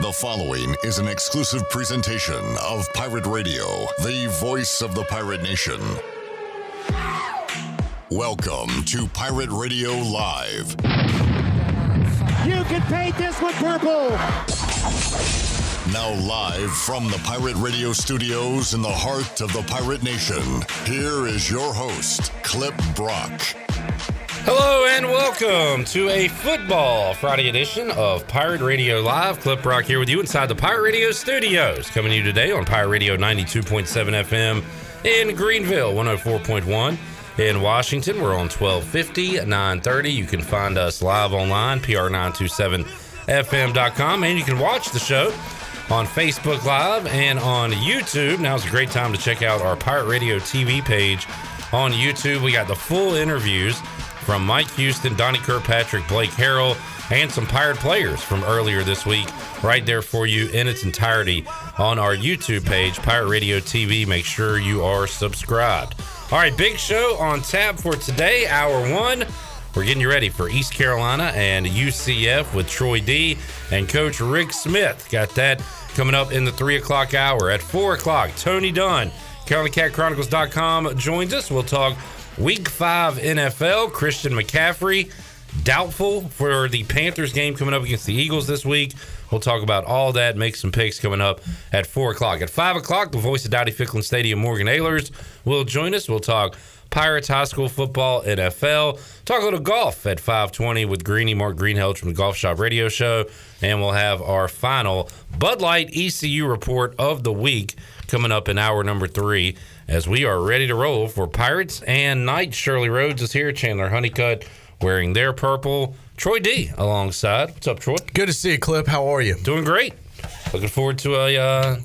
The following is an exclusive presentation of Pirate Radio, the voice of the Pirate Nation. Welcome to Pirate Radio Live. You can paint this one purple. Now, live from the Pirate Radio studios in the heart of the Pirate Nation, here is your host, Clip Brock. Hello and welcome to a football Friday edition of Pirate Radio Live. Clip Rock here with you inside the Pirate Radio studios. Coming to you today on Pirate Radio 92.7 FM in Greenville, 104.1 in Washington. We're on 1250, 930. You can find us live online, pr927fm.com, and you can watch the show on Facebook Live and on YouTube. Now's a great time to check out our Pirate Radio TV page on YouTube. We got the full interviews from Mike Houston, Donnie Kirkpatrick, Blake Harrell, and some Pirate players from earlier this week right there for you in its entirety on our YouTube page, Pirate Radio TV. Make sure you are subscribed. All right, big show on tap for today, hour one. We're getting you ready for East Carolina and UCF with Troy D and Coach Rick Smith. Got that coming up in the three o'clock hour. At four o'clock, Tony Dunn, CarolinaCatChronicles.com joins us. We'll talk week five NFL. Christian McCaffrey, doubtful for the Panthers game coming up against the Eagles this week. We'll talk about all that, make some picks coming up at 4 o'clock. At 5 o'clock, the voice of Dowdy Ficklen Stadium, Morgan Ahlers, will join us. We'll talk Pirates High School Football, NFL. Talk a little golf at 520 with Greeny, Mark Greenhelch from the Golf Shop Radio Show. And we'll have our final Bud Light ECU report of the week coming up in hour number three as we are ready to roll for Pirates and Knights. Shirley Rhodes is here, Chandler Honeycutt wearing their purple. Troy D alongside. What's up, Troy? Good to see you, Clip. How are you? Doing great. Looking forward to a uh,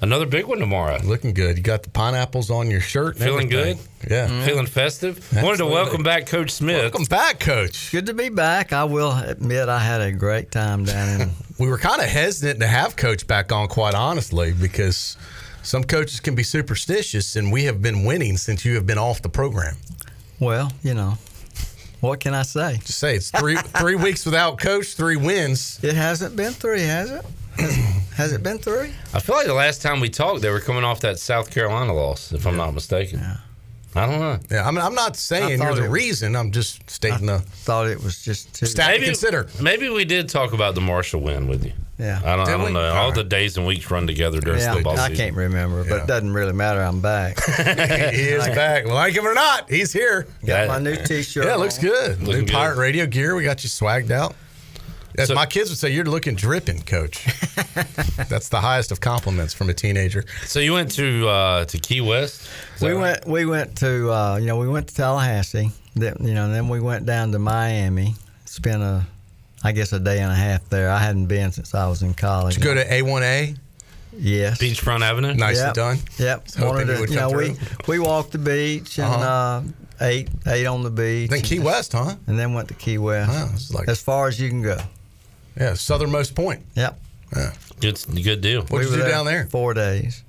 another big one tomorrow. Looking good. You got the pineapples on your shirt. Feeling everything. good. Yeah. Mm-hmm. Feeling festive. Absolutely. Wanted to welcome back Coach Smith. Welcome back, Coach. Good to be back. I will admit I had a great time down in. we were kind of hesitant to have Coach back on, quite honestly, because some coaches can be superstitious, and we have been winning since you have been off the program. Well, you know, what can I say? Just say it's three three weeks without coach, three wins. It hasn't been three, has it? Has, has, it been three? I feel like the last time we talked, they were coming off that South Carolina loss, if I'm not mistaken. Yeah. I don't know. Yeah, I mean, I'm not saying you're the reason. I'm just stating I the. Thought it was just too. Stat maybe, to consider. Maybe we did talk about the Marshall win with you. Yeah. I don't, I don't know. All, All right. the days and weeks run together during yeah, football I season. can't remember, but Yeah. it doesn't really matter. I'm back. he is back. Like him or not, he's here. Got my new T-shirt. Yeah, it looks on. good. New Looking good. pirate radio gear. We got you swagged out. As So- my kids would say, you're looking dripping, coach. That's the highest of compliments from a teenager. So you went to uh, to Key West? Is that We right? went. We went to. Uh, you know, we went to Tallahassee. Then, you know, then we went down to Miami. Spent a, I guess, a day and a half there. I hadn't been since I was in college. Did you go to A1A? Yes. Beachfront Avenue. Nicely Yep. done. Yep. hoping Wanted to, you know, come we we walked the beach and Uh-huh. uh, ate ate on the beach. Then Key West, huh? And then went to Key West. Wow, like as far as you can go. yeah, southernmost point. Yep. Yeah. Good, good deal. What did We you were do down there? Four days.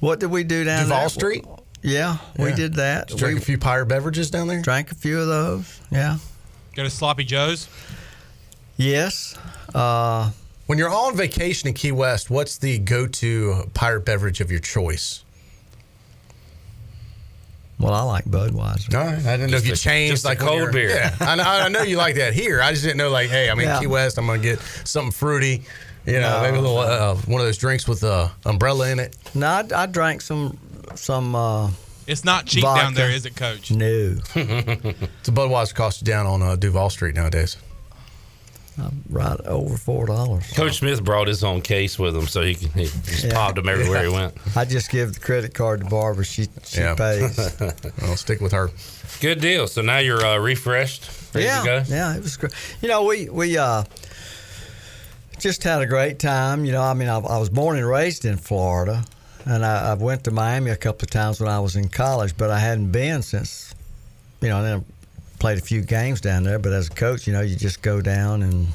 What did we do down Duval there? Street? Yeah, we Yeah. did that. Did drink we a few pirate beverages down there? drank a few of those. Yeah. Go to Sloppy Joe's. Yes. Uh, When you're on vacation in Key West, what's the go-to pirate beverage of your choice? well, I like Budweiser. All right, I didn't know if you Just a- changed just a like cold beer. Yeah, I know, I know you like that here. I just didn't know like, hey, I'm in Yeah. Key West. I'm gonna get something fruity. You know, No. maybe a little uh, one of those drinks with a umbrella in it. No, I, I drank some some uh, It's not cheap down there, is it, Coach? new. It's a Budweiser cost you down on uh, Duval Street nowadays. Right over four dollars. Coach Smith brought his own case with him, so he, can- he just Yeah. popped them everywhere he went. I just give the credit card to Barbara. She she Yeah. pays. I'll stick with her. Good deal. So now you're uh, refreshed, ready yeah, to go. yeah, it was great. You know, we we uh Just had a great time. You know, I mean, I, I was born and raised in Florida, and I, I went to Miami a couple of times when I was in college, but I hadn't been since, you know, then played a few games down there. But as a coach, you know, you just go down and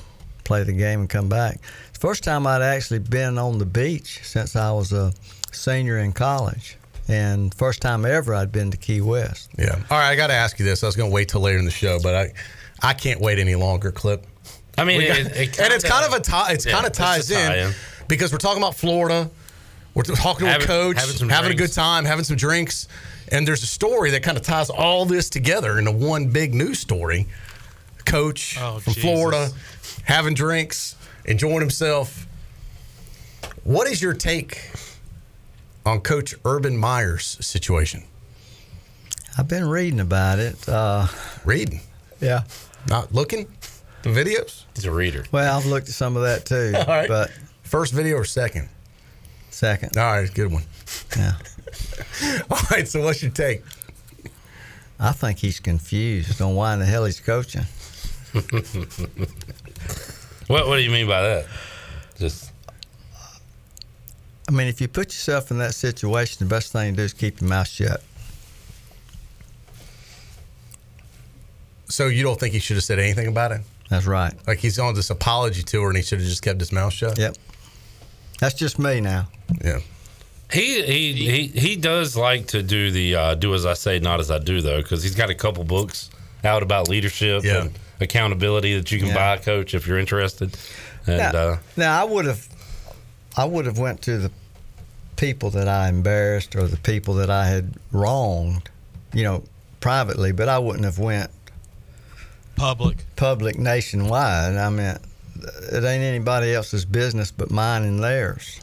play the game and come back. It's the first time I'd actually been on the beach since I was a senior in college. And first time ever I'd been to Key West. Yeah. All right, I got to ask you this. I was going to wait till later in the show, but I, I can't wait any longer. Clip. I mean, got- it, it and it's kinda- a tie. It's yeah, kind of ties in tie-in. because we're talking about Florida. We're talking to a coach, having some having a good time, having some drinks, and there's a story that kind of ties all this together into one big news story. Coach Oh, from Jesus. Florida, having drinks, enjoying himself. What is your take on Coach Urban Meyer's situation? I've been reading about it. Uh, Reading, yeah. not looking, the videos. He's a reader. Well, I've looked at some of that too, All right. but First video or second? second, All right, good one. yeah. All right, so what's your take? I think he's confused on why in the hell he's coaching. What What do you mean by that? Just I mean, if you put yourself in that situation, the best thing to do is keep your mouth shut. So you don't think he should have said anything about it? That's right. Like he's on this apology tour and he should have just kept his mouth shut? Yep. That's just me now. Yeah. He he he he does like to do the uh, do as I say, not as I do though, because he's got a couple books out about leadership Yeah. and accountability that you can Yeah. buy, Coach, if you're interested. And now, uh, now I would have, I would have went to the people that I embarrassed or the people that I had wronged, you know, privately, but I wouldn't have went Public. public nationwide. I mean, it ain't anybody else's business but mine and theirs.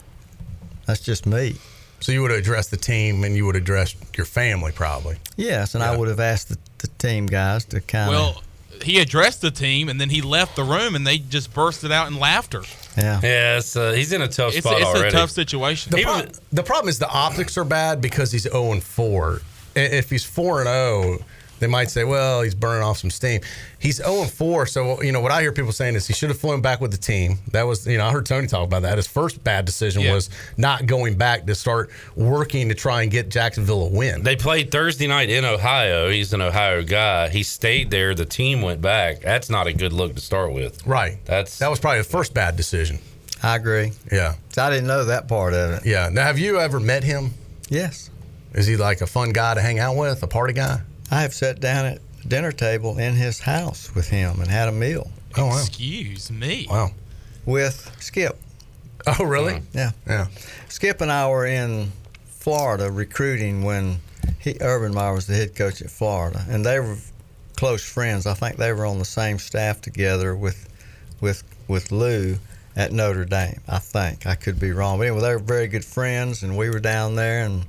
That's just me. So you would have addressed the team and you would have addressed your family probably. Yes, and Yeah. I would have asked the, the team guys to kind of. Well, he addressed the team and then he left the room and they just bursted out in laughter. yeah. yeah, it's, uh, he's in a tough It's, spot it's already. a tough situation. The, pro- was- the problem is the optics are bad because he's 0 and 4. If he's 4 and 0, they might say, well, he's burning off some steam. He's 0 and 4. So, you know, what I hear people saying is he should have flown back with the team. That was, you know, I heard Tony talk about that. His first bad decision Yeah. was not going back to start working to try and get Jacksonville a win. They played Thursday night in Ohio. He's an Ohio guy. He stayed there. The team went back. That's not a good look to start with. right. That's That was probably the first bad decision. I agree. Yeah. I didn't know that part of it. Yeah. Now, have you ever met him? Yes. Is he like a fun guy to hang out with, a party guy? I have sat down at dinner table in his house with him and had a meal Oh, wow. Excuse me. Wow. with Skip. Oh, really? Yeah. Yeah. Skip and I were in Florida recruiting when he, Urban Meyer was the head coach at Florida, and they were close friends. I think they were on the same staff together with with with Lou at Notre Dame. I think I could be wrong, but anyway, they were very good friends, and we were down there, and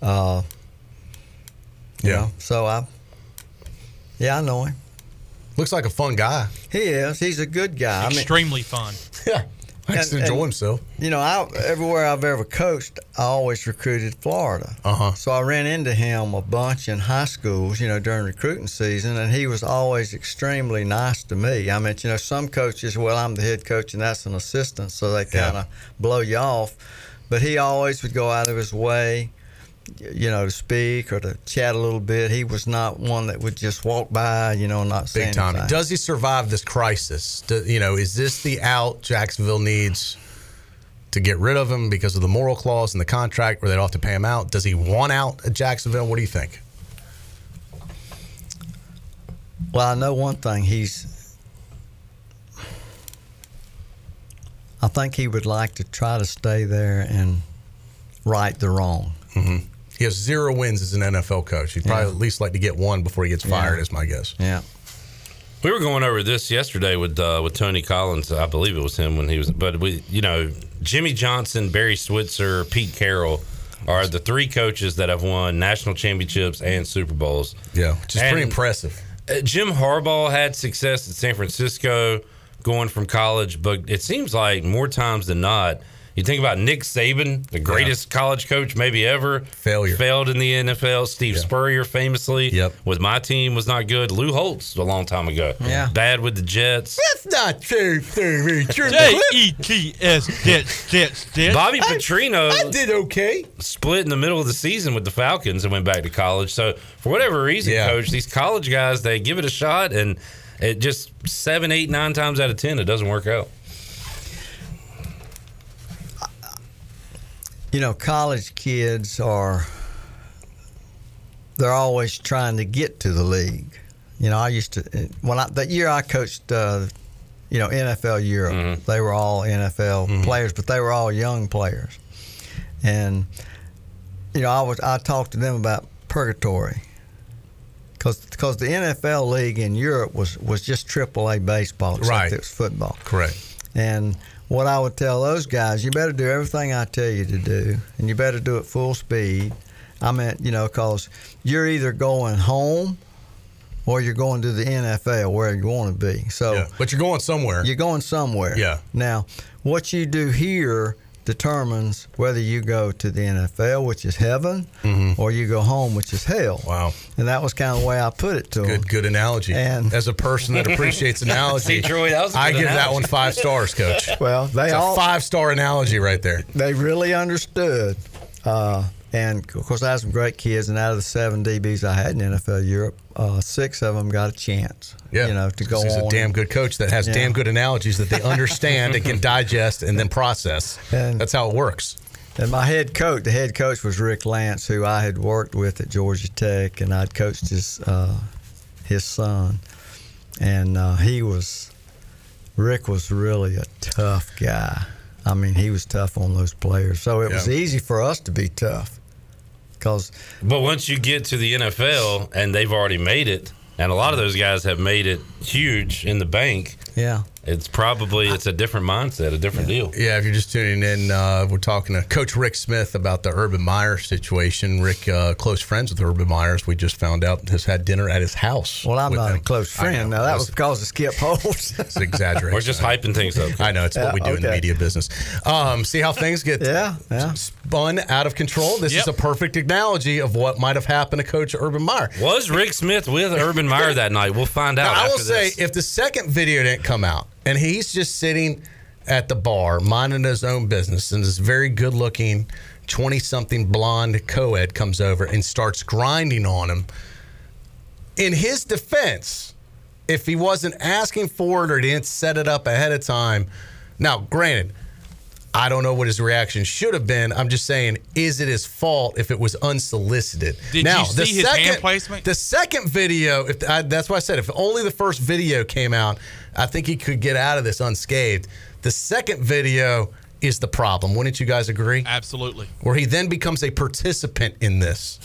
uh, you Yeah. know, so I, yeah, I know him. Looks like a fun guy. He is. He's a good guy. I mean, Extremely fun. Yeah. Likes to enjoy and- himself. you know, I, everywhere I've ever coached, I always recruited Florida. Uh-huh. So I ran into him a bunch in high schools, you know, during recruiting season, and he was always extremely nice to me. I mean, you know, some coaches, well, I'm the head coach and that's an assistant, so they kind of blow you off. But he always would go out of his way, you know, to speak or to chat a little bit. He was not one that would just walk by, you know, not say Big time. anything. Does he survive this crisis? Do, you know, is this the out Jacksonville needs to get rid of him because of the moral clause in the contract where they don't have to pay him out? Does he want out at Jacksonville? What do you think? Well, I know one thing. He's. I think he would like to try to stay there and right the wrong. Mm-hmm. He has zero wins as an NFL coach. He'd probably Yeah. at least like to get one before he gets fired, Yeah. is my guess. Yeah. We were going over this yesterday with uh, with Tony Collins. I believe it was him when he was. But we, you know, Jimmy Johnson, Barry Switzer, Pete Carroll are the three coaches that have won national championships and Super Bowls. Yeah, which is pretty impressive. Uh, Jim Harbaugh had success at San Francisco going from college, but it seems like more times than not, You think about Nick Saban, the greatest college coach maybe ever. Failure. Failed in the NFL. Steve Spurrier famously Yep. with my team was not good. Lou Holtz a long time ago. Yeah. Bad with the Jets. That's not true. Very true. J E T S Jets Jets Jets. Bobby Petrino I did okay. split in the middle of the season with the Falcons and went back to college. So for whatever reason, Yeah. coach, these college guys they give it a shot and it just seven, eight, nine times out of ten it doesn't work out. You know, college kids are they're always trying to get to the league. You know, I used to when I that year I coached uh, you know, NFL Europe. They were all NFL players, but they were all young players. And you know, I was I talked to them about purgatory. Cause, Cause the NFL league in Europe was, was just AAA baseball, except Right. it was football. Correct. And what I would tell those guys, you better do everything I tell you to do, and you better do it full speed. I mean, you know, because you're either going home or you're going to the NFL where you want to be. So Yeah. But you're going somewhere. you're going somewhere. Yeah. Now, what you do here determines whether you go to the NFL, which is heaven, or you go home, which is hell. Mm-hmm. Wow. And that was kind of the way I put it to them. Good, good analogy. And- as a person that appreciates analogy, See, Troy, that was a I good give that one five stars, Coach. Well, they It's all a five star analogy right there. they really understood. Uh, and of course, I had some great kids, and out of the seven DBs I had in NFL Europe, uh, six of them got a chance. Yeah, you know, to go He's on. a damn good coach that has Yeah. damn good analogies that they understand and can digest and then process. And- That's how it works. And my head coach, the head coach was Rick Lantz, who I had worked with at Georgia Tech, and I'd coached his uh, his son, and uh, he was Rick was really a tough guy. I mean, he was tough on those players, so it was easy for us to be tough because But once you get to the NFL and they've already made it, and a lot of those guys have made it huge in the bank, yeah, it's probably it's a different mindset, a different deal. Yeah, if you're just tuning in, uh, we're talking to Coach Rick Smith about the Urban Meyer situation. Rick, uh, close friends with Urban Myers, we just found out has had dinner at his house. Well, I'm with not a close friend. Now that was because of Skip Holtz. It's exaggeration. We're just hyping things up. I know it's what we do in the media business. Um, see how things get Yeah, yeah. spun out of control. This Yep. is a perfect analogy of what might have happened to Coach Urban Meyer. Was Rick Smith with Urban Meyer that night? We'll find out. Now, I will after say, this. if the second video didn't come out and he's just sitting at the bar minding his own business, and this very good looking 20 something blonde co ed comes over and starts grinding on him, in his defense, if he wasn't asking for it or didn't set it up ahead of time, now, granted, I don't know what his reaction should have been. I'm just saying, is it his fault if it was unsolicited? Did now, you see the his second, hand placement? The second video, if I, that's why I said, if only the first video came out, I think he could get out of this unscathed. The second video is the problem. Wouldn't you guys agree? Absolutely. Where he then becomes a participant in this.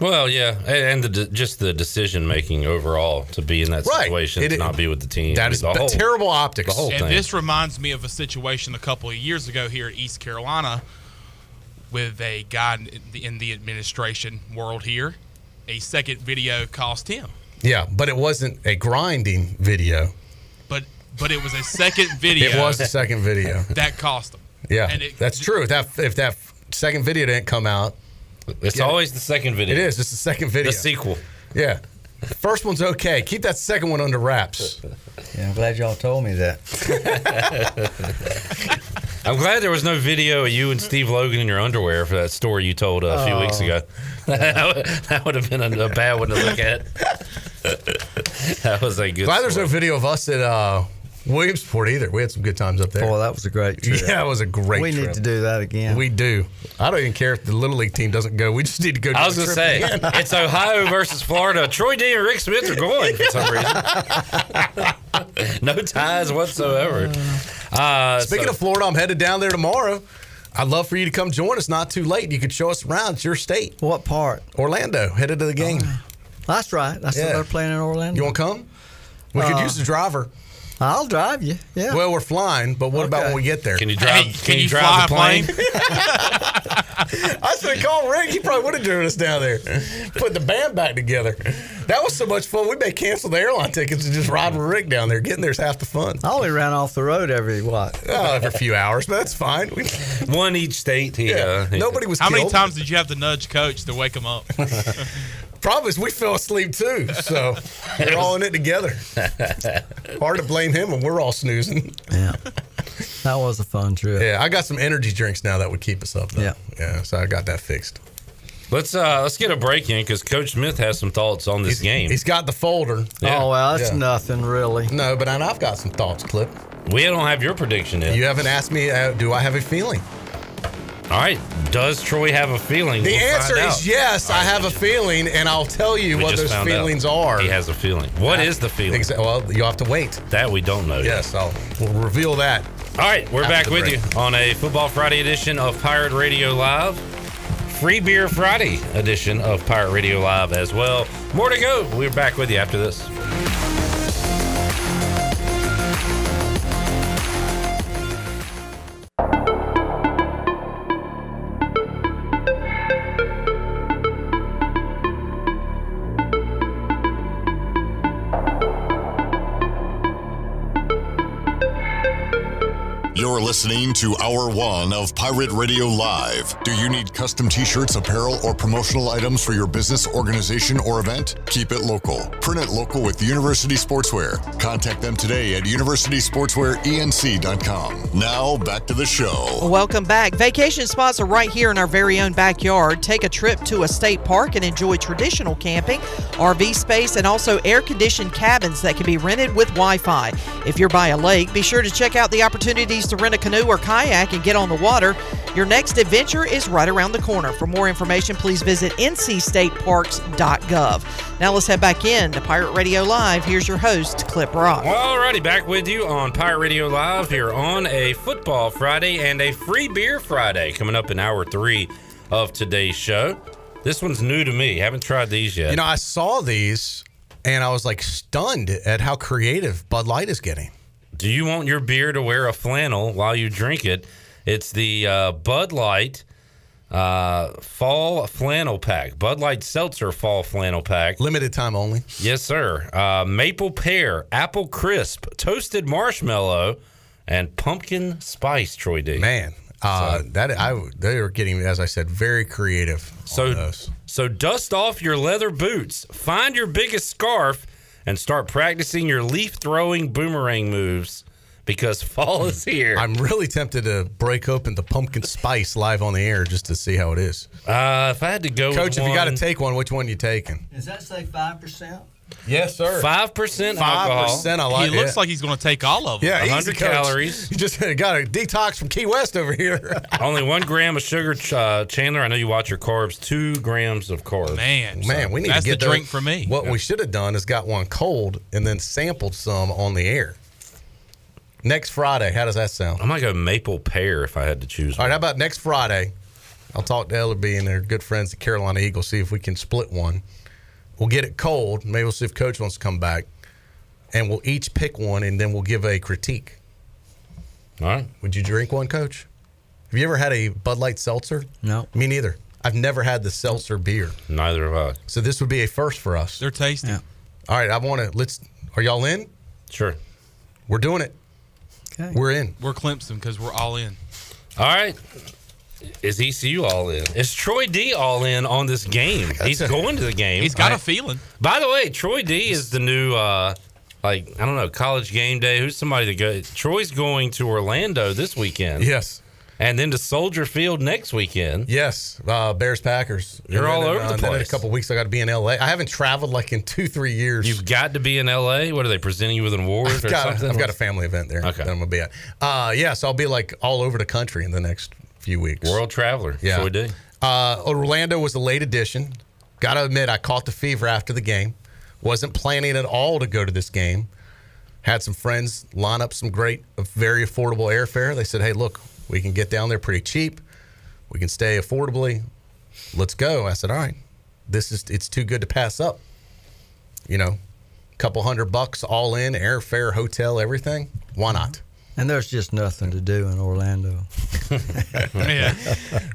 Well, yeah, and, and the, de- just the decision making overall to be in that Right. situation It- to not be with the team. That is the the whole- terrible optics. the whole And thing. this reminds me of a situation a couple of years ago here at East Carolina with a guy in the, in the administration world here. A second video cost him. Yeah, but it wasn't a grinding video. But but it was a second video It was a second video. that cost him. Yeah, And it- that's true. If that if that second video didn't come out, it's always the second video. it is. It's the second video. the sequel. Yeah. The first one's okay. Keep that second one under wraps. yeah, I'm glad y'all told me that. I'm glad there was no video of you and Steve Logan in your underwear for that story you told uh, a few weeks ago. that would have been a, a bad one to look at. that was a good. Glad there's no video of us at uh, Williamsport either. We had some good times up there. Boy, that was a great trip. yeah, it was a great we trip. need to do that again. We do. I don't even care if the Little League team doesn't go. We just need to go. I was gonna say again. it's Ohio versus Florida. Troy D and Rick Smith are going for some reason. no ties whatsoever. Uh, Speaking so- of Florida, I'm headed down there tomorrow. I'd love for you to come join us. Not too late. You could show us around. It's your state, what part? Orlando. Headed to the game. That's right. That's Yeah. what they're playing in Orlando. You want to come? We could Uh, use the driver. I'll drive you. Yeah. Well, we're flying, but what about when we get there? can you drive? Hey, can, you, drive the fly a plane? I should have called Rick. He probably would have driven us down there, put the band back together. That was so much fun. We may cancel the airline tickets and just ride with Rick down there. Getting there's half the fun. I only ran off the road every what? Oh, every few hours, but that's fine. We, One each state. He, yeah, uh, nobody was. How many times did you have to nudge coach to wake him up? Problem is, we fell asleep too, so we're all in it together. Hard to blame him when we're all snoozing. Yeah, that was a fun trip. Yeah, I got some energy drinks now that would keep us up. Though. Yeah. yeah. So I got that fixed. Let's uh let's get a break in because Coach Smith has some thoughts on this He's, game. he's got the folder. Yeah. Oh well, that's Yeah. nothing really. No, but I- I've got some thoughts, Clip. we don't have your prediction yet. You haven't asked me. Uh, do I have a feeling? All right. Does Troy have a feeling? The We'll answer is yes. All I have a feeling, and I'll tell you what those found out. feelings are. He has a feeling. What is the feeling? Exa- well, you'll have to wait. That we don't know. yet. Yes, I'll we'll reveal that. All right, we're back with break. you on a Football Friday edition of Pirate Radio Live. Free Beer Friday edition of Pirate Radio Live as well. More to go. We're back with you after this. You're listening to Hour One of Pirate Radio Live. Do you need custom t shirts, apparel, or promotional items for your business, organization, or event? Keep it local. Print it local with University Sportswear. Contact them today at universitysportswearenc.com. Now, back to the show. Welcome back. Vacation spots are right here in our very own backyard. Take a trip to a state park and enjoy traditional camping, RV space, and also air conditioned cabins that can be rented with Wi Fi. If you're by a lake, be sure to check out the opportunities to rent a canoe or kayak and get on the water. Your next adventure is right around the corner. For more information, please visit ncstateparks.gov. Now let's head back in to Pirate Radio Live. Here's your host, Clip Rock. Alrighty, back with you on Pirate Radio Live here on a Football Friday and a Free Beer Friday coming up in hour three of today's show. This one's new to me. Haven't tried these yet. You know, I saw these, and I was like stunned at how creative Bud Light is getting. Do you want your beer to wear a flannel while you drink it? It's the uh, Bud Light uh, Fall Flannel Pack. Bud Light Seltzer Fall Flannel Pack. Limited time only. Yes, sir. Uh, maple pear, apple crisp, toasted marshmallow, and pumpkin spice. Troy D. Man, uh, that I they are getting, as I said, very creative. So, so dust off your leather boots, find your biggest scarf, and start practicing your leaf throwing boomerang moves because fall is here. I'm really tempted to break open the pumpkin spice live on the air just to see how it is. Uh, if I had to go, Coach, with if you got to take one, which one you taking? Does that say five percent? Yes, sir. five percent Five alcohol. percent. I like. he looks it. like he's going to take all of them. yeah, 100 calories. You just got a detox from Key West over here. Only one gram of sugar, uh, Chandler. I know you watch your carbs. Two grams of carbs. Man, Man, we need that's to get the those- drink for me. What we should have done is got one cold and then sampled some on the air. Next Friday, how does that sound? I might go maple pear if I had to choose. All right, One. how about next Friday? I'll talk to Ellerby and their good friends, the Carolina Eagles, see if we can split one. We'll get it cold. Maybe we'll see if Coach wants to come back, and we'll each pick one, and then we'll give a critique. All right. Would you drink one, Coach? Have you ever had a Bud Light seltzer? No. Me neither. I've never had the seltzer beer, Neither have I. so this would be a first for us. They're tasty. Yeah. All right, I want to. Let's. Are y'all in? Sure. We're doing it. Okay. We're in. We're Clemson because we're all in. All right. Is ECU all in? Is Troy D all in on this game? He's going to the game. He's got I- a feeling. By the way, Troy D is the new, uh, like I don't know, college game day. Who's somebody that go? Troy's going to Orlando this weekend, Yes. and then to Soldier Field next weekend. Yes, uh, Bears Packers. You're And all then, over the place. then In a place. couple weeks, I got to be in LA. I haven't traveled like in two, three years. You've got to be in LA. What are they presenting you with an award I've or got, something? I've got a family event there Okay. that I'm gonna be at. Uh, yeah, so I'll be like all over the country in the next few weeks. World Traveler. Yeah. Troy did. Uh, Orlando was a late addition. Got to admit, I caught the fever after the game. Wasn't planning at all to go to this game. Had some friends line up some great, very affordable airfare. They said, "Hey, look, we can get down there pretty cheap. We can stay affordably. Let's go." I said, "All right, this is it's too good to pass up." You know, couple hundred bucks all in, airfare, hotel, everything. Why not? And there's just nothing to do in Orlando. yeah.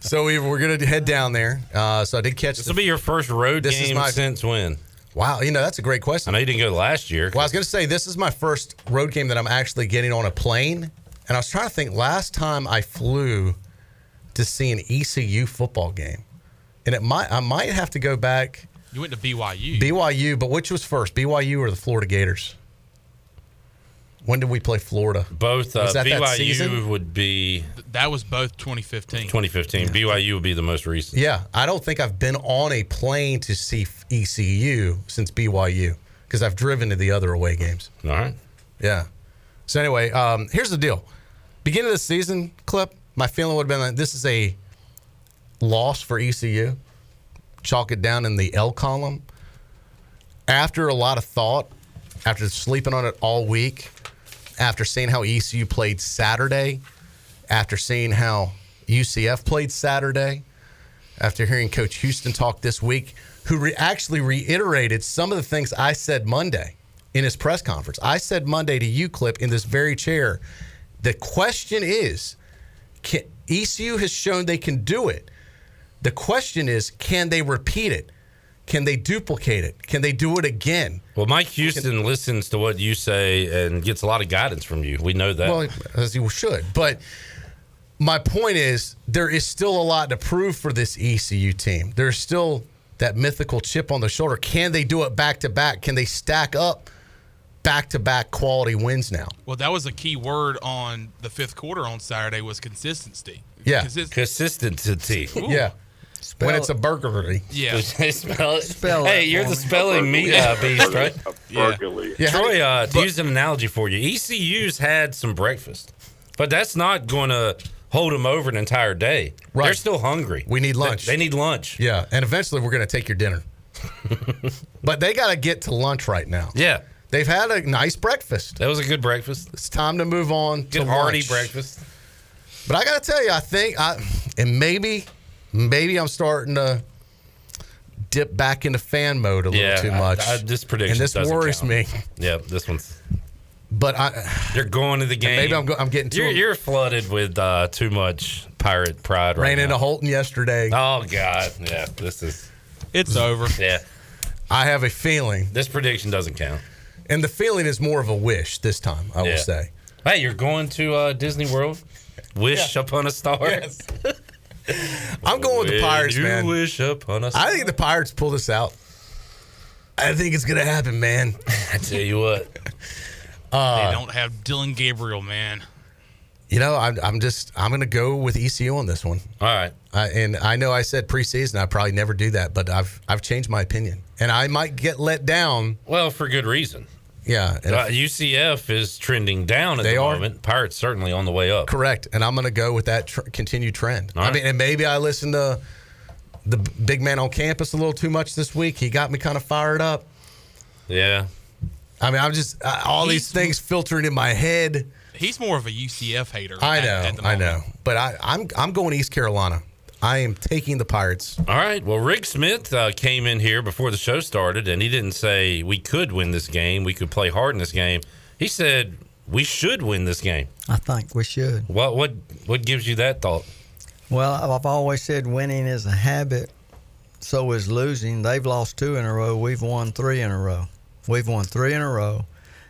So we, we're going to head down there. Uh, so I did catch. This will be your first road This is game my- since when? Wow, you know that's a great question. I know you didn't go last year. Well, I was going to say this is my first road game that I'm actually getting on a plane, and I was trying to think last time I flew to see an ECU football game, and it might I might have to go back You went to BYU. BYU, but which was first, BYU or the Florida Gators? When did we play Florida? Both uh, Was that that BYU season? would be that was both 2015. 2015. BYU would be the most recent. Yeah, I don't think I've been on a plane to see ECU since BYU because I've driven to the other away games. All right. Yeah. So anyway, um, here's the deal. Beginning of the season clip, my feeling would have been that this is a loss for ECU. Chalk it down in the L column. After a lot of thought, after sleeping on it all week, after seeing how ECU played Saturday, after seeing how UCF played Saturday, after hearing Coach Houston talk this week, who re- actually reiterated some of the things I said Monday in his press conference. I said Monday to you, Clip, in this very chair. The question is, can, ECU has shown they can do it. The question is, can they repeat it? Can they duplicate it? Can they do it again? Well, Mike Houston listens to what you say and gets a lot of guidance from you. We know that. Well, as you should. But my point is, there is still a lot to prove for this ECU team. There's still that mythical chip on the shoulder. Can they do it back to back? Can they stack up back to back quality wins now? Well, that was a key word on the fifth quarter on Saturday was consistency. Yeah. Consist- Consistency. Yeah. When it's a burglary. yeah. spell it. Spell hey, that you're the me. spelling me uh, beast, right? Yeah. Yeah. Troy, uh, to use an analogy for you, ECU's had some breakfast, but that's not going to hold them over an entire day. Right. They're still hungry. We need They- lunch. They, need lunch. Yeah. And eventually we're going to take your dinner. but they got to get to lunch right now. Yeah, They've had a nice breakfast. that was a good breakfast. It's time to move on Good to hearty lunch. breakfast. But I got to tell you, I think I and maybe maybe I'm starting to dip back into fan mode a little Yeah, too much. I- this prediction and this worries count. me. Yeah, this one's. But I You're going to the game. maybe I'm, go, I'm getting too You're, you're flooded with uh, too much pirate pride right ran now. into Holton yesterday. Oh God, yeah. This is It's over. yeah. I have a feeling, This prediction doesn't count. and the feeling is more of a wish this time. I Yeah. will say. Hey, you're going to uh, Disney World? Wish upon a star. I'm going with the Pirates, you man. Wish upon a star. I think the Pirates pull this out. I think it's gonna happen, man. I tell you what. Uh, they don't have Dillon Gabriel, man. You know, I'm, I'm just I'm gonna go with ECU on this one. All right. I, and I know I said preseason I probably never do that, but I've I've changed my opinion, and I might get let down. Well, for good reason. Yeah, Uh, UCF is trending down at They the are. moment. Pirates certainly on the way up. correct, and I'm going to go with that tr- continued trend. All I mean, and maybe I listened to the big man on campus a little too much this week. He got me kind of fired up. Yeah. I mean, I'm just uh, all these things filtering in my head. He's more of a UCF hater. I know, at the I know, but I, I'm I'm going East Carolina. I am taking the Pirates. All right. Well, Rick Smith uh, came in here before the show started, and he didn't say we could win this game. We could play hard in this game. He said we should win this game. I think we should. What what what gives you that thought? Well, I've always said winning is a habit. So is losing. They've lost two in a row. We've won three in a row. We've won three in a row,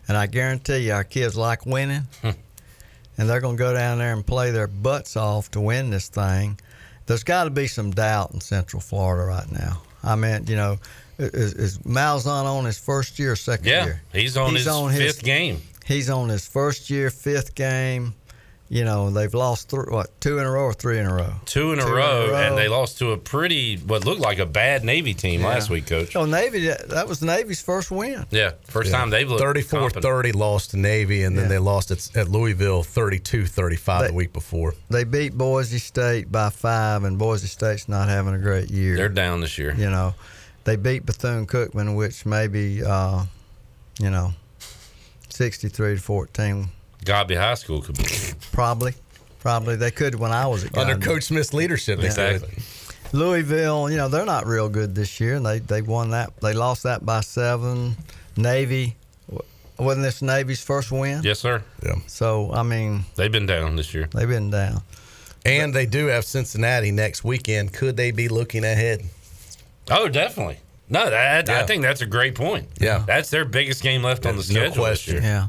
and I guarantee you, our kids like winning, and they're going to go down there and play their butts off to win this thing. There's got to be some doubt in Central Florida right now. I mean, you know, is, is Malzahn on his first year, or second Yeah, year? he's on He's his on his- fifth game. He's on his first year, fifth game. You know, they've lost th- what two in a row or three in a row. Two in a, Two in a row, row. and they lost to a pretty what looked like a bad Navy team Yeah. last week, Coach. Oh, Navy, that that was Navy's first win. Yeah, first time they've looked 34 competent. 30 lost to Navy, and then Yeah. they lost at, at Louisville 32 35 They- the week before. They beat Boise State by five, and Boise State's not having a great year. They're down this year. you know, they beat Bethune Cookman, which maybe, uh, you know, sixty-three to fourteen, Godby High School could be. probably. Probably they could when I was at Under Gardner. Coach Smith's leadership, they Exactly. Louisville, you know, they're not real good this year, and they they won that. They lost that by seven. Navy, wasn't this Navy's first win? Yes, sir. Yeah. So I mean, They've been down this year. they've been down. And they do have Cincinnati next weekend. Could they be looking ahead? Oh, definitely. No, that, I think that's a great point. Yeah. That's their biggest game left on the There's no schedule. this question. year. Yeah.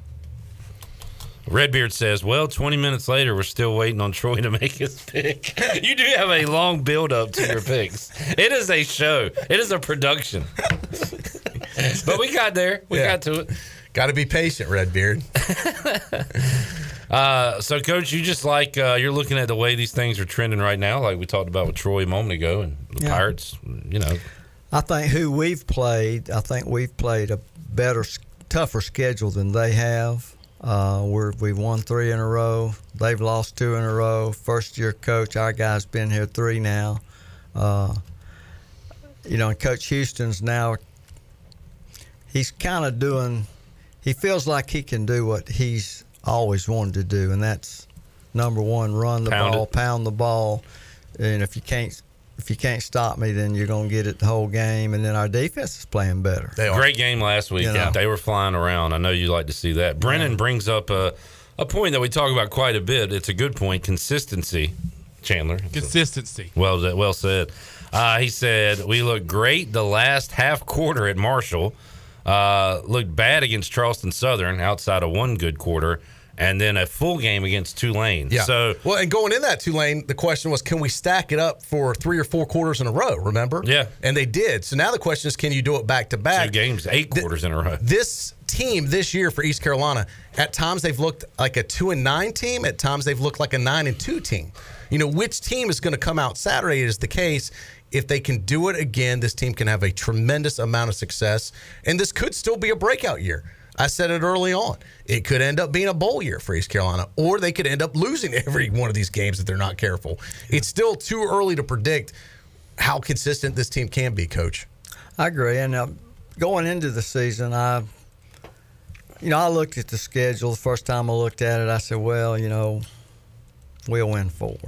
Redbeard says, "Well, 20 minutes later, we're still waiting on Troy to make his pick. you do have a long build up to your picks. It is a show. It is a production. but we got there. We Yeah. got to it. Got to be patient, Redbeard. Uh, so, Coach, you just like uh, you're looking at the way these things are trending right now, like we talked about with Troy a moment ago, and the Yeah. Pirates. You know, I think who we've played, I think we've played a better, tougher schedule than they have. Uh, we're, we've won three in a row. They've lost two in a row. First year coach, our guy's been here three now. Uh, you know, and Coach Houston's now, he's kind of doing, he feels like he can do what he's always wanted to do, and that's number one, run the Pound ball, it. pound the ball. And if you can't if you can't stop me, then you're gonna get it the whole game. And then our defense is playing better. They are. great game last week. You know. They were flying around. I know you like to see that. Brennan brings up a, a point that we talk about quite a bit. It's a good point consistency, Chandler. Consistency. Well, well said. Uh, he said we looked great the last half quarter at Marshall. Uh, looked bad against Charleston Southern outside of one good quarter, and then a full game against Tulane. Yeah. So well, and going in that Tulane, the question was, can we stack it up for three or four quarters in a row? Remember? Yeah. And they did. So now the question is, can you do it back to two back? games, eight quarters in a row. This team this year for East Carolina, at times they've looked like a two and nine team. At times they've looked like a nine and two team. You know which team is going to come out Saturday is the case. If they can do it again, this team can have a tremendous amount of success, and this could still be a breakout year. I said it early on. It could end up being a bowl year for East Carolina, or they could end up losing every one of these games if they're not careful. It's still too early to predict how consistent this team can be, Coach. I agree. And uh, going into the season, I, you know, I looked at the schedule the first time I looked at it. I said, well, you know, we'll win four.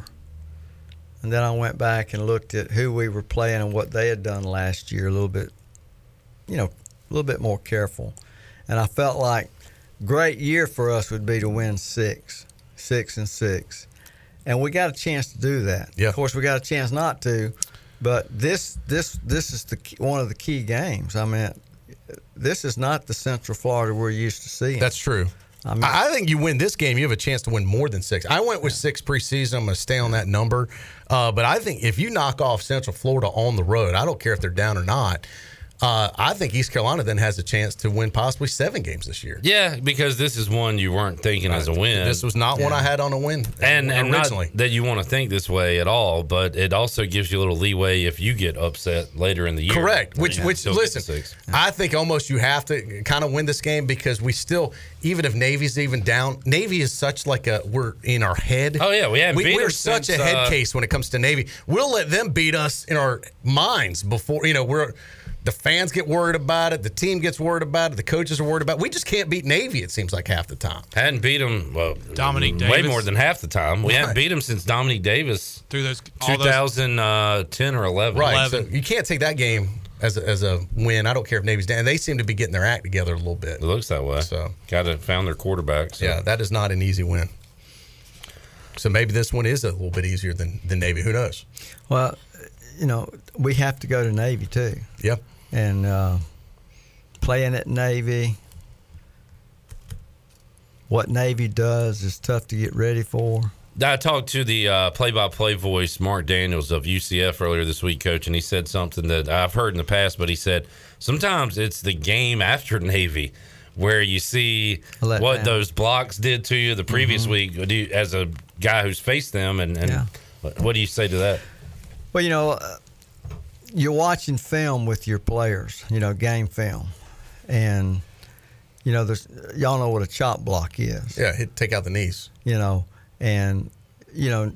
And then I went back and looked at who we were playing and what they had done last year, a little bit, you know, a little bit more careful. And I felt like great year for us would be to win six, six and six. And we got a chance to do that. Yeah. Of course, we got a chance not to, but this this this is the key, one of the key games. I mean, this is not the Central Florida we're used to seeing. That's true. I mean- I, I think you win this game, you have a chance to win more than six. I went with six preseason. I'm going to stay on that number. Uh, but I think if you knock off Central Florida on the road, I don't care if they're down or not. Uh, I think East Carolina then has a chance to win possibly seven games this year. Yeah, because this is one you weren't thinking as a win. This was not one I had on a win and and not originally. that you want to think this way at all, but it also gives you a little leeway if you get upset later in the year. Correct. Which, You which listen, six. I think almost you have to kind of win this game because we still, even if Navy's even down, Navy is such like a we're in our head. Oh, yeah, we haven't beat we're such since, a head uh, case when it comes to Navy. We'll let them beat us in our minds before you know we're. The fans get worried about it. The team gets worried about it. The coaches are worried about it. We just can't beat Navy, it seems like half the time. Hadn't beat them well, Dominique way Davis. more than half the time. We haven't beat them since Dominique Davis, Through those all those 2010 uh, or 11. Right. So you can't take that game as a, as a win. I don't care if Navy's down. They seem to be getting their act together a little bit. It looks that way. So. got to found their quarterback. So. Yeah, that is not an easy win. So maybe this one is a little bit easier than, than Navy. Who knows? well, you know, we have to go to Navy too, Yep. And uh, playing at Navy. What Navy does is tough to get ready for. I talked to the uh, play-by-play voice, Marc Daniels of UCF, earlier this week, Coach, and he said something that I've heard in the past. But he said sometimes it's the game after Navy where you see what down. those blocks did to you the previous week. Do you, as a guy who's faced them, and, and Yeah. what, what do you say to that? Well, you know, uh, you're watching film with your players, you know, game film. And, you know, there's y'all know what a chop block is, Yeah, hit, take out the knees. you know, and, you know,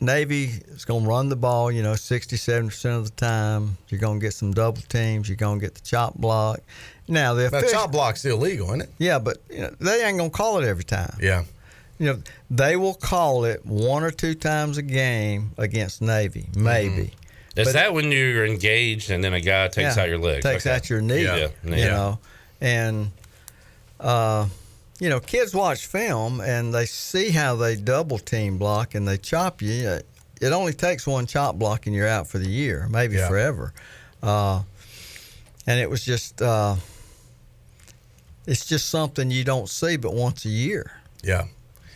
Navy is going to run the ball, you know, 60, 70% of the time. You're going to get some double teams. You're going to get the chop block. Now, the Now, official, chop block's illegal, isn't it? yeah, but you know, they ain't going to call it every time. Yeah. You know, they will call it one or two times a game against Navy, maybe. Mm-hmm. Is But- that when you're engaged and then a guy takes Yeah, out your leg? Takes Okay. out your knee. Yeah, You yeah. know, and uh, you know, kids watch film and they see how they double team block and they chop you. Uh, It only takes one chop block and you're out for the year, maybe Yeah. forever. Uh, and it was just, uh, it's just something you don't see but once a year. Yeah.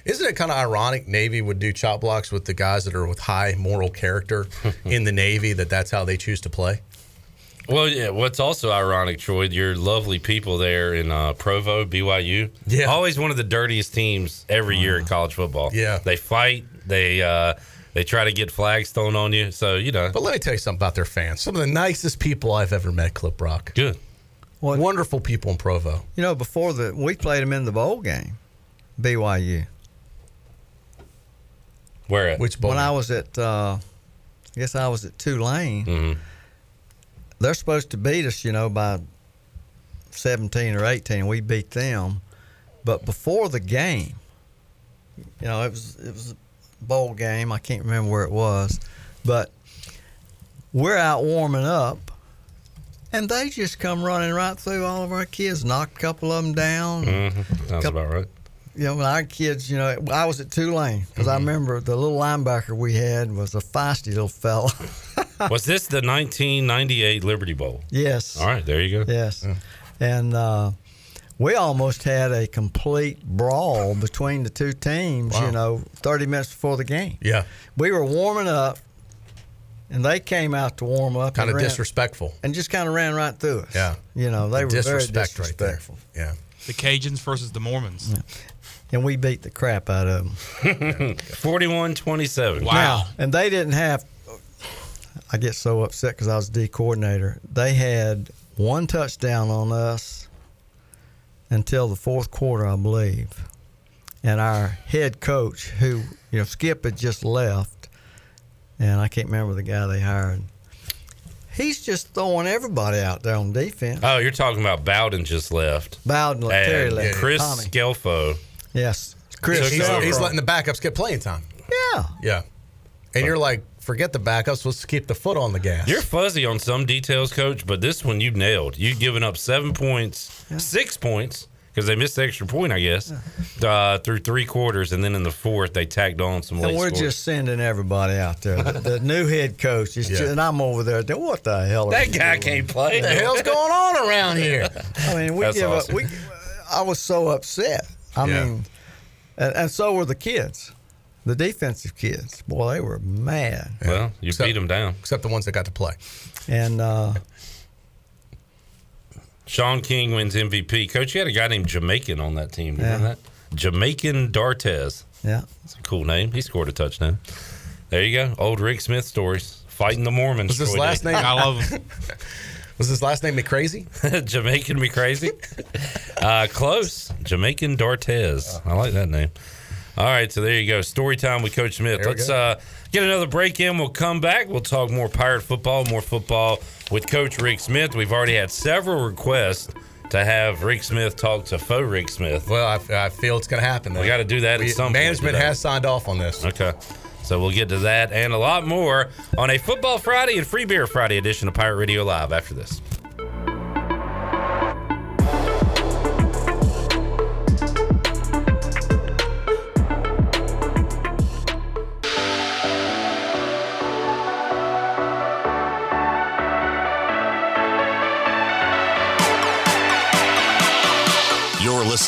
Isn't it kind of ironic Navy would do chop blocks with the guys that are with high moral character in the Navy that that's how they choose to play? Well, yeah. What's also ironic, Troy, your lovely people there in uh, Provo, BYU. Yeah. Always one of the dirtiest teams every year in college football. Yeah. They fight. They uh, they try to get flags thrown on you. So you know, But let me tell you something about their fans. Some of the nicest people I've ever met, Clip Rock. good. Wonderful people in Provo. You know, before the, we played them in the bowl game, BYU. Where at? Which bowl? When I was at, uh, I guess I was at Tulane. Mhm. They're supposed to beat us, you know, by 17 or 18. We beat them, but before the game, you know, it was it was a bowl game. I can't remember where it was, but we're out warming up, and they just come running right through all of our kids, knocked a couple of them down. Mhm. Sounds Couple- about right. You know, when our kids, you know, I was at Tulane because I remember the little linebacker we had was a feisty little fella. Was this the 1998 Liberty Bowl? yes. All right, there you go. Yes. And uh, we almost had a complete brawl between the two teams, Wow. you know, 30 minutes before the game. Yeah. We were warming up, and they came out to warm up Kind of ran- disrespectful. and just kind of ran right through us. Yeah. You know, they were Disrespect very right there. disrespectful. Yeah. The Cajuns versus the Mormons. And we beat the crap out of them. 41 27. Wow. Now, and they didn't have. I get so upset because I was D coordinator. They had one touchdown on us until the fourth quarter, I believe. And our head coach, who you know, Skip had just left, and I can't remember the guy they hired. He's just throwing everybody out there on defense. Oh, you're talking about Bowden just left. Bowden, Terry left. Chris Tommy. Scelfo. Yes, Chris. He's, over. he's letting the backups get playing time. yeah. Yeah. And you're like, forget the backups. Let's keep the foot on the gas. You're fuzzy on some details, coach, but this one you nailed. You've given up seven points, six points, because they missed the extra point, I guess, uh, through three quarters. And then in the fourth, they tagged on some late And we're scores. just sending everybody out there. The, the new head coach is, Yeah. just, and I'm over there. thinking, What the hell? are that you guy doing? can't play. What the hell's going on around here? I mean, we That's give awesome. up. We, I was so upset. I Yeah. mean, and, and so were the kids, the defensive kids. Boy, they were mad. Well, you Except- beat them down. Except the ones that got to play. And uh, Shaun King wins MVP. Coach, you had a guy named Jamaican on that team. Remember Yeah. that? Jamaican Dartez. yeah, it's a cool name. He scored a touchdown. There you go. Old Rick Smith stories. Fighting the Mormons. Was his last name? I love them. Was his last name McCrazy? Jamaican me crazy. Uh, close. Jamaican Dartez. I like that name. All right, so there you go. Story time with Coach Smith. Let's uh, get another break in. We'll come back. We'll talk more pirate football, more football with Coach Rick Smith. We've already had several requests to have Rick Smith talk to faux Rick Smith. Well, I, I feel it's going to happen. We got to do that at We- some point Management has signed off on this. Okay. So we'll get to that and a lot more on a Football Friday and Free Beer Friday edition of Pirate Radio Live after this.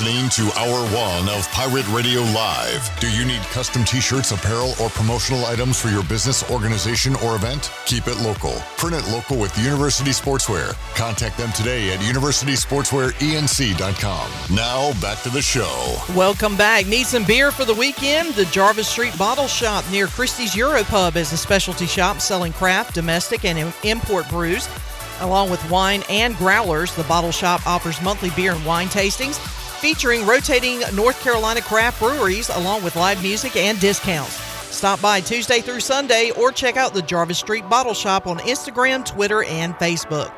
Listening to Hour One of Pirate Radio Live. Do you need custom t shirts, apparel, or promotional items for your business, organization, or event? Keep it local. Print it local with University Sportswear. Contact them today at universitysportswearenc.com. Now, back to the show. Welcome back. Need some beer for the weekend? The Jarvis Street Bottle Shop near Christie's Euro Pub is a specialty shop selling craft, domestic, and import brews. Along with wine and growlers, the bottle shop offers monthly beer and wine tastings featuring rotating North Carolina craft breweries along with live music and discounts. Stop by Tuesday through Sunday or check out the Jarvis Street Bottle Shop on Instagram, Twitter, and Facebook.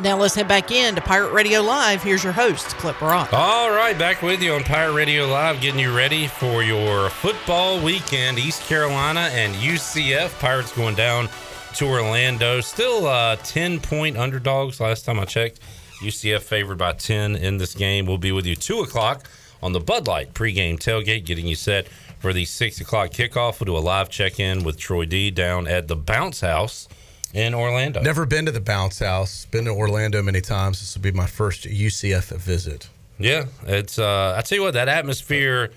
Now let's head back in to Pirate Radio Live. Here's your host, Clip Rock. All right, back with you on Pirate Radio Live, getting you ready for your football weekend. East Carolina and UCF. Pirates going down to Orlando. Still uh, 10 point underdogs last time I checked. UCF favored by 10 in this game. We'll be with you 2 o'clock on the Bud Light pregame tailgate, getting you set for the 6 o'clock kickoff. We'll do a live check in with Troy D down at the Bounce House in Orlando. Never been to the Bounce House. Been to Orlando many times. This will be my first UCF visit. Yeah, it's. Uh, I tell you what, that atmosphere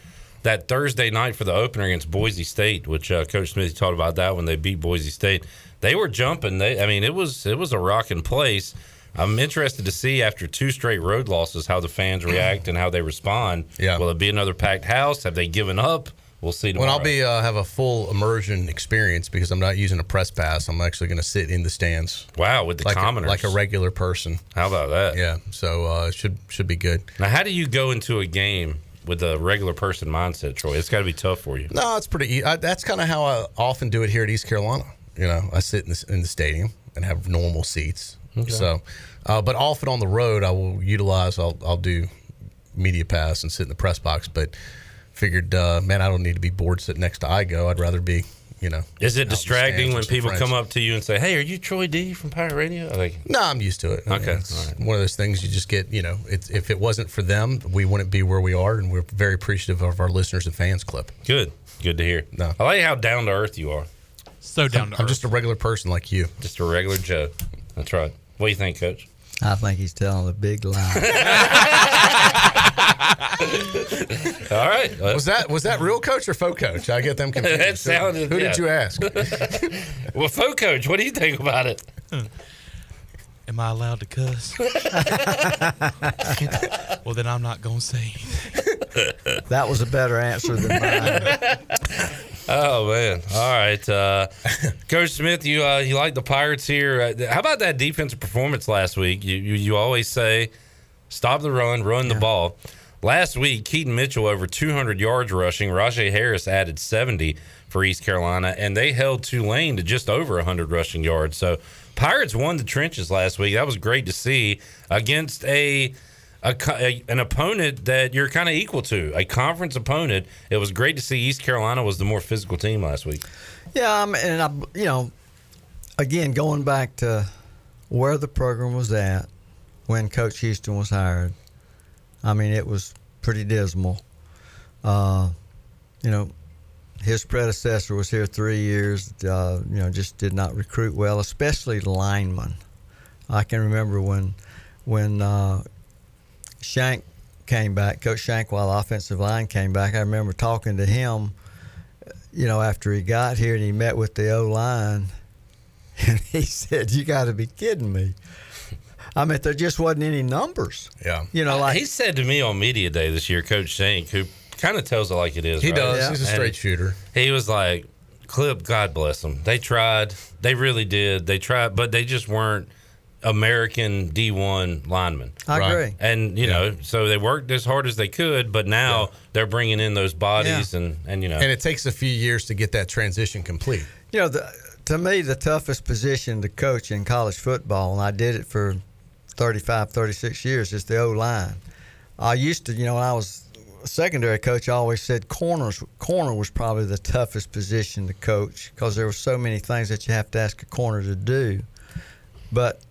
that Thursday night for the opener against Boise State, which uh, Coach Smith talked about that when they beat Boise State, they were jumping. They, I mean, it was it was a rocking place. I'm interested to see after two straight road losses how the fans react and how they respond. Yeah. Will it be another packed house? Have they given up? We'll see tomorrow. When I'll be uh, have a full immersion experience because I'm not using a press pass. I'm actually going to sit in the stands. Wow, with the like commoners, a, like a regular person. How about that? Yeah, so uh, should should be good. Now, how do you go into a game with a regular person mindset, Troy? It's got to be tough for you. No, it's pretty. I, that's kind of how I often do it here at East Carolina. You know, I sit in the, in the stadium and have normal seats. So, uh, but often on the road, I will utilize. I'll I'll do media pass and sit in the press box. But figured, uh, man, I don't need to be bored sitting next to Igo. I'd rather be, you know. Is it distracting when people friends. come up to you and say, "Hey, are you Troy D from Pirate Radio?" Like, No, I'm used to it. I mean, Okay, it's all right. one of those things you just get. You know, it's, if it wasn't for them, we wouldn't be where we are, and we're very appreciative of our listeners and fans. Clip. good, good to hear. No. I like how down to earth you are. So down to I'm earth. just a regular person like you. Just a regular Joe. That's right. What do you think, Coach? I think he's telling a big lie. All right. Was that was that real coach or faux coach? I get them confused. That sounded- Who yeah. did you ask? well, faux coach, what do you think about it? Hmm. Am I allowed to cuss? well, then I'm not going to say anything. that was a better answer than mine. Oh man! All right, uh, Coach Smith, you uh, you like the Pirates here? Uh, how about that defensive performance last week? You you, you always say, stop the run, run the ball. Last week, Keaton Mitchell over 200 yards rushing. Rahjai Harris added 70 for East Carolina, and they held Tulane to just over 100 rushing yards. So Pirates won the trenches last week. That was great to see against a. A, a, an opponent that you're kind of equal to, a conference opponent. It was great to see East Carolina was the more physical team last week. Yeah, um, and I, you know, again, going back to where the program was at when Coach Houston was hired, I mean, it was pretty dismal. Uh, you know, his predecessor was here three years. Uh, you know, just did not recruit well, especially linemen. I can remember when when uh, Shank came back, Coach Shank, while the offensive line came back. I remember talking to him you know, after he got here and he met with the O line, and he said, "You got to be kidding me." I mean, there just wasn't any numbers. Yeah. You know, like he said to me on media day this year, Coach Shank, who kind of tells it like it is. He right? does. Yeah. He's a And straight shooter. He was like, "Clip, God bless them. They tried. They really did. They tried, but they just weren't American D one linemen." I Right. agree. And you know, so they worked as hard as they could, but now they're bringing in those bodies, Yeah. and and you know, And it takes a few years to get that transition complete. You know, the, to me, the toughest position to coach in college football, and I did it for 35, 36 years, is the O line. I used to, you know, when I was a secondary coach, I always said corners. Corner was probably the toughest position to coach because there were so many things that you have to ask a corner to do. But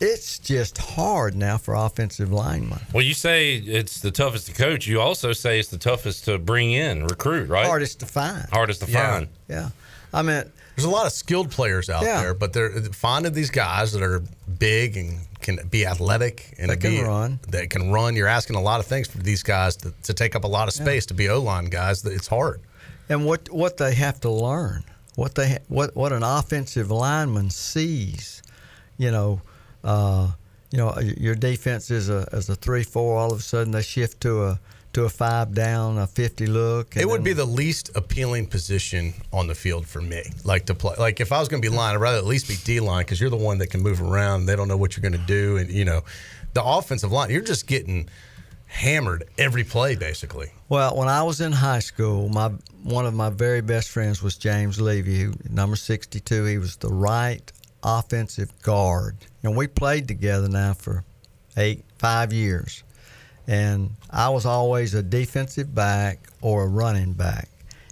it's just hard now for offensive linemen. well, you say it's the toughest to coach. You also say it's the toughest to bring in, recruit, right? Hardest to find. Hardest to Yeah. find. Yeah. I mean, There's a lot of skilled players out Yeah. there, but they're finding these guys that are big and can be athletic and That can be, run. That can run. You're asking a lot of things for these guys to, to take up a lot of space to be O line guys. It's hard. and what what they have to learn, what they what what an offensive lineman sees, you know, uh, you know, your defense is a as a three four. All of a sudden they shift to a to a five down, a fifty look. It would be the least appealing position on the field for me. Like to play, like if I was going to be line, I'd rather at least be D line because you're the one that can move around. They don't know what you're going to do, and you know, the offensive line, you're just getting hammered every play basically. Well, when I was in high school, my one of my very best friends was James Levy, who number 62. He was the right offensive guard, and we played together now for eight, five years. And I was always a defensive back or a running back.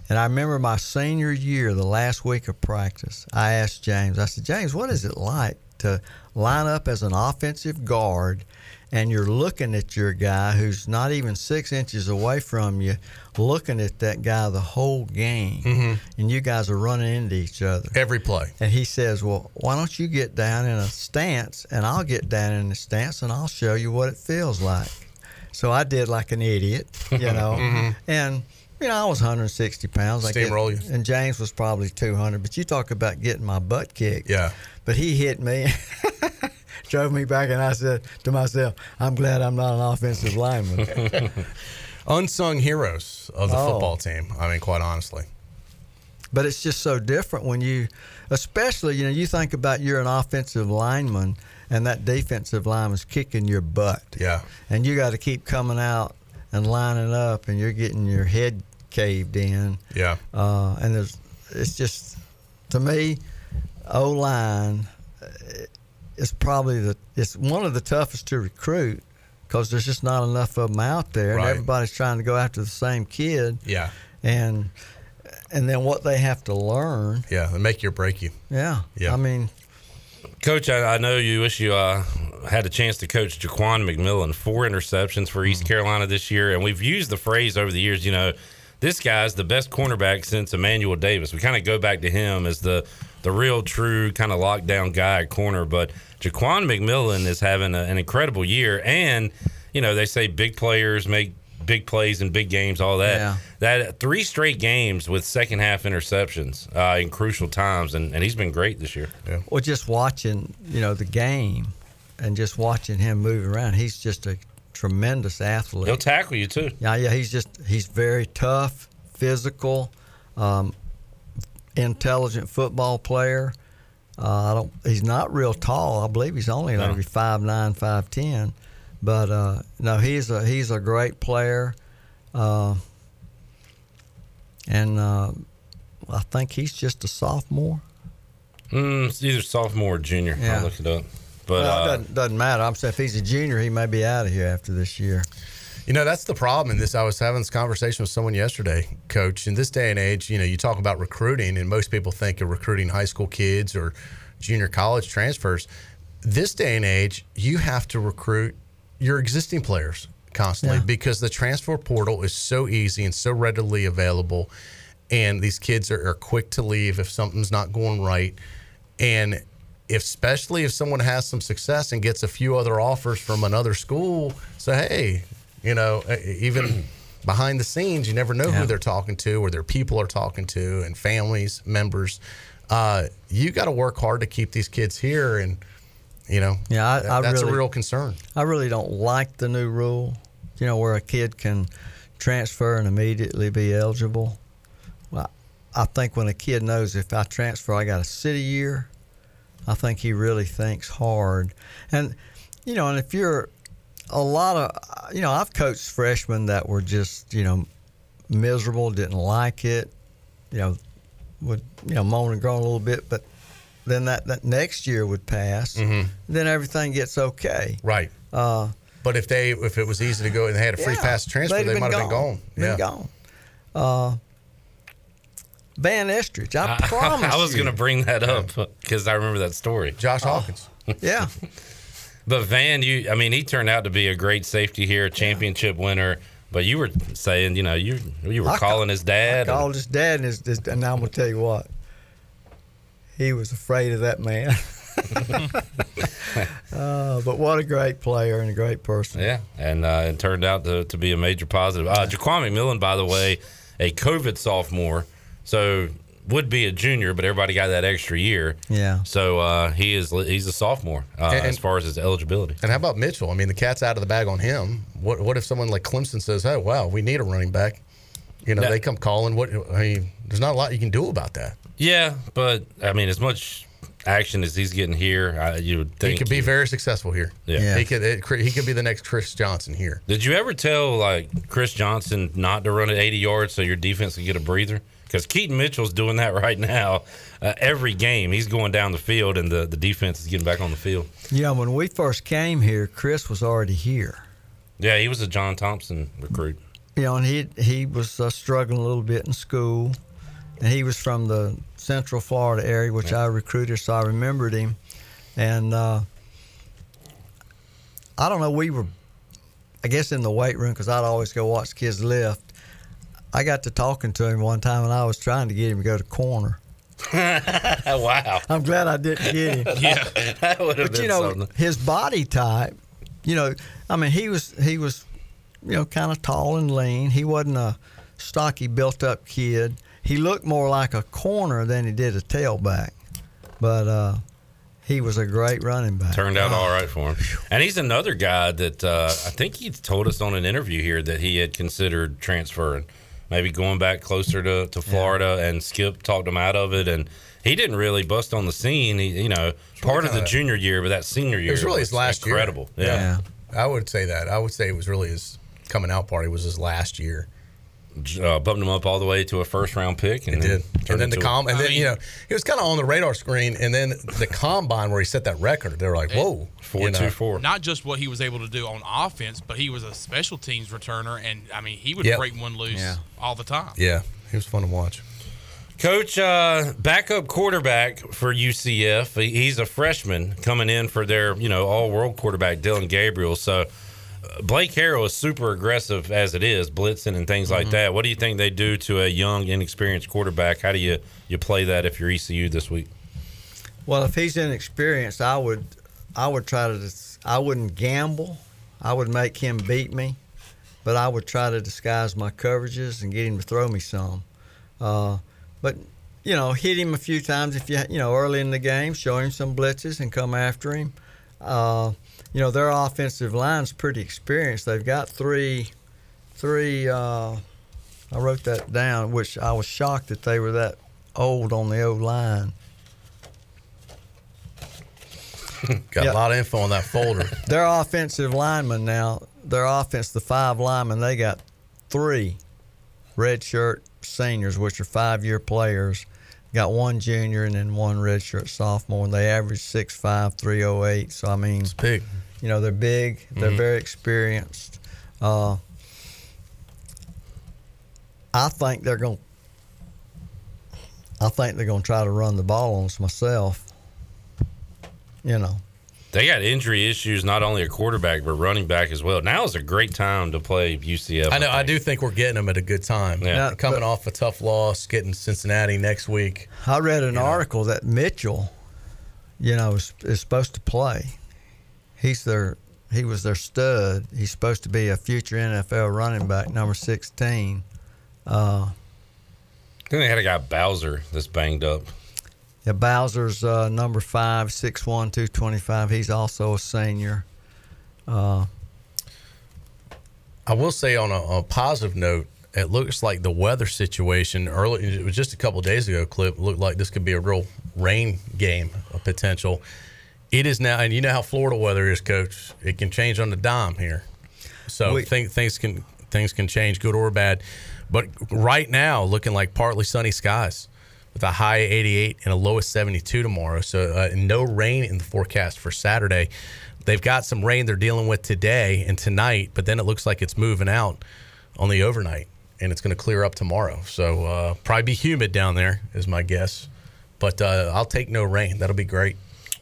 And I remember my senior year, the last week of practice, I asked James. I said, James, what is it like to line up as an offensive guard and you're looking at your guy who's not even six inches away from you, looking at that guy the whole game, mm-hmm. and you guys are running into each other. Every play. And he says, Well, why don't you get down in a stance and I'll get down in a stance and I'll show you what it feels like. So I did like an idiot, you know. Mm-hmm. And, you know, I was 160 pounds. Steamroll you. And James was probably 200. But you talk about getting my butt kicked. Yeah. But he hit me, drove me back, and I said to myself, I'm glad I'm not an offensive lineman. Unsung heroes of the Oh. football team. I mean, quite honestly. But it's just so different when you, especially, you know, you think about you're an offensive lineman and that defensive line is kicking your butt. Yeah. And you got to keep coming out and lining up and you're getting your head caved in. Yeah. Uh, and there's, it's just, to me, O line is probably the, it's one of the toughest to recruit because there's just not enough of them out there and everybody's trying to go after the same kid Yeah. and and then what they have to learn. Yeah. They make you or break you. Yeah, Yeah. I mean, Coach, I, I know you wish you uh, had a chance to coach Jaquan McMillian. Four interceptions for Mm-hmm. East Carolina this year, and we've used the phrase over the years. You know, this guy's the best cornerback since Emmanuel Davis. We kind of go back to him as the the real, true kind of lockdown guy at corner. But Jaquan McMillian is having a, an incredible year, and you know they say big players make big plays and big games, all that. Yeah. That three straight games with second half interceptions uh, in crucial times, and, and he's been great this year. Yeah. well, just watching, you know, the game and just watching him move around, he's just a tremendous athlete. He'll tackle you too. Yeah, yeah, he's just he's very tough, physical, um, intelligent football player. Uh, I don't. He's not real tall. I believe he's only No. maybe five nine, five ten. But uh, no, he's a he's a great player, uh, and uh, I think he's just a sophomore. Mm, it's either sophomore or junior. Yeah. I'll look it up. But well, uh, it doesn't, doesn't matter. I'm saying if he's a junior, he may be out of here after this year. You know, that's the problem in this. I was having this conversation with someone yesterday, coach. In this day and age, you know, you talk about recruiting, and most people think of recruiting high school kids or junior college transfers. This day and age, you have to recruit your existing players constantly Yeah. because the transfer portal is so easy and so readily available. And these kids are, are quick to leave if something's not going right. And especially if someone has some success and gets a few other offers from another school, say, hey, you know, even behind the scenes, you never know Yeah. who they're talking to or their people are talking to and families, members. Uh, you got to work hard to keep these kids here. And, you know, Yeah, I- I that's really- a real concern. I really don't like the new rule, you know, where a kid can transfer and immediately be eligible. Well, I think when a kid knows if I transfer, I got to sit a year, I think he really thinks hard. And, you know, and if you're a lot of, you know, I've coached freshmen that were just, you know, miserable, didn't like it, you know, would, you know, moan and groan a little bit, but then that, that next year would pass. Then everything gets okay. Right. Uh, But if they if it was easy to go and they had a free yeah, pass transfer, they'd might have been gone. Been yeah. gone. Uh, Van Eskridge, I promise I was going to bring that up because I remember that story. Josh Hawkins. Yeah, But Van, you, I mean, he turned out to be a great safety here, championship winner. But you were saying, you know, you you were I ca- calling his dad. I called his dad, and, his, his, and I'm gonna tell you what, he was afraid of that man. uh, but what a great player and a great person. Yeah, and uh, it turned out to, to be a major positive. Uh, Jaquan McMillian, by the way, a COVID sophomore, so would be a junior, but everybody got that extra year. Yeah. So uh, he is he's a sophomore uh, And- as far as his eligibility. And how about Mitchell? I mean, the cat's out of the bag on him. What what if someone like Clemson says, "Hey, wow, we need a running back"? You know, That- they come calling. What I mean, there's not a lot you can do about that. Yeah, but I mean, as much action as he's getting here, I, you would think He could be very successful here. Yeah. Yeah. He could it, he could be the next Chris Johnson here. Did you ever tell like Chris Johnson not to run at 80 yards so your defense can get a breather? Because Keaton Mitchell's doing that right now. Uh, every game, he's going down the field, and the, the defense is getting back on the field. Yeah, when we first came here, Chris was already here. Yeah, he was a John Thompson recruit. You know, and he he was uh, struggling a little bit in school, and he was from the Central Florida area, which I recruited, so I remembered him. and uh, I don't know. We were, I guess, in the weight room because I'd always go watch kids lift. I got to talking to him one time, and I was trying to get him to go to corner. wow. I'm glad I didn't get him. Yeah. that would have but been you know something. his body type you know i mean he was he was you know kind of tall and lean he wasn't a stocky built up kid he looked more like a corner than he did a tailback but uh he was a great running back Turned out all right for him. And he's another guy that uh, I think he told us on an interview here that he had considered transferring, maybe going back closer to, to Florida. And Skip talked him out of it. And he didn't really bust on the scene. He, you know, part of the junior year, but that senior year It was really his last incredible. year. Yeah. yeah I would say that. I would say it was really his coming out party was his last year. Uh, bumped him up all the way to a first round pick. And It then did. turned And then the into a- com, and I then mean- you know he was kind of on the radar screen, and then the combine where he set that record, they were like, "Whoa, Four you know. four. Not just what he was able to do on offense, but he was a special teams returner, and I mean he would Yep. break one loose Yeah. all the time. Yeah, he was fun to watch. Coach, uh, backup quarterback for UCF. He's a freshman coming in for their, you know, all-world quarterback Dillon Gabriel. So Blake Harrell is super aggressive as it is, blitzing and things like that. What do you think they do to a young, inexperienced quarterback? How do you you play that if you're ECU this week? well if he's inexperienced i would i would try to dis- i wouldn't gamble i would make him beat me but i would try to disguise my coverages and get him to throw me some uh, but you know hit him a few times if you you know early in the game show him some blitzes and come after him uh, you know their offensive line's pretty experienced they've got three three uh, i wrote that down which i was shocked that they were that old on the old line Got Yeah. a lot of info on that folder. their offensive linemen now, their offense, the five linemen, they got three redshirt seniors, which are five year players. Got one junior and then one redshirt sophomore, and they average 6'5, 308. So, I mean, it's Big. You know, they're big, they're very experienced. Uh, I think they're going to. I think they're going to try to run the ball on us myself. You know, They got injury issues, not only a quarterback but running back as well. Now is a great time to play UCF. I know. I think. do think we're getting them at a good time. Yeah. Yeah, coming but- off a tough loss, getting Cincinnati next week. I read an You know. article that Mitchell, you know, is, is supposed to play. He's their he was their stud. He's supposed to be a future NFL running back, number sixteen. Uh, Then they had a guy Bowser that's banged up. yeah, Bowser's uh, number five, six one, two twenty five. He's also a senior. Uh, I will say on a, a positive note, it looks like the weather situation early. It was just a couple days ago. Clip looked like this could be a real rain game of potential. It is now, and you know how Florida weather is, Coach. It can change on the dime here. So We- think, things can things can change, good or bad. But right now, looking like partly sunny skies with a high 88 and a low of 72 tomorrow. So uh, no rain in the forecast for Saturday. They've got some rain they're dealing with today and tonight, but then it looks like it's moving out on the overnight and it's going to clear up tomorrow. So uh, probably be humid down there is my guess. But uh, I'll take no rain. That'll be great.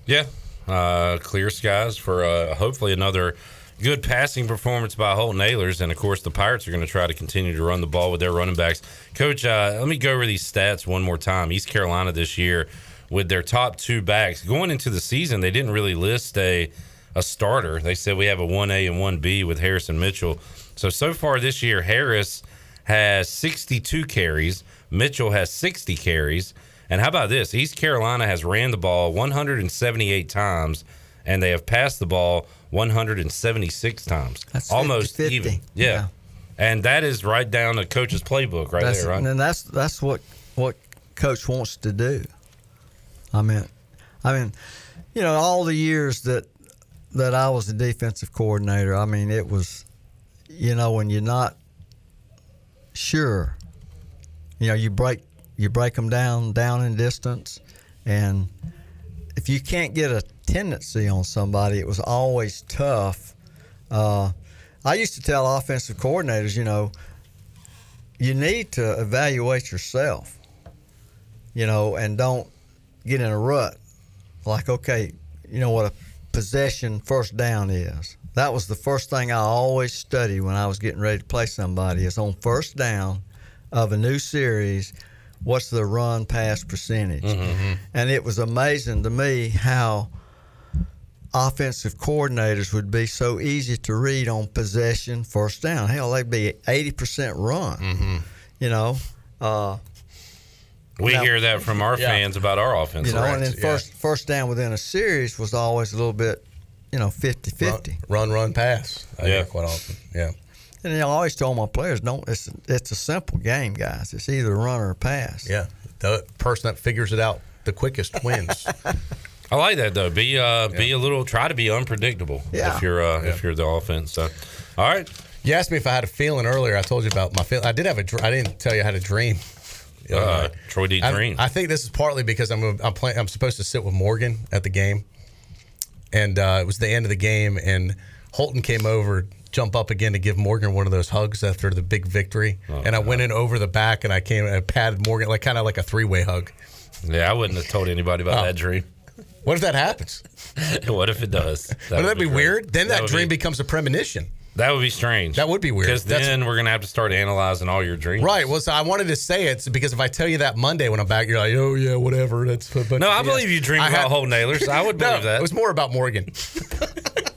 Yeah, uh, clear skies for uh, hopefully another good passing performance by Holton Ahlers, and of course the Pirates are going to try to continue to run the ball with their running backs. Coach, uh, let me go over these stats one more time. East Carolina this year with their top two backs going into the season, they didn't really list a a starter. They said we have a one A and one B with Harris and Mitchell. So so far this year, Harris has 62 carries, Mitchell has 60 carries. And how about this? East Carolina has ran the ball 178 times, and they have passed the ball 176 times. That's almost 50-50. even. Yeah. Yeah. And that is right down the coach's playbook right that's there, right? and that's that's what what coach wants to do. I mean, I mean, you know, all the years that that I was a defensive coordinator, I mean, it was, you know, when you're not sure, you know, you break you break them down down in distance, and if you can't get a tendency on somebody, it was always tough. Uh, I used to tell offensive coordinators, you know, you need to evaluate yourself, you know, and don't get in a rut. Like, okay, you know what a possession first down is. That was the first thing I always studied when I was getting ready to play somebody. Is on first down of a new series, what's the run pass percentage? Mm-hmm, mm-hmm. And it was amazing to me how offensive coordinators would be so easy to read on possession first down. Hell, they'd be 80% run. Mm-hmm. You know, uh, We Now- hear that from our Yeah. fans about our offense. you know, and then yeah. first first down within a series was always a little bit, you know, 50-50. Run, run, run, pass. I Yeah. quite often. Yeah. And I always told my players, don't. It's it's a simple game, guys. It's either run or pass. Yeah. The person that figures it out the quickest wins. I like that though. Be uh, be a little. Try to be unpredictable. Yeah. If you're uh, if you're the offense. So, all right. you asked me if I had a feeling earlier. I told you about my feeling. I did have a. dr- I didn't tell you I had a dream. the Uh, night. Troy D. I, Green. I think this is partly because I'm I'm playing. I'm supposed to sit with Morgan at the game, and uh, it was the end of the game, and Holton came over, jump up again to give Morgan one of those hugs after the big victory, Oh, and I went in over the back, and I came and I patted Morgan like kind of like a three way hug. yeah, I wouldn't have told anybody about Oh. that dream. What if that happens? what if it does? That Wouldn't that be great. weird? Then that, would dream be- becomes a premonition. that would be strange. That would be weird. Because then we're gonna have to start analyzing all your dreams. Right. Well, so I wanted to say it because if I tell you that Monday when I'm back, you're like, oh yeah, whatever. That's No, I believe you dream I about had- Holton Ahlers. I would No, believe that. it was more about Morgan.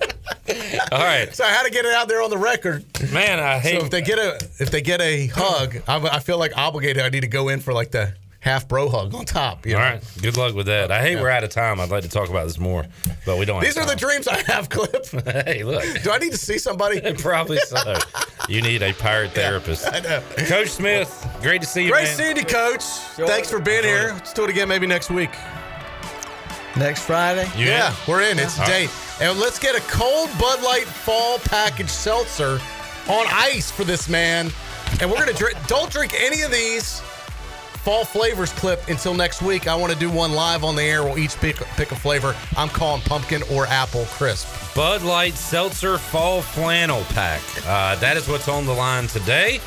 all right, So I had to get it out there on the record. man. I hate. So if they get a if they get a hug, I, I feel like obligated. I need to go in for like the half bro hug on top. You all know? right, good luck with that. I hate we're out of time. I'd like to talk about this more, but we don't. These are have the dreams I have, Clip. hey, look. Do I need to see somebody? Probably so. You need a pirate therapist. I know. Coach Smith, great to see you, Great man. seeing you, Coach. Thanks for being here. Let's do it again maybe next week. Next Friday. You Yeah, we're in. It's a date. And let's get a cold Bud Light fall package seltzer on ice for this man. And we're gonna drink. Don't drink any of these fall flavors clip until next week. I want to do one live on the air. We'll each pick pick a flavor. I'm calling pumpkin or apple crisp. Bud Light Seltzer Fall Flannel Pack. Uh, that is what's on the line today.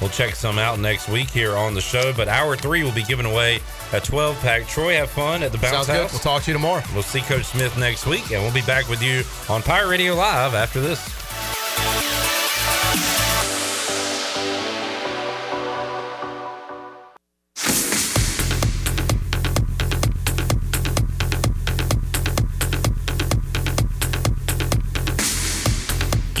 We'll check some out next week here on the show. But hour three will be giving away a 12 pack. Troy, have fun at the Bounce Sounds good. House. We'll talk to you tomorrow. We'll see Coach Smith next week, and we'll be back with you on Pirate Radio Live after this.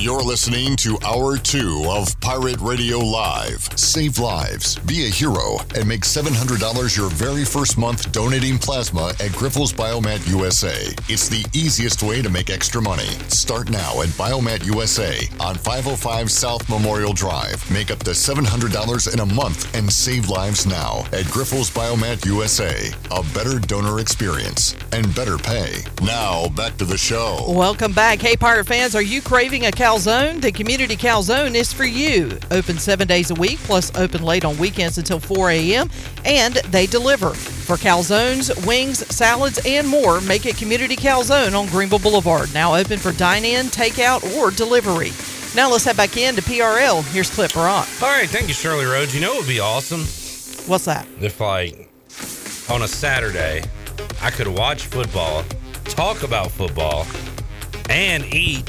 You're listening to Hour 2 of Pirate Radio Live. Save lives, be a hero, and make $700 your very first month donating plasma at Grifols Biomat USA. It's the easiest way to make extra money. Start now at Biomat USA on 505 South Memorial Drive. Make up to $700 in a month and save lives now at Grifols Biomat USA. A better donor experience and better pay. Now, back to the show. Welcome back. Hey, Pirate fans, are you craving a calzone? The Community Calzone is for you. Open seven days a week, plus open late on weekends until 4 a.m., and they deliver. For calzones, wings, salads, and more, make it Community Calzone on Greenville Boulevard. Now open for dine in, takeout, or delivery. Now let's head back in to PRL. Here's Clip Rock. All right, thank you, Shirley Rhodes. You know it would be awesome What's that? if, like, on a Saturday, I could watch football, talk about football, and eat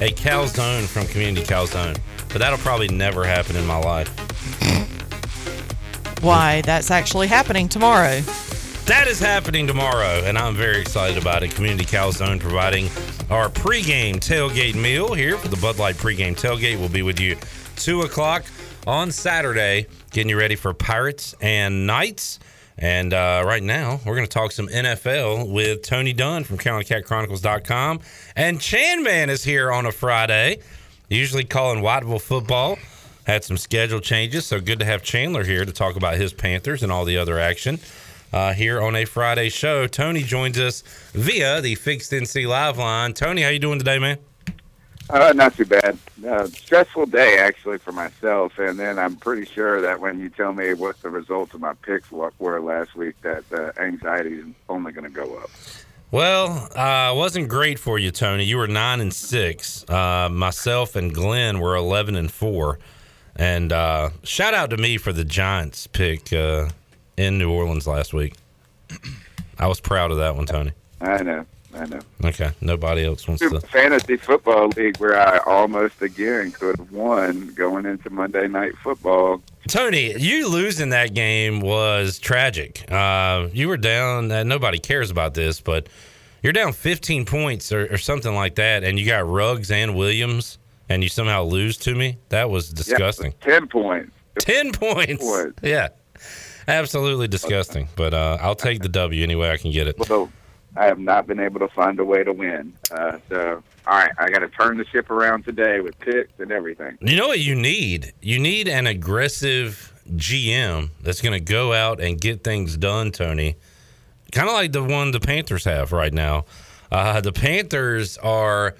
a calzone from Community Calzone. But that'll probably never happen in my life. Why, that's actually happening tomorrow. That is happening tomorrow, and I'm very excited about it. Community Calzone providing our pregame tailgate meal here for the Bud Light pregame tailgate. We'll be with you 2 o'clock on Saturday, getting you ready for Pirates and Knights. And uh, right now, we're going to talk some NFL with Tony Dunn from CarolinaCatChronicles.com. And Chan Man is here on a Friday, usually calling Whiteville football. Had some schedule changes, so good to have Chandler here to talk about his Panthers and all the other action uh, here on a Friday show. Tony joins us via the Fixed NC Live line. Tony, how you doing today, man? Uh, not too bad. Uh, stressful day actually for myself, and then I'm pretty sure that when you tell me what the results of my picks were last week, that the anxiety is only going to go up. Well, uh, wasn't great for you, Tony. You were nine and six. Uh, myself and Glenn were eleven and four. And uh, shout out to me for the Giants pick uh, in New Orleans last week. I was proud of that one, Tony. I know. I know. Okay, nobody else wants to. Fantasy football league where I almost again could have won going into Monday night football. Tony, you losing that game was tragic. Uh, you were down. Uh, nobody cares about this, but you're down 15 points or, or something like that, and you got Ruggs and Williams, and you somehow lose to me. That was disgusting. Yeah, Ten points. 10 points. Points. Yeah, absolutely disgusting. But uh, I'll take the W any way I can get it. So I have not been able to find a way to win. Uh, so all right, I got to turn the ship around today with picks and everything. You know what you need? You need an aggressive GM that's going to go out and get things done, Tony. Kind of like the one the Panthers have right now. Uh, the Panthers are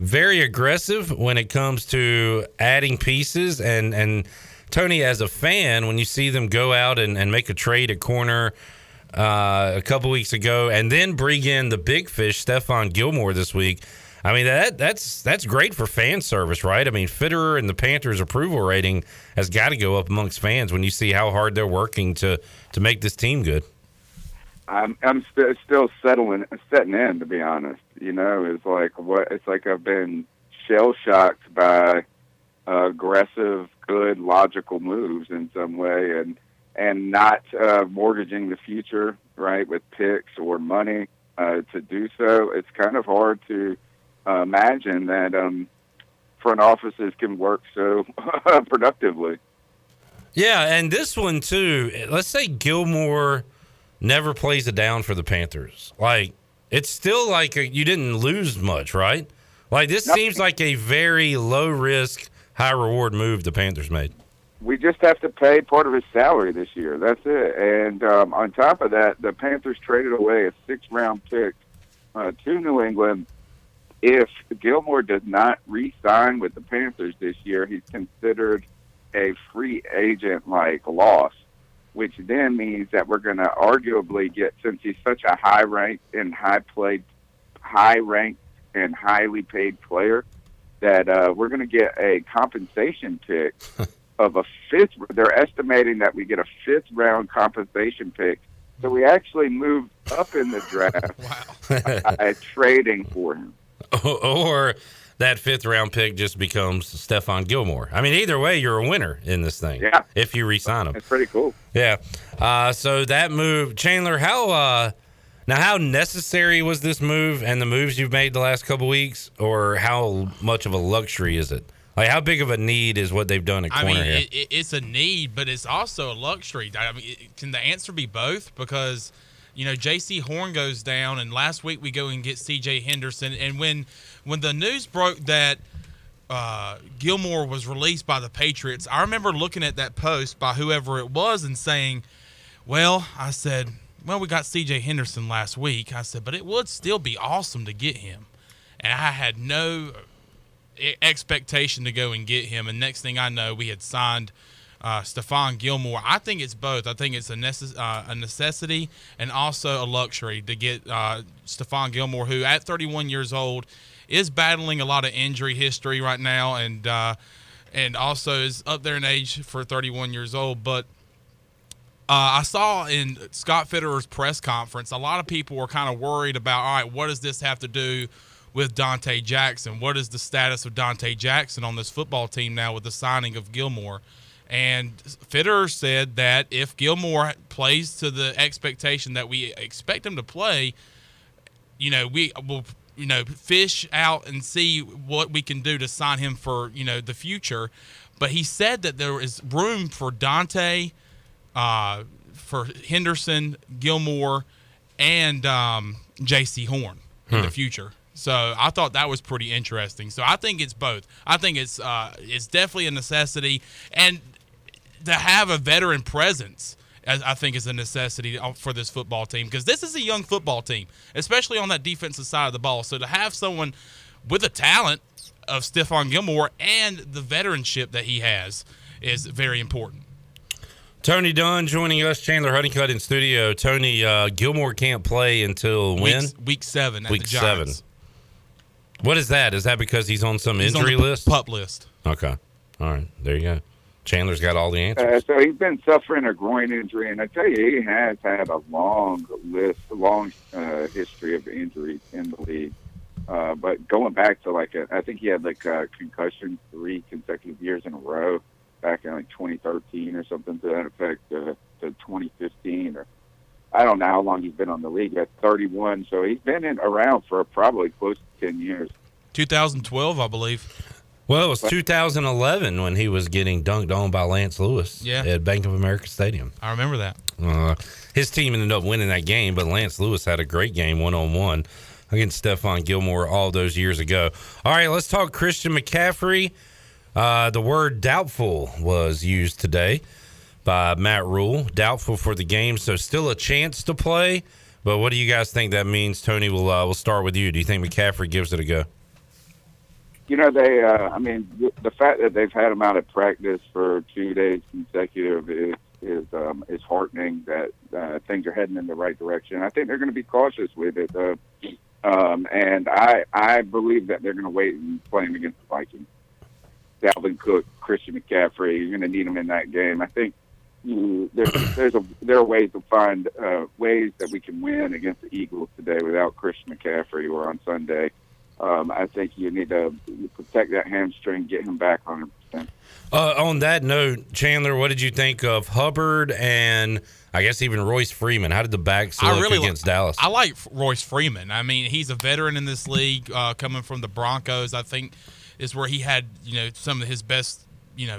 very aggressive when it comes to adding pieces. And, and Tony, as a fan, when you see them go out and, and make a trade at corner uh, a couple weeks ago and then bring in the big fish, Stephon Gilmore, this week. I mean that that's that's great for fan service, right? I mean, Fitterer and the Panthers' approval rating has got to go up amongst fans when you see how hard they're working to to make this team good. I'm I'm st- still settling setting in to be honest. You know, it's like what it's like I've been shell shocked by aggressive, good, logical moves in some way, and and not uh, mortgaging the future right with picks or money uh, to do so. It's kind of hard to uh, imagine that um, front offices can work so productively. Yeah, and this one too. Let's say Gilmore never plays it down for the Panthers. Like it's still like a, you didn't lose much, right? Like this seems like a very low risk, high reward move the Panthers made. We just have to pay part of his salary this year. That's it. And um, on top of that, the Panthers traded away a six round pick uh, to New England. If Gilmore does not re sign with the Panthers this year, he's considered a free agent like loss, which then means that we're going to arguably get, since he's such a high ranked and high played, high ranked and highly paid player, that uh, we're going to get a compensation pick of a fifth. They're estimating that we get a fifth round compensation pick. So we actually moved up in the draft by trading for him. or that fifth round pick just becomes Stephon Gilmore. I mean, either way, you're a winner in this thing. Yeah. If you re-sign him. It's pretty cool. Yeah. Uh, so that move, Chandler, how uh, now how necessary was this move and the moves you've made the last couple weeks, or how much of a luxury is it? Like, how big of a need is what they've done at I corner mean, here? it, it, it's a need, but it's also a luxury. I mean, it, can the answer be both? Because you know, Jaycee Horn goes down, and last week we go and get C.J. Henderson, and when when the news broke that uh, Gilmore was released by the Patriots, I remember looking at that post by whoever it was and saying, "Well," I said, "Well, we got C.J. Henderson last week." I said, "But it would still be awesome to get him," and I had no expectation to go and get him. And next thing I know, we had signed uh, Stephon Gilmore. I think it's both. I think it's a, necess- uh, a necessity and also a luxury to get uh, Stephon Gilmore, who at 31 years old is battling a lot of injury history right now, and uh, and also is up there in age for 31 years old, but. Uh, I saw in Scott Fitterer's press conference, a lot of people were kind of worried about, all right, what does this have to do with Donte Jackson? What is the status of Donte Jackson on this football team now with the signing of Gilmore? And Fitterer said that if Gilmore plays to the expectation that we expect him to play, you know, we will, you know, fish out and see what we can do to sign him for, you know, the future. But he said that there is room for Donte, uh, for Henderson, Gilmore, and um, Jaycee Horn in the future. So I thought that was pretty interesting. So I think it's both. I think it's uh, it's definitely a necessity, and to have a veteran presence, I think is a necessity for this football team because this is a young football team, especially on that defensive side of the ball. So to have someone with the talent of Stephon Gilmore and the veteranship that he has is very important. Tony Dunn joining us, Chandler Honeycutt in studio. Tony uh, Gilmore can't play until when? Week, week seven at Week seven. What is that? Is that because he's on some He's on injury the list? pup list. Okay. All right. There you go. Chandler's got all the answers. Uh, so he's been suffering a groin injury, and I tell you, he has had a long list, long uh, history of injuries in the league. Uh, but going back to like, a, I think he had like a concussion three consecutive years in a row back in like 2013 or something to that effect, uh, to 2015 or I don't know how long he's been on the league. At 31, so he's been in around for probably close to 10 years. 2012, I believe. Well, it was 2011 when he was getting dunked on by Lance Lewis Yeah. at Bank of America Stadium. I remember that. Uh, his team ended up winning that game, but Lance Lewis had a great game one on one against Stephon Gilmore all those years ago. All right, let's talk Christian McCaffrey. Uh, the word doubtful was used today by Matt Rhule. Doubtful for the game, so still a chance to play. But what do you guys think that means, Tony? We'll uh, we'll start with you. Do you think McCaffrey gives it a go? You know, they. Uh, I mean, the, fact that they've had him out of practice for two days consecutive is is um, is heartening. That uh, things are heading in the right direction. I think they're going to be cautious with it, uh, um, and I I believe that they're going to wait and play him against the Vikings. Dalvin Cook, Christian McCaffrey, you're going to need them in that game. I think there's there's a there are ways to find uh, ways that we can win against the Eagles today without Christian McCaffrey or on Sunday. Um, I think you need to protect that hamstring, get him back 100. percent Uh, on that note, Chandler, what did you think of Hubbard and I guess even Royce Freeman? How did the backs look I really against li- Dallas? I like Royce Freeman. I mean, he's a veteran in this league, uh, coming from the Broncos. I think is where he had you know some of his best you know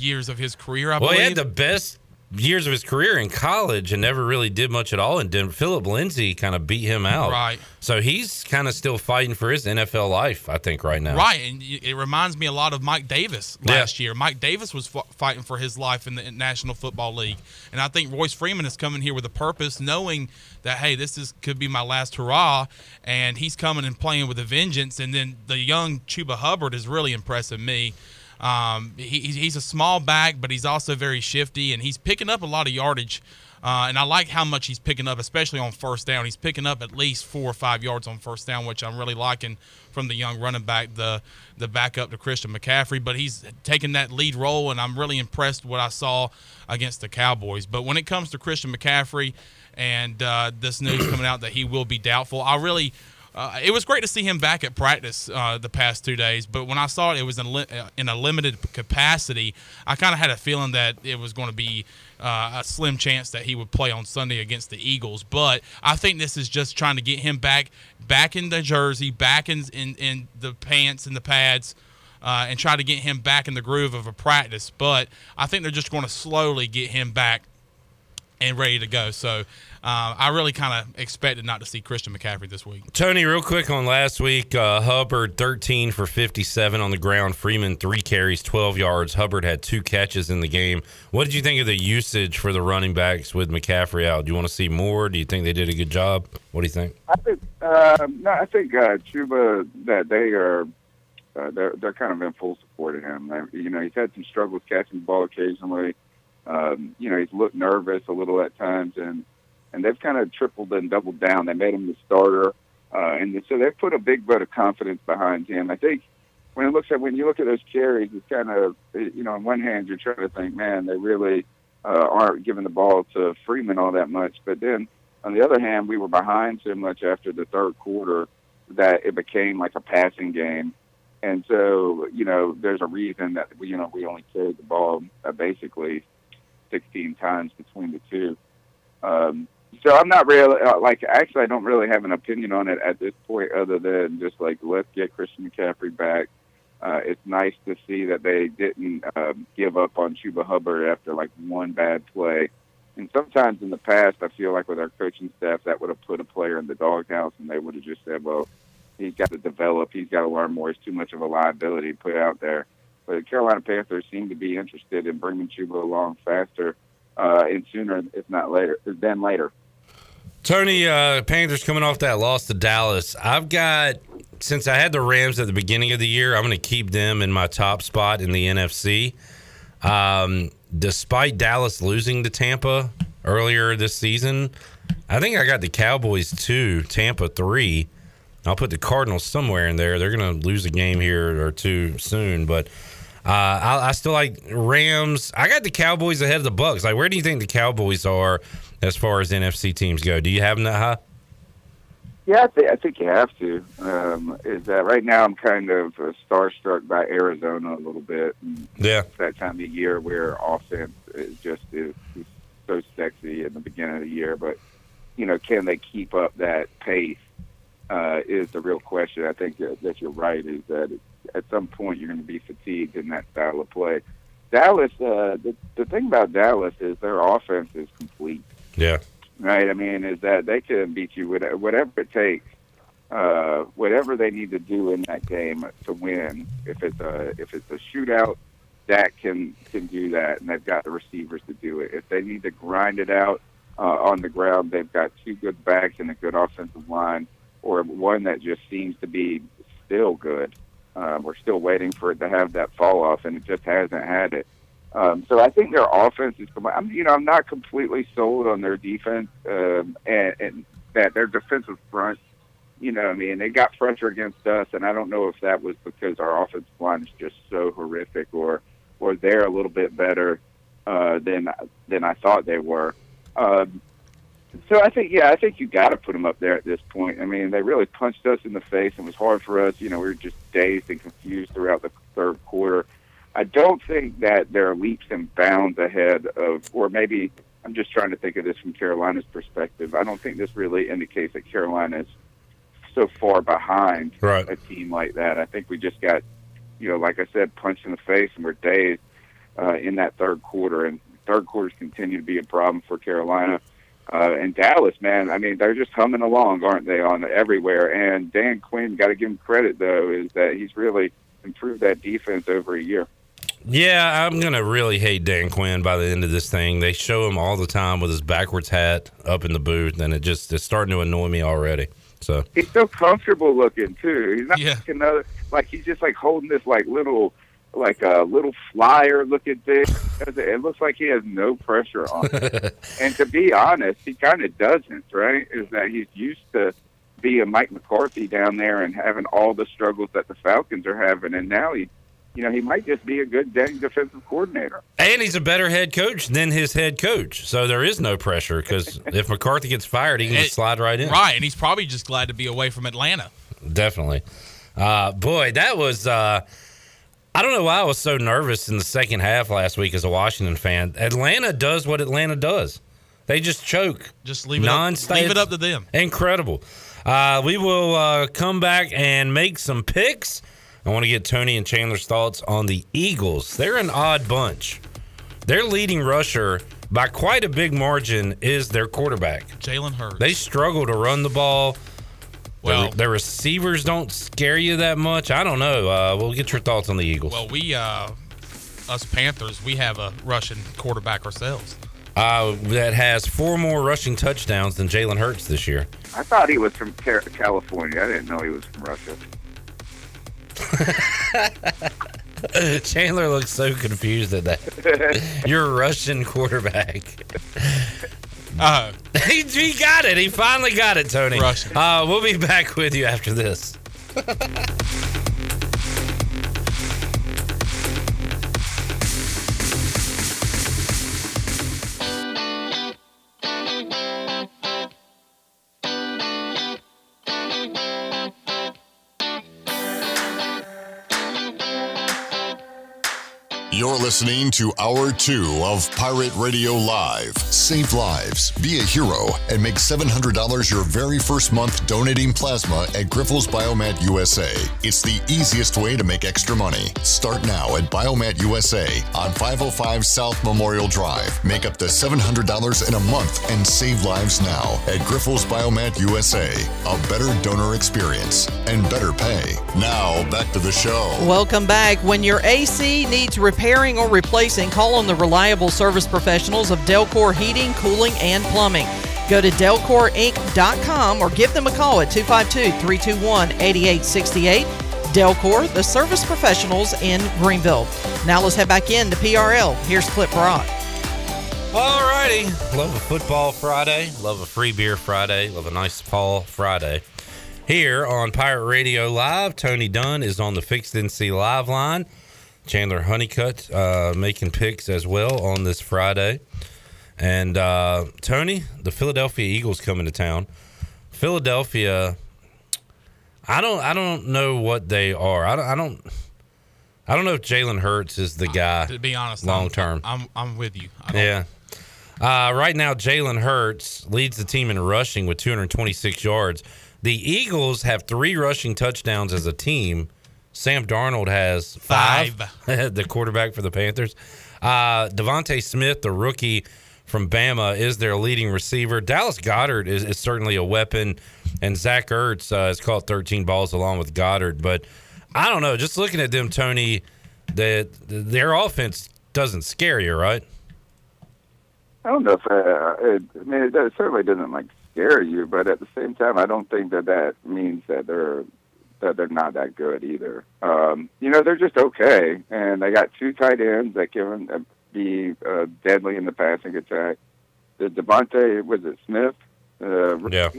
years of his career. I well, believe. he had the best years of his career in college and never really did much at all in Denver. Phillip Lindsay kind of beat him out. Right. So he's kind of still fighting for his NFL life, I think, right now. Right, and it reminds me a lot of Mike Davis last year. Mike Davis was f- fighting for his life in the National Football League, and I think Royce Freeman is coming here with a purpose, knowing that hey, this is could be my last hurrah, and he's coming and playing with a vengeance. And then the young Chuba Hubbard is really impressing me. Um, he, he's- a small back, but he's also very shifty, and he's picking up a lot of yardage. Uh, and I like how much he's picking up, especially on first down. He's picking up at least four or five yards on first down, which I'm really liking from the young running back, the the backup to Christian McCaffrey. But he's taking that lead role, and I'm really impressed what I saw against the Cowboys. But when it comes to Christian McCaffrey and uh, this news coming out that he will be doubtful, I really uh, it was great to see him back at practice uh, the past two days, but when I saw it, it was in, li- uh, in a limited capacity. I kind of had a feeling that it was going to be uh, a slim chance that he would play on Sunday against the Eagles. But I think this is just trying to get him back, back in the jersey, back in in, in the pants and the pads. Uh, and try to get him back in the groove of a practice, but I think they're just going to slowly get him back and ready to go. So uh, I really kind of expected not to see Christian McCaffrey this week. Tony, real quick on last week, uh, Hubbard 13 for 57 on the ground. Freeman three carries, 12 yards. Hubbard had two catches in the game. What did you think of the usage for the running backs with McCaffrey out? Do you want to see more? Do you think they did a good job? What do you think? I think uh, no, I think uh, Chuba that they are uh, they're they're kind of in full support of him. Uh, you know, he's had some struggles catching the ball occasionally. Um, you know, he's looked nervous a little at times, and and they've kind of tripled and doubled down. They made him the starter, uh, and so they've put a big vote of confidence behind him. I think when it looks at when you look at those carries, it's kind of you know, on one hand you're trying to think, man, they really uh, aren't giving the ball to Freeman all that much, but then on the other hand, we were behind so much after the third quarter that it became like a passing game. And so, you know, there's a reason that we, you know, we only carried the ball uh, basically 16 times between the two. Um, so I'm not really uh, like actually I don't really have an opinion on it at this point other than just like let's get Christian McCaffrey back. Uh, it's nice to see that they didn't um, give up on Chuba Hubbard after like one bad play. And sometimes in the past, I feel like with our coaching staff, that would have put a player in the doghouse, and they would have just said, "Well, he's got to develop. He's got to learn more. He's too much of a liability to put out there." But the Carolina Panthers seem to be interested in bringing Chuba along faster uh, and sooner, if not later, than later. Tony, uh, Panthers coming off that loss to Dallas. I've got since I had the Rams at the beginning of the year, I'm going to keep them in my top spot in the NFC. Um, despite Dallas losing to Tampa earlier this season, I think I got the Cowboys two, Tampa three. I'll put the Cardinals somewhere in there. They're going to lose a game here or two soon, but Uh, I, I still like Rams. I got the Cowboys ahead of the Bucks. Like, where do you think the Cowboys are as far as NFC teams go? Do you have them that high? Yeah, I, th- I think you have to. Um, is that right now? I'm kind of uh, starstruck by Arizona a little bit. And Yeah. it's that time of year where offense is just is, is so sexy in the beginning of the year, but you know, can they keep up that pace? Uh, is the real question. I think that, that you're right. Is that at some point you're going to be fatigued in that style of play. Dallas. Uh, the the thing about Dallas is their offense is complete Yeah. right? I mean, is that they can beat you with whatever it takes, uh, whatever they need to do in that game to win. If it's a if it's a shootout, Dak can can do that, and they've got the receivers to do it. If they need to grind it out uh, on the ground, they've got two good backs and a good offensive line, or one that just seems to be still good. Um, we're still waiting for it to have that fall off, and it just hasn't had it. Um, so I think their offense is. I'm, you know, I'm not completely sold on their defense um, and, and that their defensive front. You know, I mean, they got pressure against us, and I don't know if that was because our offensive line is just so horrific, or or they're a little bit better uh, than than I thought they were. Um, so I think, yeah, I think you got to put them up there at this point. I mean, they really punched us in the face, and it was hard for us. You know, we were just dazed and confused throughout the third quarter. I don't think that there are leaps and bounds ahead of, or maybe I'm just trying to think of this from Carolina's perspective. I don't think this really indicates that Carolina is so far behind Right. a team like that. I think we just got, you know, like I said, punched in the face and we're dazed uh, in that third quarter. And third quarters continue to be a problem for Carolina. Uh, and Dallas, man, I mean, they're just humming along, aren't they, on everywhere? And Dan Quinn, got to give him credit, though, is that he's really improved that defense over a year. Yeah, I'm gonna really hate Dan Quinn by the end of this thing. They show him all the time with his backwards hat up in the booth, and it just it's starting to annoy me already. So He's so comfortable looking too. He's not Yeah. like another like he's just like holding this like little like a little flyer looking thing. It looks like he has no pressure on. him. and to be honest, he kind of doesn't. Right? Is that he's used to being a Mike McCarthy down there and having all the struggles that the Falcons are having, and now he, you know, he might just be a good dang defensive coordinator. and he's a better head coach than his head coach, so there is no pressure because if McCarthy gets fired, he can just It- slide right in. Right, and he's probably just glad to be away from Atlanta. Definitely. Uh, boy, that was. Uh, I don't know why I was so nervous in the second half last week as a Washington fan. Atlanta does what Atlanta does. They just choke. Just leave it up, leave it up to them. Incredible. Uh, we will uh, come back and make some picks. I want to get Tony and Chandler's thoughts on the Eagles. They're an odd bunch. Their leading rusher, by quite a big margin, is their quarterback. Jalen Hurts. They struggle to run the ball. Well- their, their receivers don't scare you that much. I don't know. Uh, we'll get your thoughts on the Eagles. well, we uh, us Panthers, we have a Russian quarterback ourselves. uh, that has four more rushing touchdowns than Jalen Hurts this year. I thought he was from California. I didn't know he was from Russia. Chandler looks so confused at that. You're a Russian quarterback. Uh, he, he got it. He finally got it, Tony. Russian. Uh, we'll be back with you after this. You're listening to Hour 2 of Pirate Radio Live. Save lives, be a hero, and make $700 your very first month donating plasma at Grifols Biomat USA. It's the easiest way to make extra money. Start now at Biomat USA on 505 South Memorial Drive. Make up to $700 in a month and save lives now at Grifols Biomat USA. A better donor experience and better pay. Now, back to the show. Welcome back. When your AC needs repairing or replacing, call on the reliable service professionals of Delcor Heating, Cooling, and Plumbing. Go to delcorinc.com or give them a call at 252 321 8868. Delcor, the service professionals in Greenville. Now let's head back in to PRL. Here's Clip Rock. All righty. Love a football Friday. Love a free beer Friday. Love a nice Paul Friday. Here on Pirate Radio Live, Tony Dunn is on the Fixed NC Live line. Chandler Honeycutt uh, making picks as well on this Friday. And uh, Tony, the Philadelphia Eagles coming to town. Philadelphia, I don't, I don't know what they are. I don't, I don't, I don't know if Jalen Hurts is the guy. To be honest, long term. I'm I'm with you. I don't- Yeah. Uh, right now, Jalen Hurts leads the team in rushing with 226 yards. The Eagles have three rushing touchdowns as a team. Sam Darnold has five. the quarterback for the Panthers. Uh, DeVonta Smith, the rookie from Bama, is their leading receiver. Dallas Goedert is, is certainly a weapon, and Zach Ertz uh, has caught 13 balls along with Goddard. But I don't know. Just looking at them, Tony, that their offense doesn't scare you, right? I don't know if uh, it, I mean it, does- certainly doesn't like scare you, but at the same time, I don't think that that means that they're that they're not that good either. Um, you know, they're just okay, and they got two tight ends that can uh, be uh, deadly in the passing attack. The DeVonta was it Smith? Uh, Yeah.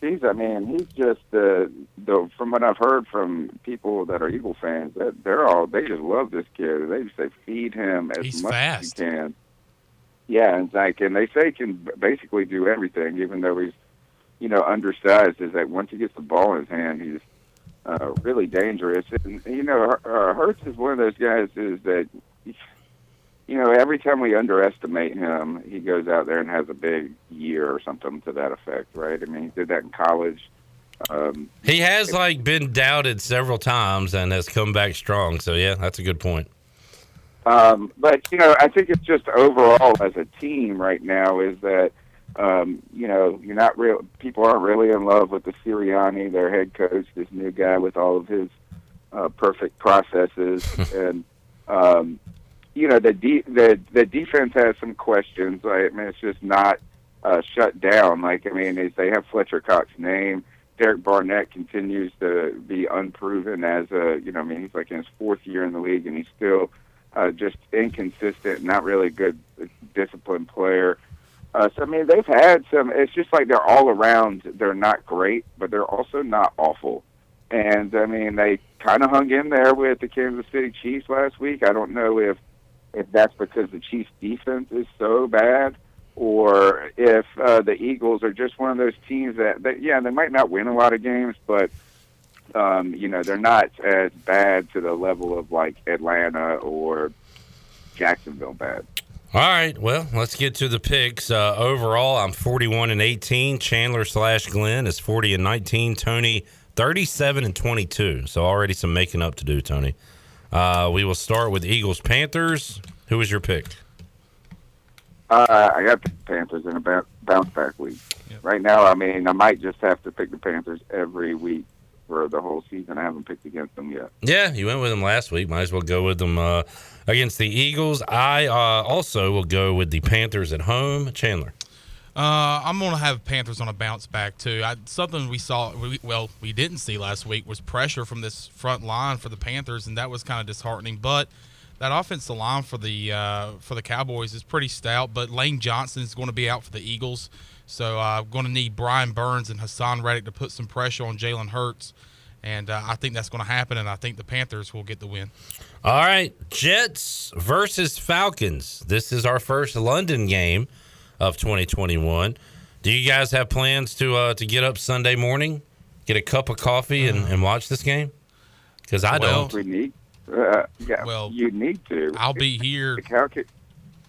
He's, I mean, he's just uh, the from what I've heard from people that are Eagle fans, that they're all they just love this kid. They just say feed him as He's much fast. as you can. Yeah, and like, and they say he can basically do everything, even though he's, you know, undersized. Is that once he gets the ball in his hand, he's uh, really dangerous. And you know, uh, Hurts is one of those guys is that, you know, every time we underestimate him, he goes out there and has a big year or something to that effect, right? I mean, he did that in college. Um, He has like been doubted several times and has come back strong. So yeah, that's a good point. Um, but you know, I think it's just overall as a team right now is that um, you know you're not real. People aren't really in love with the Sirianni, their head coach, this new guy with all of his uh, perfect processes, and um, you know the de- the the defense has some questions. Like, I mean, it's just not uh, shut down. Like I mean, is they have Fletcher Cox's name. Derek Barnett continues to be unproven as a you know I mean he's like in his fourth year in the league and he's still uh, just inconsistent, not really a good disciplined player. Uh, so I mean, they've had some. It's just like they're all around. They're not great, but they're also not awful. And I mean, they kind of hung in there with the Kansas City Chiefs last week. I don't know if if that's because the Chiefs' defense is so bad, or if uh, the Eagles are just one of those teams that, that yeah, they might not win a lot of games, but um, you know, they're not as bad to the level of like Atlanta or Jacksonville bad. All right, well, let's get to the picks. Uh, overall, I'm 41 and 18. Chandler slash Glenn is 40 and 19. Tony 37 and 22. So already some making up to do, Tony. Uh, we will start with Eagles Panthers. Who was your pick? Uh, I got the Panthers in a ba- bounce back week. Right now, I mean, I might just have to pick the Panthers every week for the whole season. I haven't picked against them yet. Yeah, you went with them last week. Might as well go with them uh, against the Eagles. I uh, also will go with the Panthers at home. Chandler. Uh, I'm gonna have Panthers on a bounce back too. I, something we saw, we, well, we didn't see last week was pressure from this front line for the Panthers, and that was kind of disheartening. But that offensive line for the uh, for the Cowboys is pretty stout. But Lane Johnson is going to be out for the Eagles, so uh, I'm going to need Brian Burns and Haason Reddick to put some pressure on Jalen Hurts, and uh, I think that's going to happen. And I think the Panthers will get the win. All right, Jets versus Falcons. This is our first London game of 2021. Do you guys have plans to uh, to get up Sunday morning, get a cup of coffee, and, and watch this game? Because I Well, don't. We need, uh, yeah, Well, you need to. I'll be here. Like, how could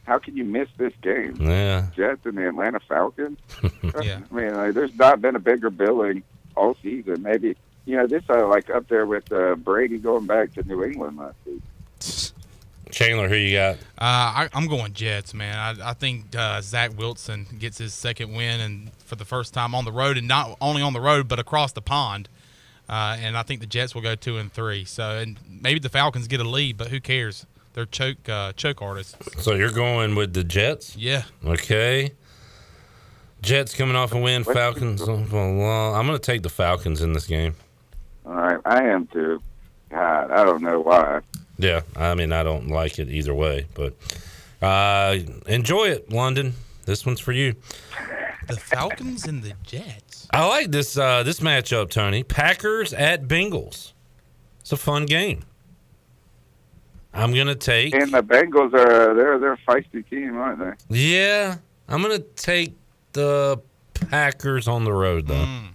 how can you miss this game? Yeah. Jets and the Atlanta Falcons. Yeah. I mean, like, there's not been a bigger billing all season. Maybe you know this uh, like up there with uh, Brady going back to New England last week. Chandler, who you got? Uh, I, I'm going Jets, man. I, I think uh, Zach Wilson gets his second win and for the first time on the road, and not only on the road but across the pond. Uh, and I think the Jets will go two and three. So, and maybe the Falcons get a lead, but who cares? They're choke uh, choke artists. So you're going with the Jets? Yeah. Okay. Jets coming off a win. Falcons. off a lo- I'm going to take the Falcons in this game. All right, I am too. God, I don't know why. Yeah, I mean, I don't like it either way, but uh, enjoy it, London. This one's for you. The Falcons and the Jets. I like this uh, this matchup, Tony. Packers at Bengals. It's a fun game. I'm gonna take. And the Bengals are they're they're a feisty team, aren't they? Yeah, I'm gonna take the Packers on the road though. Mm.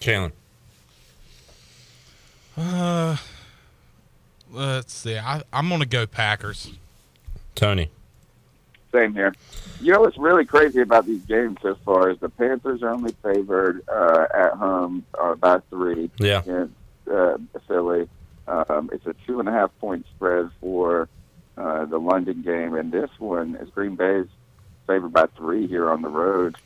Chandler. Uh, let's see. I, I'm gonna go Packers. Tony. Same here. You know what's really crazy about these games so far is the Panthers are only favored uh, at home uh, by three Yeah. against uh, Philly. Um, it's a two and a half point spread for uh, the London game, and this one is Green Bay's favored by three here on the road.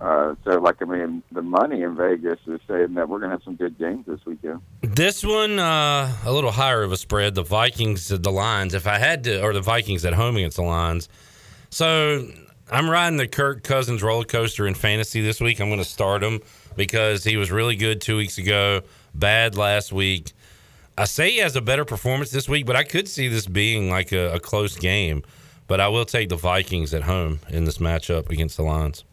Uh, so, like, I mean, the money in Vegas is saying that we're going to have some good games this weekend. This one, uh, a little higher of a spread. The Vikings, the Lions. If I had to, or the Vikings at home against the Lions. So I'm riding the Kirk Cousins roller coaster in fantasy this week. I'm going to start him because he was really good two weeks ago, bad last week. I say he has a better performance this week, but I could see this being like a, a close game. But I will take the Vikings at home in this matchup against the Lions.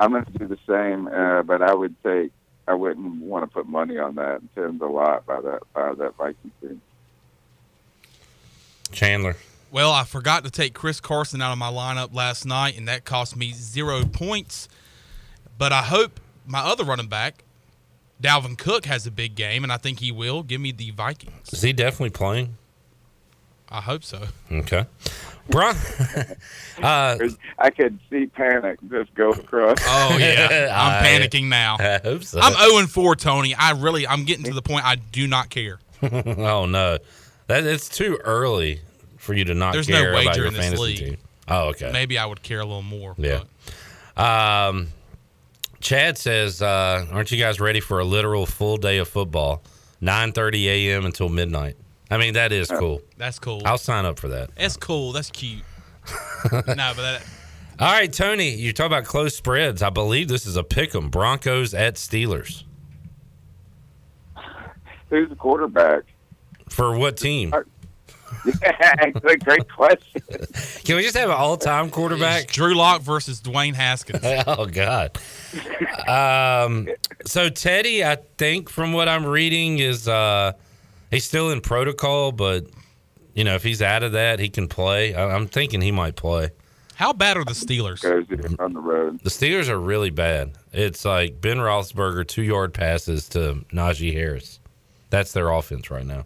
I'm going to do the same, uh, but I would take I wouldn't want to put money on that. It depends a lot by that by that Vikings team. Chandler. Well, I forgot to take Chris Carson out of my lineup last night, and that cost me zero points. But I hope my other running back, Dalvin Cook, has a big game, and I think he will. Give me the Vikings. Is he definitely playing? I hope so. Okay. Bron- uh, I could see panic just go across. Oh yeah, I'm I- panicking now. I hope so. I'm 0 4, Tony. I really, I'm getting to the point I do not care. oh no, that it's too early for you to not There's no care about your in this fantasy league. team. Oh, okay. Maybe I would care a little more. Yeah. Um, Chad says, uh, "Aren't you guys ready for a literal full day of football? 9:30 a.m. until midnight. I mean, that is cool. That's cool. I'll sign up for that. That's cool. That's cute. no, but that, All right, Tony, you talk about close spreads. I believe this is a pick 'em. Broncos at Steelers Who's the quarterback? for what team? Actually, great question. Can we just have an all-time quarterback? Drew Lock versus Dwayne Haskins. oh God. Um, so Teddy, I think from what I'm reading is uh, he's still in protocol, but you know if he's out of that, he can play. I, I'm thinking he might play. How bad are the Steelers? On the road. The Steelers are really bad. It's like Ben Roethlisberger two yard passes to Najee Harris. That's their offense right now.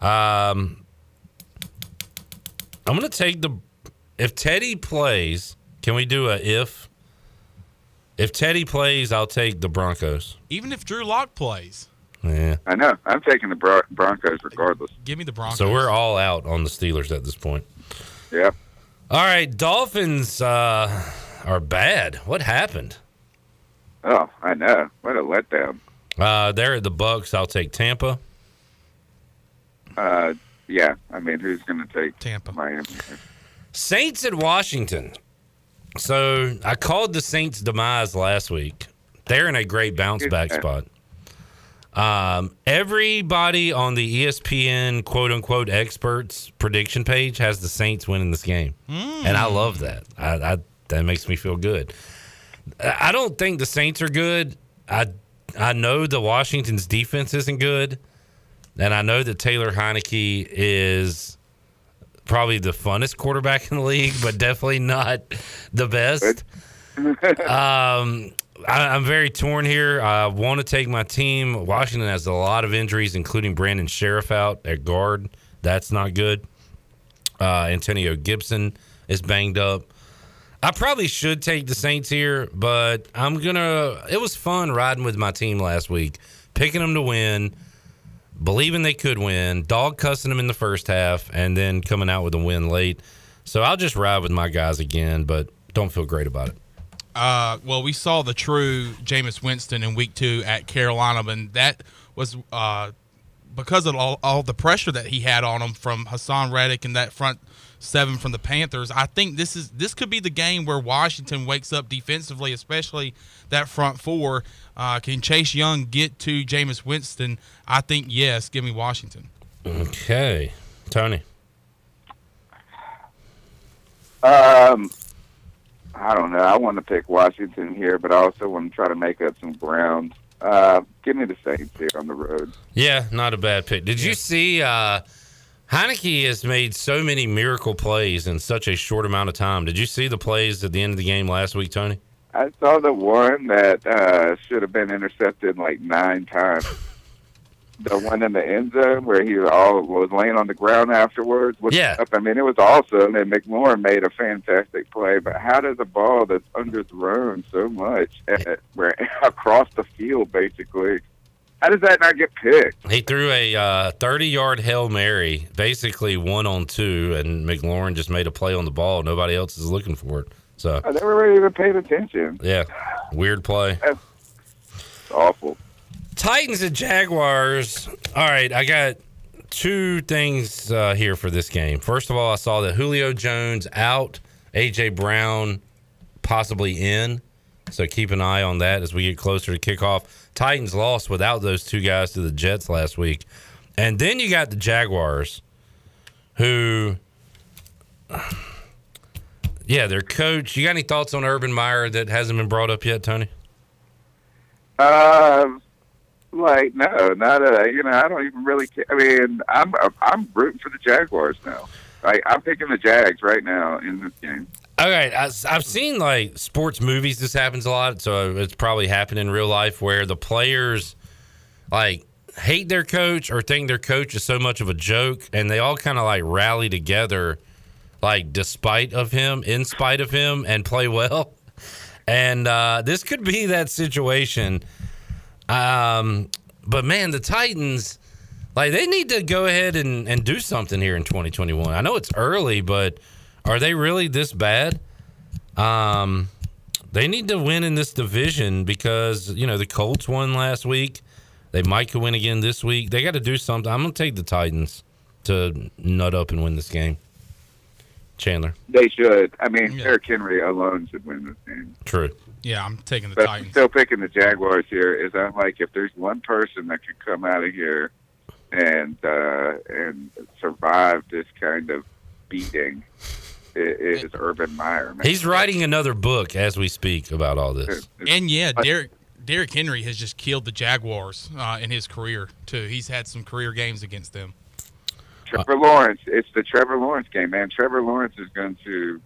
Um, I'm gonna take the if Teddy plays. Can we do a if? If Teddy plays, I'll take the Broncos. Even if Drew Lock plays, Yeah. I know. I'm taking the Bron- Broncos regardless. give me the Broncos. So we're all out on the Steelers at this point. Yeah. All right, Dolphins uh, are bad. What happened? Oh, I know. What a letdown. Uh, they're at the Bucks. I'll take Tampa. Uh, yeah. I mean, who's going to take Tampa? Miami? Saints at Washington. So I called the Saints' demise last week. They're in a great bounce back spot. Um, everybody on the ESPN quote unquote experts prediction page has the Saints winning this game, and I love that. I, I that makes me feel good. I I don't think the Saints are good. I I know the Washington's defense isn't good, and I know that Taylor Heinicke is probably the funnest quarterback in the league, but definitely not the best. um, I, I'm very torn here. I want to take my team. Washington has a lot of injuries, including Brandon Scherff out at guard. That's not good. Uh, Antonio Gibson is banged up. I probably should take the Saints here, but I'm gonna. It was fun riding with my team last week, picking them to win, believing they could win, dog cussing them in the first half, and then coming out with a win late. So I'll just ride with my guys again, but don't feel great about it. Uh, well, we saw the true Jameis Winston in Week Two at Carolina, and that was uh, because of all, all the pressure that he had on him from Haason Reddick and that front seven from the Panthers. I think this is this could be the game where Washington wakes up defensively, especially that front four. Uh, can Chase Young get to Jameis Winston? I think yes. Give me Washington. Okay, Tony. Um, I don't know. I want to pick Washington here, but I also want to try to make up some ground. Uh, give me the Saints here on the road. Yeah, not a bad pick. Did you see uh, Heinicke has made so many miracle plays in such a short amount of time. Did you see the plays at the end of the game last week, Tony? I saw the one that uh, should have been intercepted like nine times. the one in the end zone where he all was laying on the ground afterwards. Yeah. up. I mean, it was awesome, and McLaurin made a fantastic play. But how does a ball that's underthrown so much at, where across the field, basically, how does that not get picked? He threw a uh, 30 yard Hail Mary, basically one on two, and McLaurin just made a play on the ball. Nobody else is looking for it. So, I never really even paid attention. yeah, weird play. It's awful. Titans and Jaguars. All right, I got two things uh, here for this game. First of all, I saw that Julio Jones out, AJ Brown possibly in. So keep an eye on that as we get closer to kickoff. Titans lost without those two guys to the Jets last week. And then you got the Jaguars, who, yeah, their coach. You got any thoughts on Urban Meyer that hasn't been brought up yet, Tony? Um, like no, not a. You know, I don't even really. Care. I mean, I'm I'm rooting for the Jaguars now. Like I'm picking the Jags right now in this game. Okay, I, I've seen like sports movies. This happens a lot, so it's probably happened in real life where the players like hate their coach or think their coach is so much of a joke, and they all kind of like rally together, like despite of him, in spite of him, and play well. And uh, this could be that situation. Um, but man, the Titans, like they need to go ahead and, and do something here in 2021. I know it's early, but are they really this bad? Um, they need to win in this division because you know the Colts won last week. They might could win again this week. They got to do something. I'm gonna take the Titans to nut up and win this game. Chandler, They should. I mean, Derrick Henry alone should win this game. true. Yeah, I'm taking the But I'm Titans. still picking the Jaguars here. Is I'm like, if there's one person that could come out of here and uh, and survive this kind of beating, it is Urban Meyer. Man. He's writing another book as we speak about all this. And yeah, Derek Derrick Henry has just killed the Jaguars uh, in his career too. He's had some career games against them. Trevor Lawrence. It's the Trevor Lawrence game, man. Trevor Lawrence is going to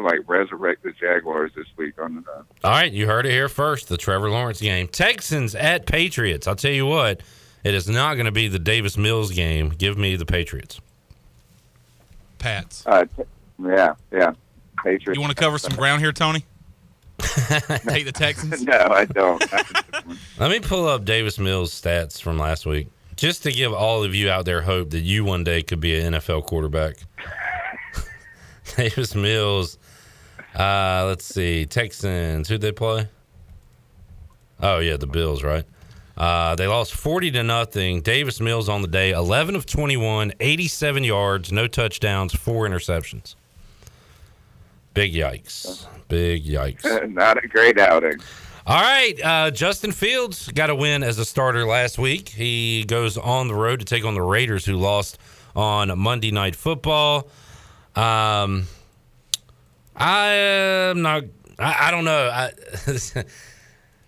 like resurrect the Jaguars this week on the. All right, you heard it here first. The Trevor Lawrence game. Texans at Patriots. I'll tell you what, it is not going to be the Davis Mills game. Give me the Patriots. Pats. Uh, t- yeah, yeah. Patriots. You want to cover some ground here, Tony? Take the Texans. no, I don't. Let me pull up Davis Mills' stats from last week, just to give all of you out there hope that you one day could be an NFL quarterback. Davis Mills. Uh, let's see, Texans. Who'd they play? Oh yeah, the Bills, right? Uh, they lost 40 to nothing. Davis Mills on the day, 11 of 21, 87 yards, no touchdowns, four interceptions. Big yikes. Big yikes. Not a great outing. All right, uh, Justin Fields got a win as a starter last week. He goes on the road to take on the Raiders, who lost on Monday Night Football. Um, I am not. I, I don't know. I,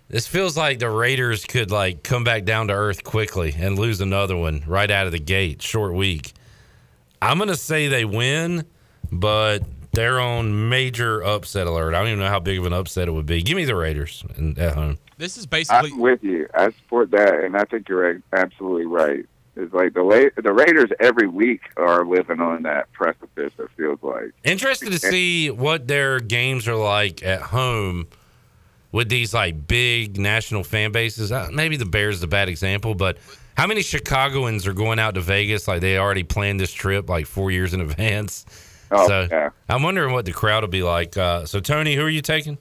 this feels like the Raiders could like come back down to earth quickly and lose another one right out of the gate. Short week. I'm gonna say they win, but they're on major upset alert. I don't even know how big of an upset it would be. Give me the Raiders and at home. This is basically I'm with you. I support that, and I think you're absolutely right. It's like the La- the Raiders every week are living on that precipice. It feels like. Interested to see what their games are like at home with these like big national fan bases. Uh, maybe the Bears is a bad example, but how many Chicagoans are going out to Vegas? Like they already planned this trip like four years in advance. Oh, so yeah. I'm wondering what the crowd will be like. Uh, so Tony, who are you taking?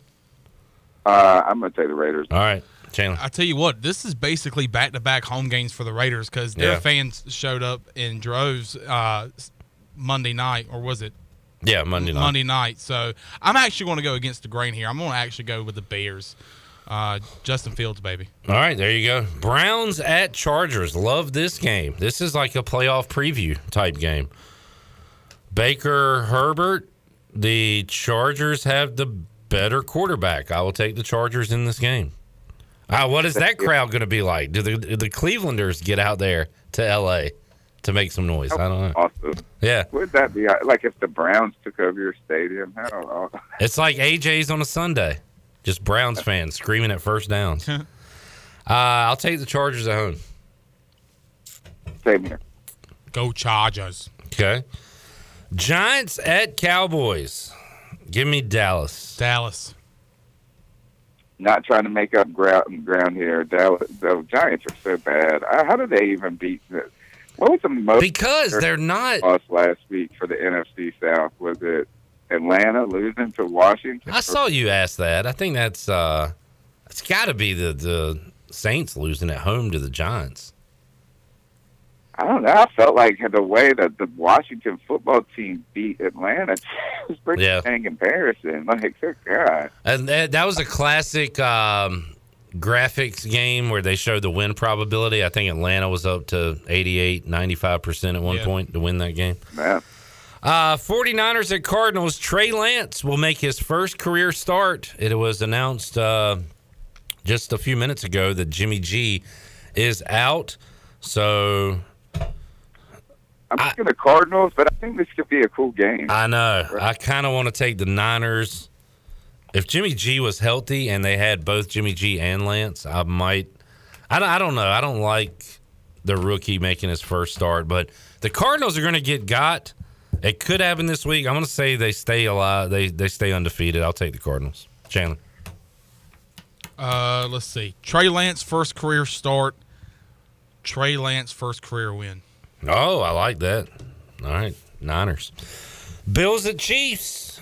Uh, I'm going to take the Raiders. All right, Chandler. I tell you what, this is basically back-to-back home games for the Raiders because their Yeah. fans showed up in droves uh, Monday night, or was it Yeah, Monday night. Monday night? So I'm actually going to go against the grain here. I'm going to actually go with the Bears. Uh, Justin Fields, baby. All right, there you go. Browns at Chargers. Love this game. This is like a playoff preview type game. Baker Herbert, the Chargers have the better quarterback. I will take the Chargers in this game. Ah, what is that crowd going to be like? Do the, do the Clevelanders get out there to LA? to make some noise. I don't know. Awesome. Yeah, Would that be like if the Browns took over your stadium? I don't know. it's like AJ's on a Sunday. Just Browns fans screaming at first downs. uh, I'll take the Chargers at home. Same here. Go Chargers. Okay. Giants at Cowboys. Give me Dallas. Dallas. Not trying to make up ground ground here. Dallas, the Giants are so bad. How did they even beat? The, what was the most? Because they're not. Lost last week for the NFC South. Was it Atlanta losing to Washington? I saw you ask that. I think that's uh it's got to be the the Saints losing at home to the Giants. I don't know. I felt like the way that the Washington football team beat Atlanta was pretty Yeah. dang embarrassing. Like, good God. And that, that was a classic um, graphics game where they showed the win probability. I think Atlanta was up to 88, 95% at one Yeah. point to win that game. Man. Uh, 49ers at Cardinals. Trey Lance will make his first career start. It was announced uh, just a few minutes ago that Jimmy G is out. So I'm thinking the Cardinals, but I think this could be a cool game. I know. I kind of want to take the Niners. If Jimmy G was healthy and they had both Jimmy G and Lance, I might. I don't, I don't know. I don't like the rookie making his first start, but the Cardinals are going to get got. It could happen this week. I'm going to say they stay alive. They they stay undefeated. I'll take the Cardinals. Chandler. Uh, let's see. Trey Lance first career start. Trey Lance first career win. Oh, I like that. All right, Niners. Bills at Chiefs.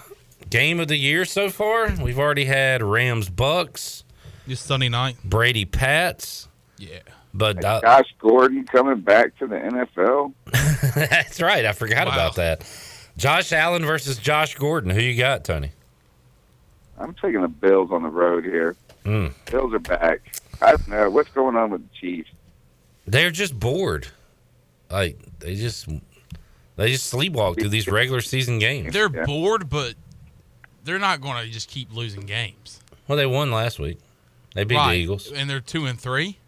Game of the year so far. We've already had Rams Bucks. This Sunday night. Brady Pats. Yeah. But uh, Josh Gordon coming back to the NFL. that's right. I forgot about that. Josh Allen versus Josh Gordon. Who you got, Tony? I'm taking the Bills on the road here. Mm. Bills are back. I don't know what's going on with the Chiefs. They're just bored. Like they just they just sleepwalk through these regular season games. They're bored, but they're not going to just keep losing games. Well, they won last week. They beat right. the Eagles. and they're two and three.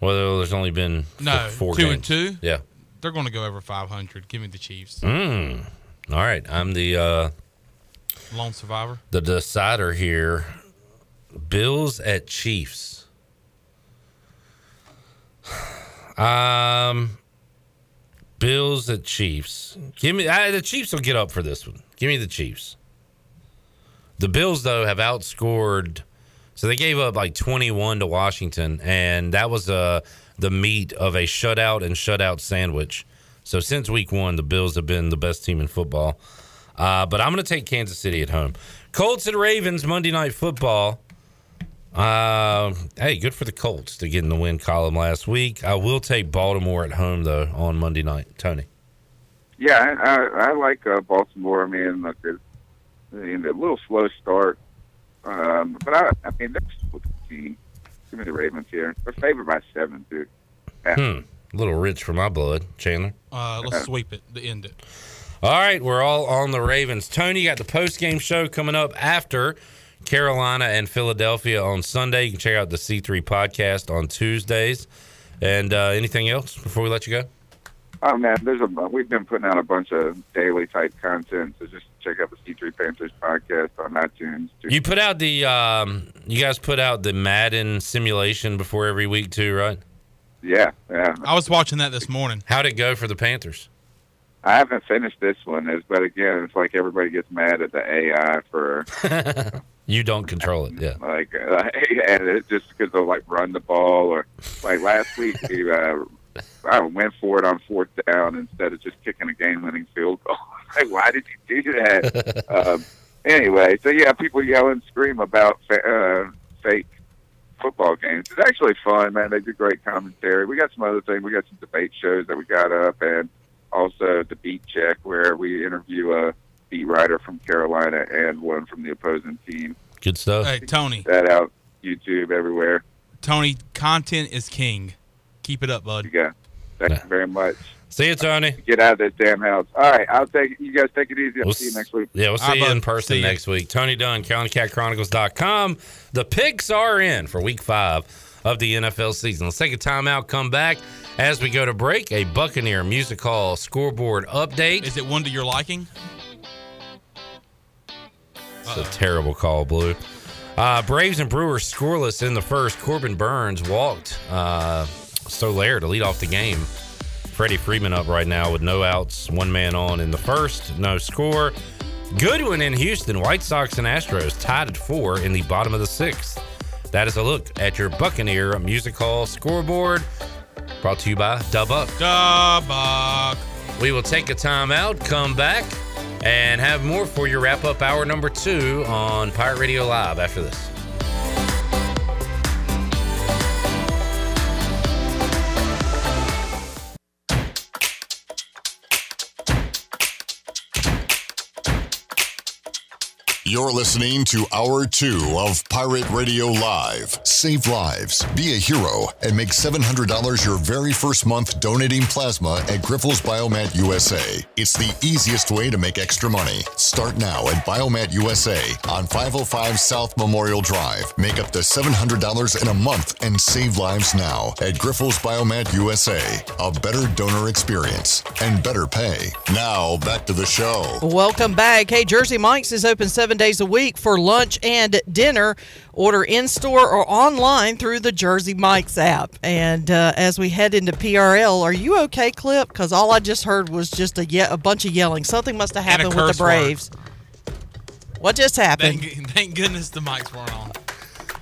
Well, there's only been No, four two games. and two. Yeah. They're going to go over 500. Give me the Chiefs. Mm. All right. I'm the uh, Lone survivor. the decider here. Bills at Chiefs. Um, Bills at Chiefs. Give me I, the Chiefs will get up for this one. Give me the Chiefs. The Bills though have outscored. So they gave up like 21 to Washington, and that was uh, the meat of a shutout and shutout sandwich. So since week one, the Bills have been the best team in football. Uh, but I'm going to take Kansas City at home. Colts and Ravens Monday Night Football. Uh, hey, good for the Colts to get in the win column last week. I will take Baltimore at home though on Monday night. Tony. Yeah, I, I, I like uh, Baltimore. I mean, look, it's, I a little slow start, um, but I, I mean, they're still a good team. Give me the Ravens here. They're favored by seven, dude. Yeah. Hmm. A little rich for my blood, Chandler. Uh, let's sweep it to end it. All right, we're all on the Ravens. Tony, you got the post game show coming up after Carolina and Philadelphia on Sunday. You can check out the C3 podcast on Tuesdays. And uh, anything else before we let you go? Oh man, there's a we've been putting out a bunch of daily type content, so just check out the C3 Panthers podcast on iTunes. You put out the, um, you guys put out the Madden simulation before every week too, right? Yeah, yeah. I was watching that this morning. How'd it go for the Panthers? I haven't finished this one, is but again, it's like everybody gets mad at the AI for You don't control it, yeah. like, uh, and it just because they'll like run the ball or like last week we uh, I went for it on fourth down instead of just kicking a game-winning field goal. like, why did you do that? um, anyway, so yeah, people yell and scream about fa- uh, fake football games. It's actually fun, man. They do great commentary. We got some other things. We got some debate shows that we got up, and also the beat check where we interview a beat writer from Carolina and one from the opposing team. Good stuff. Hey, Tony. That out YouTube everywhere. Tony, content is king. Keep it up, bud. Yeah. Thank you very much. See you, Tony. Get out of this damn house. All right, I'll take. You guys take it easy. I'll We'll see you next week. Yeah, we'll see you in person next week. Tony Dunn, CountyCatChronicles.com. The picks are in for week five of the NFL season. Let's take a timeout, come back as we go to break. A Buccaneer Music Hall scoreboard update. Is it one to your liking? It's a terrible call, Blue. Uh, Braves and Brewers scoreless in the first. Corbin Burnes walked uh, Soler to lead off the game. Freddie Freeman up right now with no outs, one man on in the first, no score. Goodwin in Houston, White Sox and Astros tied at four in the bottom of the sixth. That is a look at your Buccaneer Music Hall scoreboard. Brought to you by Dubuck. Dubuck. We will take a timeout, come back, and have more for your wrap up hour number two on Pirate Radio Live after this. You're listening to Hour 2 of Pirate Radio Live. Save lives, be a hero, and make $700 your very first month donating plasma at Grifols Biomat USA. It's the easiest way to make extra money. Start now at Biomat USA on 505 South Memorial Drive. Make up to $700 in a month and save lives now at Grifols Biomat USA. A better donor experience and better pay. Now, back to the show. Welcome back. Hey, Jersey Mike's is open seven days a week for lunch and dinner. Order in store or online through the Jersey Mike's app. And uh, as we head into PRL, are you okay, Clip? Because all I just heard was just a, ye- a bunch of yelling. Something must have happened with the curse word. Braves. What just happened? Thank, thank goodness the mics weren't on.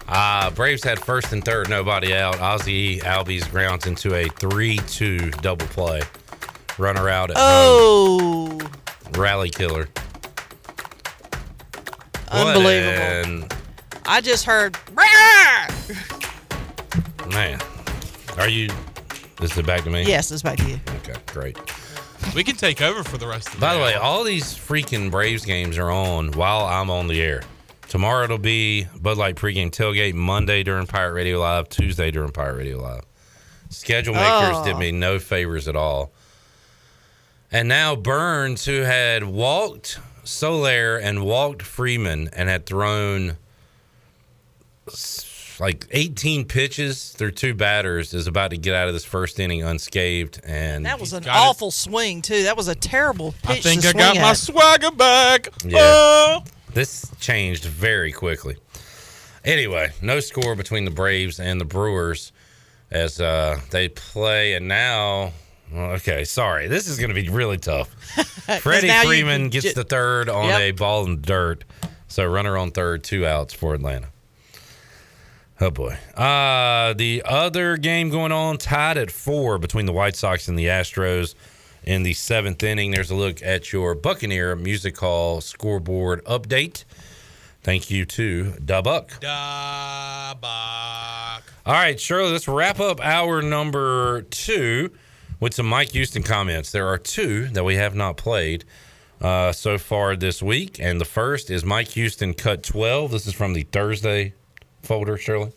Uh, Braves had first and third, nobody out. Ozzie Albies grounds into a 3 2 double play. Runner out at Oh, home. Rally killer. Unbelievable. And, I just heard. "Rah!" man, are you. This is back to me? Yes, it's back to you. Okay, great. We can take over for the rest of the By the way, all these freaking Braves games are on while I'm on the air. Tomorrow it'll be Bud Light pregame tailgate. Monday during Pirate Radio Live. Tuesday during Pirate Radio Live. Schedule makers Oh. did me no favors at all. And now Burnes, who had walked Soler and walked Freeman and had thrown like 18 pitches through two batters, is about to get out of this first inning unscathed. And That was an got it. awful swing too. That was a terrible pitch I think to I swing got my swagger back. Yeah. Oh. This changed very quickly. Anyway, no score between the Braves and the Brewers as uh, they play, and now. Well, Okay, sorry. This is going to be really tough. Freddie now you Freeman gets ju- the third on Yep. a ball in the dirt. So runner on third, two outs for Atlanta. Oh boy. Uh the other game going on tied at four between the White Sox and the Astros in the seventh inning. There's a look at your Buccaneer Music Hall scoreboard update. Thank you to Dubuck. Dubuck. All right, Shirley, let's wrap up hour number two with some Mike Houston comments. There are two that we have not played uh, so far this week. And the first is Mike Houston cut 12. This is from the Thursday folder, Shirley,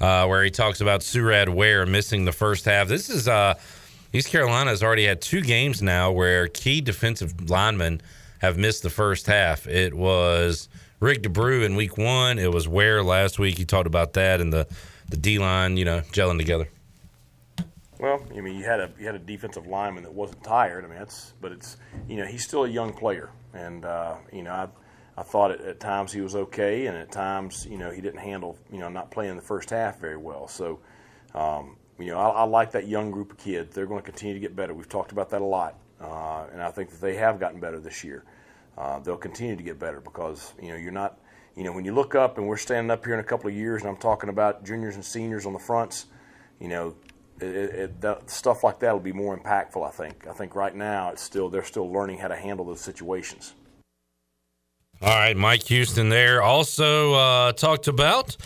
uh, where he talks about Surad Ware missing the first half. This is uh, East Carolina has already had two games now where key defensive linemen have missed the first half. It was Rick D'Abreu in week one. It was Ware last week. He talked about that and the, the D line, you know, gelling together. Well, I mean, you had a you had a defensive lineman that wasn't tired. I mean, that's but it's you know he's still a young player, and uh, you know I I thought at, at times he was okay, and at times you know he didn't handle you know not playing the first half very well. So um, you know I, I like that young group of kids. They're going to continue to get better. We've talked about that a lot, uh, and I think that they have gotten better this year. Uh, they'll continue to get better because you know you're not you know when you look up and we're standing up here in a couple of years, and I'm talking about juniors and seniors on the fronts. You know, it, it, that, stuff like that will be more impactful. I think. I think right now it's still they're still learning how to handle those situations. All right, Mike Houston there also uh, talked about,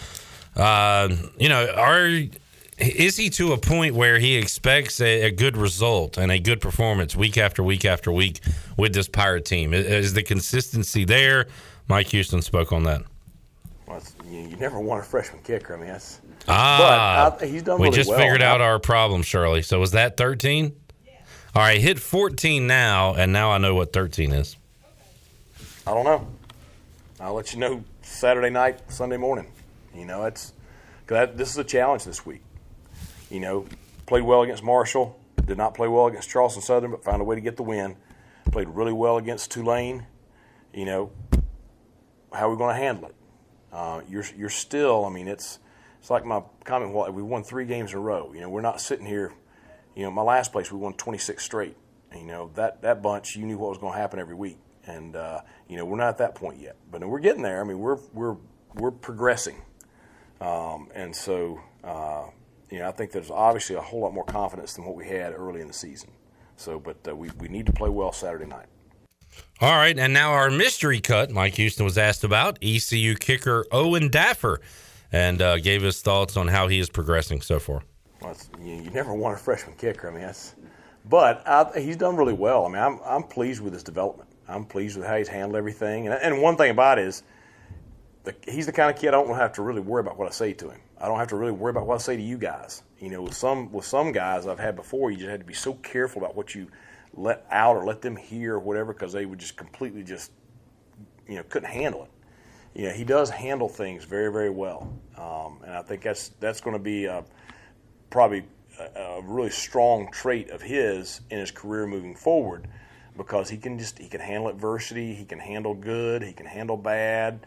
uh, you know, are is he to a point where he expects a, a good result and a good performance week after week after week with this Pirate team? Is, is the consistency there? Mike Houston spoke on that. Well, you, you never want a freshman kicker. I mean, that's Ah, but I, he's done we really just well. figured out our problem, Shirley. So was that 13? All right, hit 14 now, and now I know what 13 is. I don't know. I'll let you know Saturday night, Sunday morning. You know, it's That this is a challenge this week. You know, played well against Marshall. Did not play well against Charleston Southern, but found a way to get the win. Played really well against Tulane. You know, how are we going to handle it? Uh, you're you're still. I mean, it's it's like my comment. We won three games in a row. You know, we're not sitting here. You know, my last place we won 26 straight. You know that that bunch. You knew what was going to happen every week, and uh, you know we're not at that point yet, but we're getting there. I mean, we're we're we're progressing, um, and so uh, you know I think there's obviously a whole lot more confidence than what we had early in the season. So, but uh, we we need to play well Saturday night. All right, and now our mystery cut. Mike Houston was asked about ECU kicker Owen Daffer, and uh, gave his thoughts on how he is progressing so far. Well, you, you, never want a freshman kicker. I mean, that's, but I, he's done really well. I mean, I'm I'm pleased with his development. I'm pleased with how he's handled everything. And, and one thing about it is, the, he's the kind of kid I don't have to really worry about what I say to him. I don't have to really worry about what I say to you guys. You know, with some with some guys I've had before, you just had to be so careful about what you let out or let them hear or whatever because they would just completely just you know couldn't handle it. You know, he does handle things very very well, um, and I think that's that's going to be a, probably a, a, really strong trait of his in his career moving forward because he can just he can handle adversity, he can handle good, he can handle bad,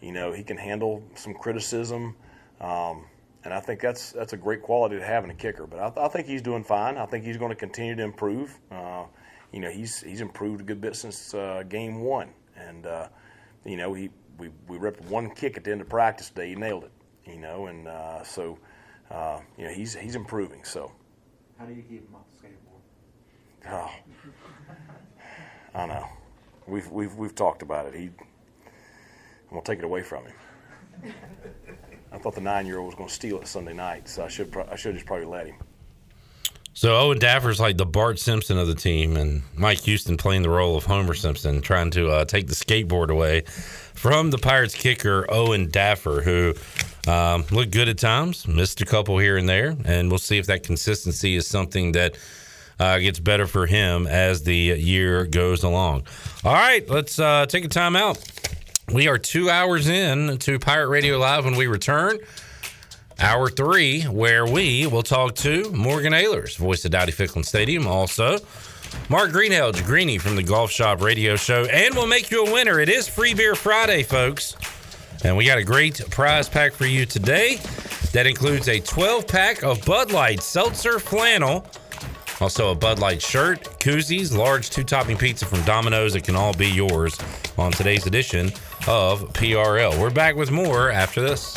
you know, he can handle some criticism. Um, and I think that's that's a great quality to have in a kicker. But I, I think he's doing fine. I think he's going to continue to improve. Uh, you know, he's he's improved a good bit since uh, game one, and uh, you know, he we we ripped one kick at the end of practice today. He nailed it. You know, and uh, so uh, you know he's he's improving. So. How do you keep him off the skateboard? Oh, I know. We've we've we've talked about it. He, I'm gonna take it away from him. I thought the nine-year-old was going to steal it Sunday night, so I should I should just probably let him. So Owen Daffer's like the Bart Simpson of the team, and Mike Houston playing the role of Homer Simpson, trying to uh, take the skateboard away from the Pirates kicker Owen Daffer, who um, looked good at times, missed a couple here and there, and we'll see if that consistency is something that uh, gets better for him as the year goes along. All right, let's uh, take a time out. We are two hours in to Pirate Radio Live when we return. Hour three, where we will talk to Morgan Ayler's voice of Dowdy Ficklen Stadium. Also, Mark Greenhelge, Greeny from the Golf Shop Radio Show, and we'll make you a winner. It is Free Beer Friday, folks. And we got a great prize pack for you today that includes a 12 pack of Bud Light Seltzer Flannel also, a Bud Light shirt, koozies, large two topping pizza from Domino's. It can all be yours on today's edition of PRL. We're back with more after this.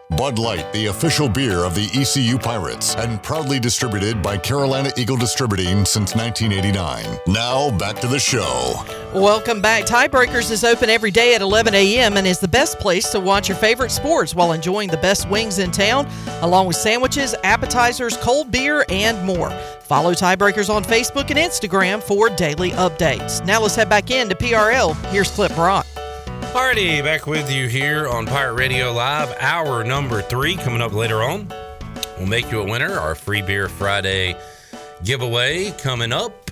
Bud Light, the official beer of the ECU Pirates, and proudly distributed by Carolina Eagle Distributing since 1989. Now, back to the show. Welcome back. Tiebreakers is open every day at 11 a.m. and is the best place to watch your favorite sports while enjoying the best wings in town, along with sandwiches, appetizers, cold beer, and more. Follow Tiebreakers on Facebook and Instagram for daily updates. Now let's head back in to PRL. Here's Clip Brock. Alrighty, back with you here on Pirate Radio Live. Hour number three coming up later on. We'll make you a winner. Our Free Beer Friday giveaway coming up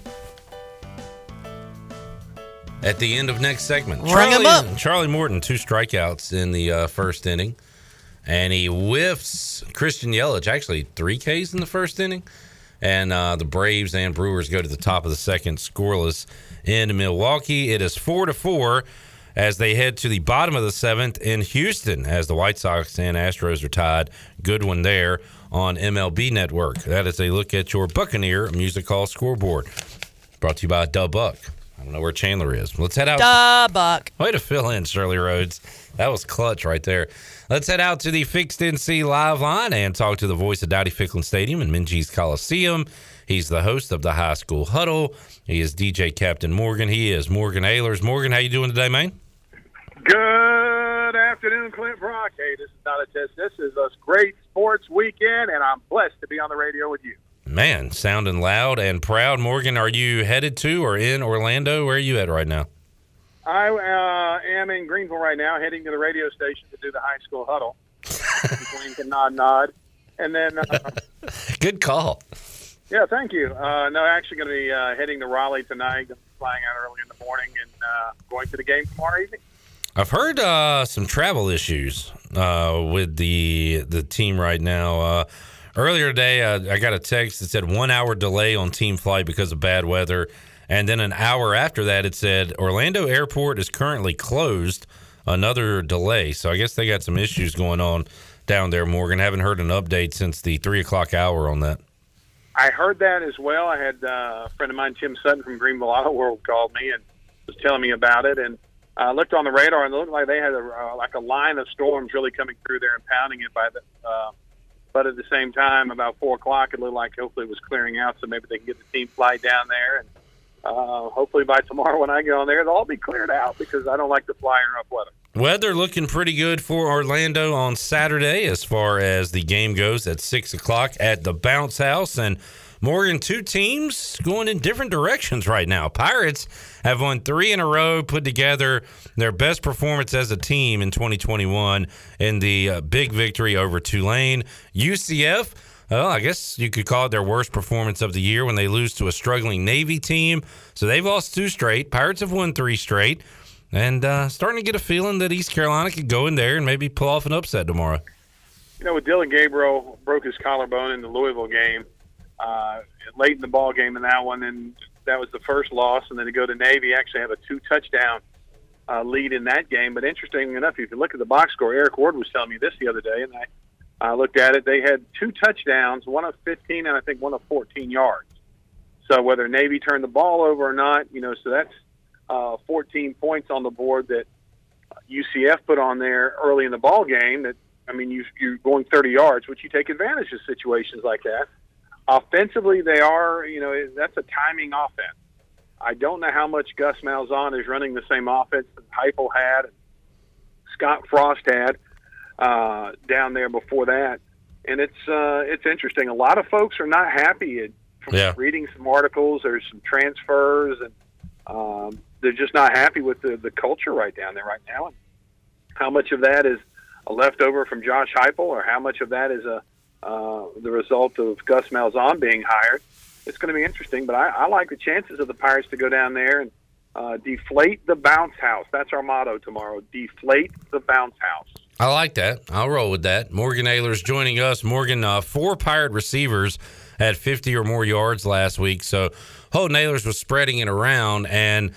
at the end of next segment. Ring 'em up. Charlie Morton, two strikeouts in the uh, first inning. And he whiffs Christian Yelich, actually three Ks in the first inning. And uh, the Braves and Brewers go to the top of the second, scoreless in Milwaukee. It is four to four as they head to the bottom of the seventh in Houston as the White Sox and Astros are tied. Good one there on MLB Network. That is a look at your Buccaneer Music Hall scoreboard. Brought to you by Dub Buck. I don't know where Chandler is. Let's head out. Duh, Buck. Way to fill in, Shirley Rhodes. That was clutch right there. Let's head out to the Fixed NC live line and talk to the voice of Dowdy Ficklen Stadium and Minges Coliseum. He's the host of the High School Huddle. He is DJ Captain Morgan. He is Morgan Ayler's. Morgan, how you doing today, man? Good afternoon, Clint Brock. Hey, this is not a test. This is a great sports weekend, and I'm blessed to be on the radio with you. man, sounding loud and proud. Morgan, are you headed to or in Orlando? Where are you at right now? I uh, am in Greenville right now, heading to the radio station to do the high school huddle. Wink and nod, nod, and then uh, Good call. Yeah, thank you. Uh, no, actually going to be uh, heading to Raleigh tonight. Flying out early in the morning and uh, going to the game tomorrow evening. I've heard uh, some travel issues uh, with the the team right now. Uh, earlier today, uh, I got a text that said one hour delay on team flight because of bad weather, and then an hour after that, it said Orlando Airport is currently closed. Another delay, so I guess they got some issues going on down there. Morgan, haven't heard an update since the three o'clock hour on that. I heard that as well. I had uh, a friend of mine, Tim Sutton from Greenville Auto World, called me and was telling me about it. And I looked on the radar, and it looked like they had a, uh, like a line of storms really coming through there and pounding it by the. Uh, but at the same time, about four o'clock, it looked like hopefully it was clearing out, so maybe they can get the team flight down there, and uh, hopefully by tomorrow when I go on there, it'll all be cleared out because I don't like to fly in rough weather. Weather looking pretty good for Orlando on Saturday as far as the game goes at six o'clock at the Bounce House. And Morgan, two teams going in different directions right now. Pirates have won three in a row, put together their best performance as a team in 2021 in the uh, big victory over Tulane. UCF. Well, I guess you could call it their worst performance of the year when they lose to a struggling Navy team. So they've lost two straight. Pirates have won three straight. And uh, starting to get a feeling that East Carolina could go in there and maybe pull off an upset tomorrow. You know, with Dillon Gabriel broke his collarbone in the Louisville game, uh, late in the ball game in that one, and that was the first loss. And then to go to Navy, actually have a two touchdown uh, lead in that game. But interestingly enough, if you look at the box score, Eric Ward was telling me this the other day, and I I looked at it. They had two touchdowns, one of 15 and I think one of 14 yards. So whether Navy turned the ball over or not, you know, so that's uh, 14 points on the board that UCF put on there early in the ball game. That I mean, you, you're going 30 yards, which you take advantage of situations like that. Offensively, they are, you know, that's a timing offense. I don't know how much Gus Malzahn is running the same offense that Heupel had, and Scott Frost had uh, down there before that, and it's uh, it's interesting. A lot of folks are not happy. From Yeah. reading some articles, there's some transfers, and um, they're just not happy with the the culture right down there right now. And how much of that is a leftover from Josh Heupel, or how much of that is a uh, the result of Gus Malzahn being hired? It's going to be interesting, but I, I like the chances of the Pirates to go down there and uh, deflate the bounce house. That's our motto tomorrow: deflate the bounce house. I like that. I'll roll with that. Morgan Ayler's joining us. Morgan, uh, four Pirate receivers had 50 or more yards last week. So Holton Ahlers was spreading it around, and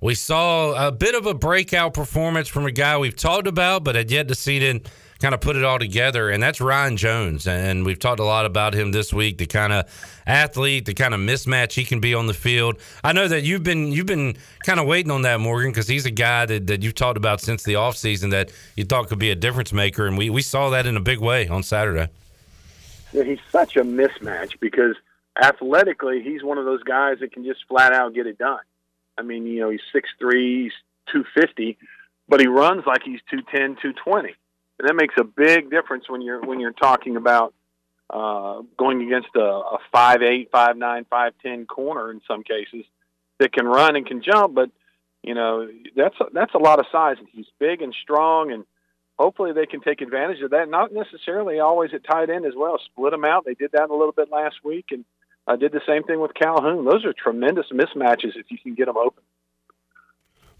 we saw a bit of a breakout performance from a guy we've talked about, but had yet to see it kind of put it all together, and that's Ryan Jones. And we've talked a lot about him this week, the kind of athlete, the kind of mismatch he can be on the field. I know that you've been you've been kind of waiting on that, Morgan, because he's a guy that, that you've talked about since the offseason that you thought could be a difference maker, and we, we saw that in a big way on Saturday. Yeah, he's such a mismatch because athletically, he's one of those guys that can just flat out get it done. I mean, you know, he's six three, he's two fifty, but he runs like he's two ten, two twenty, and that makes a big difference when you're when you're talking about uh, going against a, a five eight, five nine, five ten corner in some cases that can run and can jump, but you know that's that's a lot of size, and he's big and strong and hopefully they can take advantage of that. Not necessarily always at tight end as well. Split them out. They did that a little bit last week, and uh, did the same thing with Calhoun. Those are tremendous mismatches if you can get them open.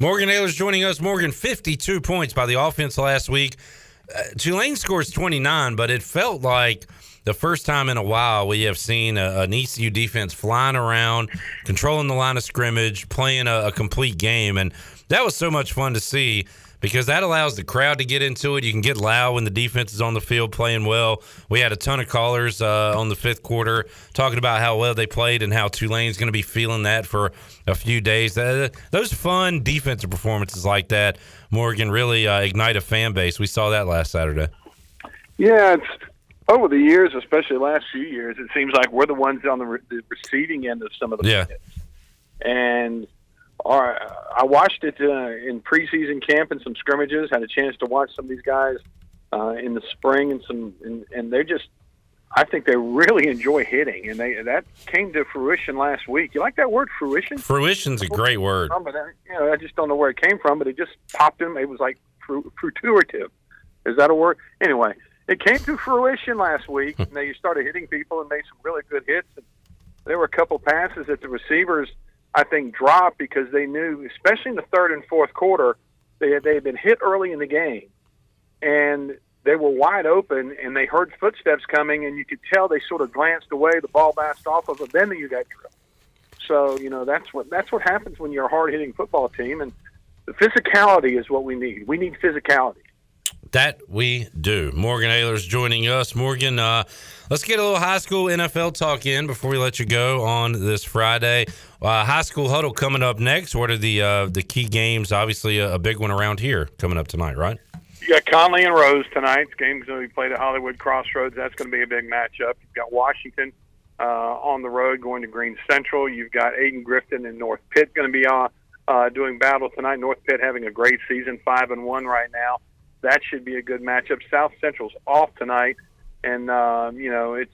Morgan Ayler's joining us. Morgan, 52 points by the offense last week. Uh, Tulane scores 29, but it felt like the first time in a while we have seen a, an ECU defense flying around, controlling the line of scrimmage, playing a, a complete game. And that was so much fun to see because that allows the crowd to get into it. You can get loud when the defense is on the field playing well. We had a ton of callers uh, on the fifth quarter talking about how well they played and how Tulane's going to be feeling that for a few days. Uh, those fun defensive performances like that, Morgan, really uh, ignite a fan base. We saw that last Saturday. Yeah, it's over the years, especially the last few years. It seems like we're the ones on the, re- the receiving end of some of the Yeah. and our, I watched it uh, in preseason camp and some scrimmages. Had a chance to watch some of these guys uh, in the spring and some, and, and they're just I think they really enjoy hitting, and they that came to fruition last week. You like that word, fruition? Fruition's a great word. But I, you know, I just don't know where it came from, but it just popped in. It was like fru- fruitive. Is that a word? Anyway, it came to fruition last week. and they started hitting people and made some really good hits. And there were a couple passes that the receivers, I think, dropped because they knew, especially in the third and fourth quarter, they had, they had been hit early in the game, and they were wide open, and they heard footsteps coming, and you could tell they sort of glanced away. The ball bounced off of them. Then you got drilled. So you know that's what that's what happens when you're a hard hitting football team, and the physicality is what we need. We need physicality. That we do. Morgan Ayler's joining us. Morgan, uh, let's get a little high school NFL talk in before we let you go on this Friday. Uh, high school huddle coming up next. What are the uh, the key games? Obviously, a, a big one around here coming up tonight, right? You got Conley and Rose tonight. The game's going to be played at Hollywood Crossroads. That's going to be a big matchup. You've got Washington uh, on the road going to Green Central. You've got Aiden Griffin and North Pitt going to be on uh, doing battle tonight. North Pitt having a great season, five and one right now. That should be a good matchup. South Central's off tonight, and um, you know it's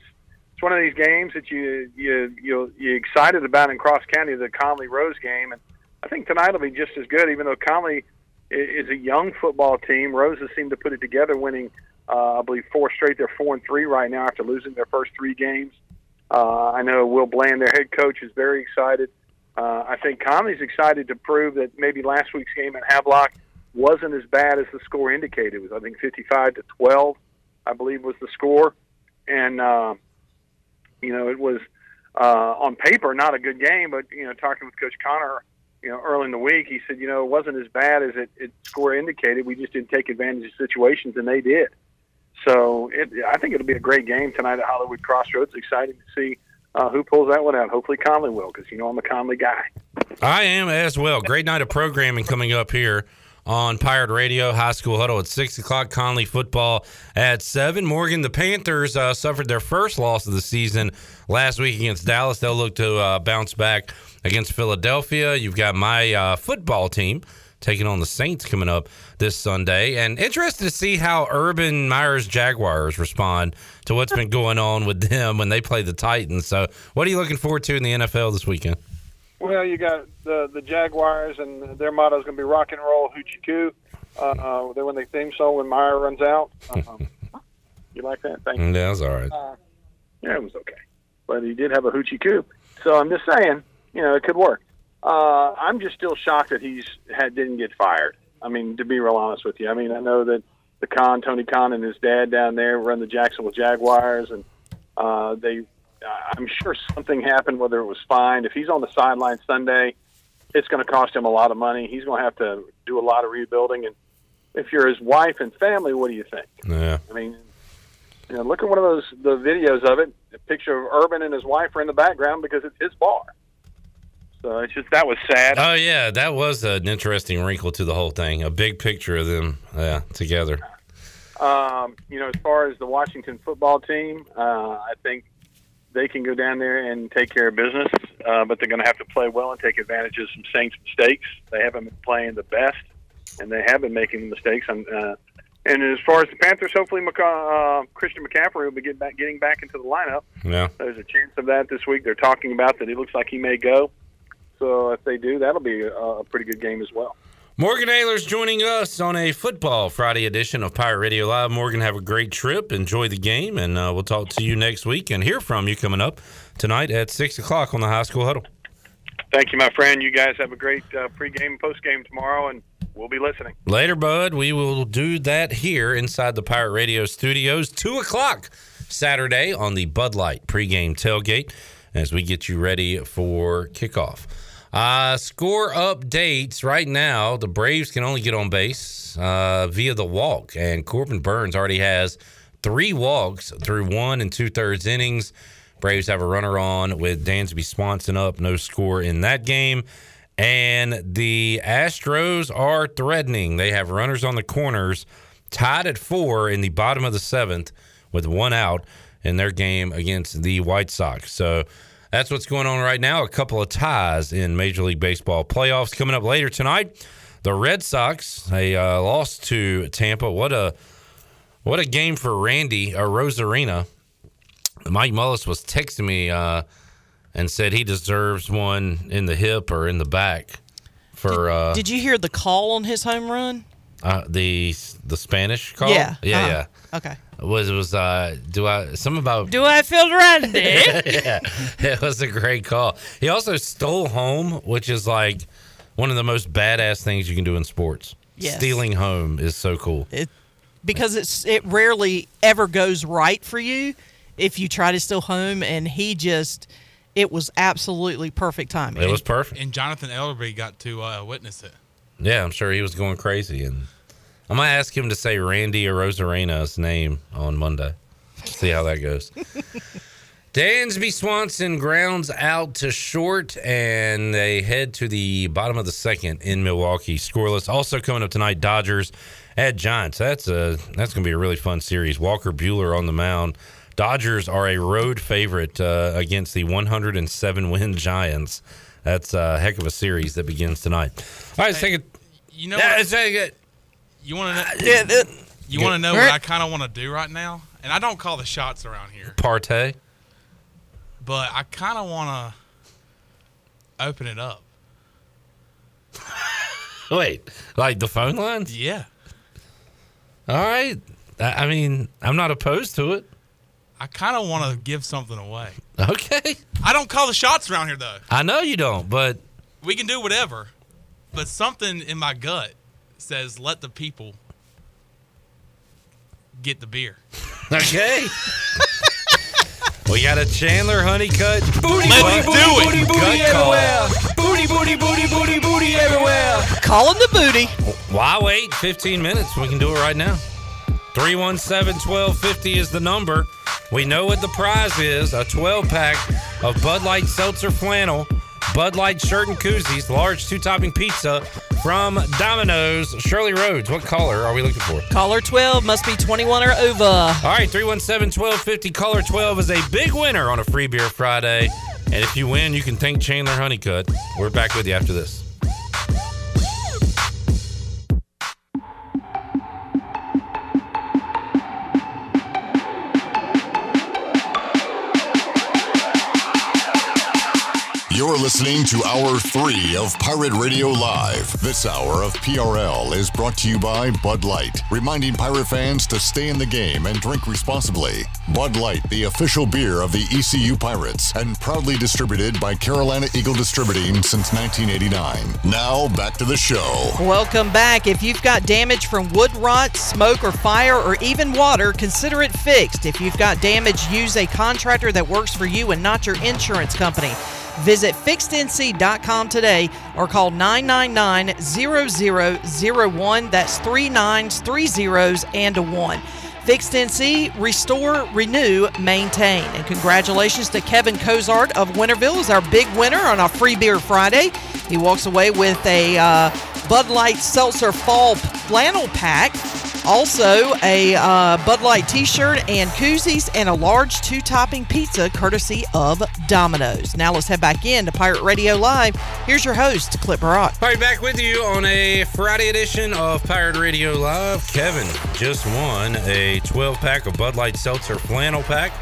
it's one of these games that you you you you excited about in Cross County, the Conley Rose game, and I think tonight will be just as good. Even though Conley is a young football team, Roses seem to put it together, winning uh, I believe four straight. They're four and three right now after losing their first three games. Uh, I know Will Bland, their head coach, is very excited. Uh, I think Conley's excited to prove that maybe last week's game at Havelock wasn't as bad as the score indicated. It was, I think, 55 to 12, I believe, was the score. And, uh, you know, it was uh, on paper not a good game, but, you know, talking with Coach Connor, you know, early in the week, he said, you know, it wasn't as bad as it, it score indicated. We just didn't take advantage of situations, and they did. So it, I think it'll be a great game tonight at Hollywood Crossroads. Exciting to see uh, who pulls that one out. Hopefully Conley will, because you know I'm a Conley guy. I am as well. Great night of programming coming up here on Pirate Radio. High School Huddle at 6 o'clock. Conley football at 7. Morgan, the Panthers uh, suffered their first loss of the season last week against Dallas. They'll look to uh, bounce back against Philadelphia. You've got my uh, football team taking on the Saints coming up this Sunday. And interested to see how Urban Meyer's Jaguars respond to what's been going on with them when they play the Titans. So, what are you looking forward to in the NFL this weekend? Well, you got the the Jaguars, and their motto is going to be rock and roll hoochie coo. Uh, then when they theme song when Meyer runs out. Um, you like that? Thank you. Yeah, that's all right. Uh, yeah, it was okay, but he did have a hoochie coo. So I'm just saying, you know, it could work. Uh, I'm just still shocked that he's had didn't get fired. I mean, to be real honest with you, I mean, I know that the Khan, Tony Khan, and his dad down there run the Jacksonville Jaguars, and uh, they. I'm sure something happened, whether it was fined. If he's on the sideline Sunday, it's going to cost him a lot of money. He's going to have to do a lot of rebuilding. And if you're his wife and family, what do you think? Yeah. I mean, you know, look at one of those the videos of it. A picture of Urban and his wife are in the background because it's his bar. So it's just that was sad. Oh yeah, that was an interesting wrinkle to the whole thing. A big picture of them, yeah, together. Um, you know, as far as the Washington football team, uh, I think they can go down there and take care of business, uh, but they're going to have to play well and take advantage of some Saints mistakes. They haven't been playing the best, and they have been making mistakes. And, uh, and as far as the Panthers, hopefully McCa- uh, Christian McCaffrey will be get back, getting back into the lineup. Yeah. There's a chance of that this week. They're talking about that. It looks like he may go. So if they do, that'll be a, a pretty good game as well. Morgan Ayler's joining us on a football Friday edition of Pirate Radio Live. Morgan, have a great trip. Enjoy the game, and uh, we'll talk to you next week and hear from you coming up tonight at 6 o'clock on the High School Huddle. Thank you, my friend. You guys have a great uh, pregame postgame tomorrow, and we'll be listening. Later, bud. We will do that here inside the Pirate Radio studios, 2 o'clock Saturday on the Bud Light pregame tailgate as we get you ready for kickoff. Uh, score updates right now. The Braves can only get on base uh, via the walk, and Corbin Burnes already has three walks through one and two thirds innings. Braves have a runner on with Dansby Swanson up, no score in that game. And the Astros are threatening. They have runners on the corners, tied at four in the bottom of the seventh with one out in their game against the White Sox. So that's what's going on right now. A couple of ties in Major League Baseball playoffs coming up later tonight. The Red Sox they uh, lost to Tampa. What a what a game for Randy uh, Arozarena. Mike Mullis was texting me uh, and said he deserves one in the hip or in the back for uh, Did you hear the call on his home run? Uh, the the Spanish call. Yeah. yeah, Uh-huh. yeah. Okay. Was it was uh do I some about Do I feel randy? yeah, it was a great call. He also stole home, which is like one of the most badass things you can do in sports. Yes. Stealing home is so cool. It, because it's it rarely ever goes right for you if you try to steal home, and he just it was absolutely perfect timing. It was perfect. And Jonathan Ellerby got to uh, witness it. Yeah, I'm sure he was going crazy, and I'm gonna ask him to say Randy or Arozarena's name on Monday. See how that goes. Dansby Swanson grounds out to short, and they head to the bottom of the second in Milwaukee. Scoreless. Also coming up tonight, Dodgers at Giants. That's a that's gonna be a really fun series. Walker Buehler on the mound. Dodgers are a road favorite uh, against the 107 win Giants. That's a heck of a series that begins tonight. All right, let's take it. You know Yeah, what? take it. You want to know? Yeah, you want to know what I kind of want to do right now? And I don't call the shots around here, Partay. but I kind of want to open it up. Wait, like the phone lines? Yeah. All right. I mean, I'm not opposed to it. I kind of want to give something away. Okay. I don't call the shots around here though. I know you don't, but We can do whatever, but something in my gut says let the people get the beer. okay. we got a Chandler Honeycutt. Booty, Let's booty, do it. booty, booty, Gut everywhere. Booty, booty, booty, booty, booty everywhere. Calling the booty. Why wait 15 minutes? We can do it right now. 317 1250 is the number. We know what the prize is a 12 pack of Bud Light Seltzer Flannel, Bud Light Shirt and Koozies, large two topping pizza from Domino's. Shirley Rhodes, what caller are we looking for? Caller 12 must be 21 or over. All right, 317 1250. Caller 12 is a big winner on a free beer Friday. And if you win, you can thank Chandler Honeycutt. We're back with you after this. You're listening to Hour 3 of Pirate Radio Live. This hour of PRL is brought to you by Bud Light, reminding pirate fans to stay in the game and drink responsibly. Bud Light, the official beer of the ECU Pirates, and proudly distributed by Carolina Eagle Distributing since 1989. Now, back to the show. Welcome back. If you've got damage from wood rot, smoke, or fire, or even water, consider it fixed. If you've got damage, use a contractor that works for you and not your insurance company. Visit fixednc.com today or call 999 0001. That's three nines, three zeros, and a one. Fixed NC, restore, renew, maintain. And congratulations to Kevin Cozart of Winterville is our big winner on our Free Beer Friday. He walks away with a uh, Bud Light Seltzer Fall flannel pack, also a uh, Bud Light T-shirt and koozies, and a large two-topping pizza courtesy of Domino's. Now let's head back in to Pirate Radio Live. Here's your host, Clip Barat. All right, back with you on a Friday edition of Pirate Radio Live. Kevin just won a 12 pack of Bud Light Seltzer flannel pack.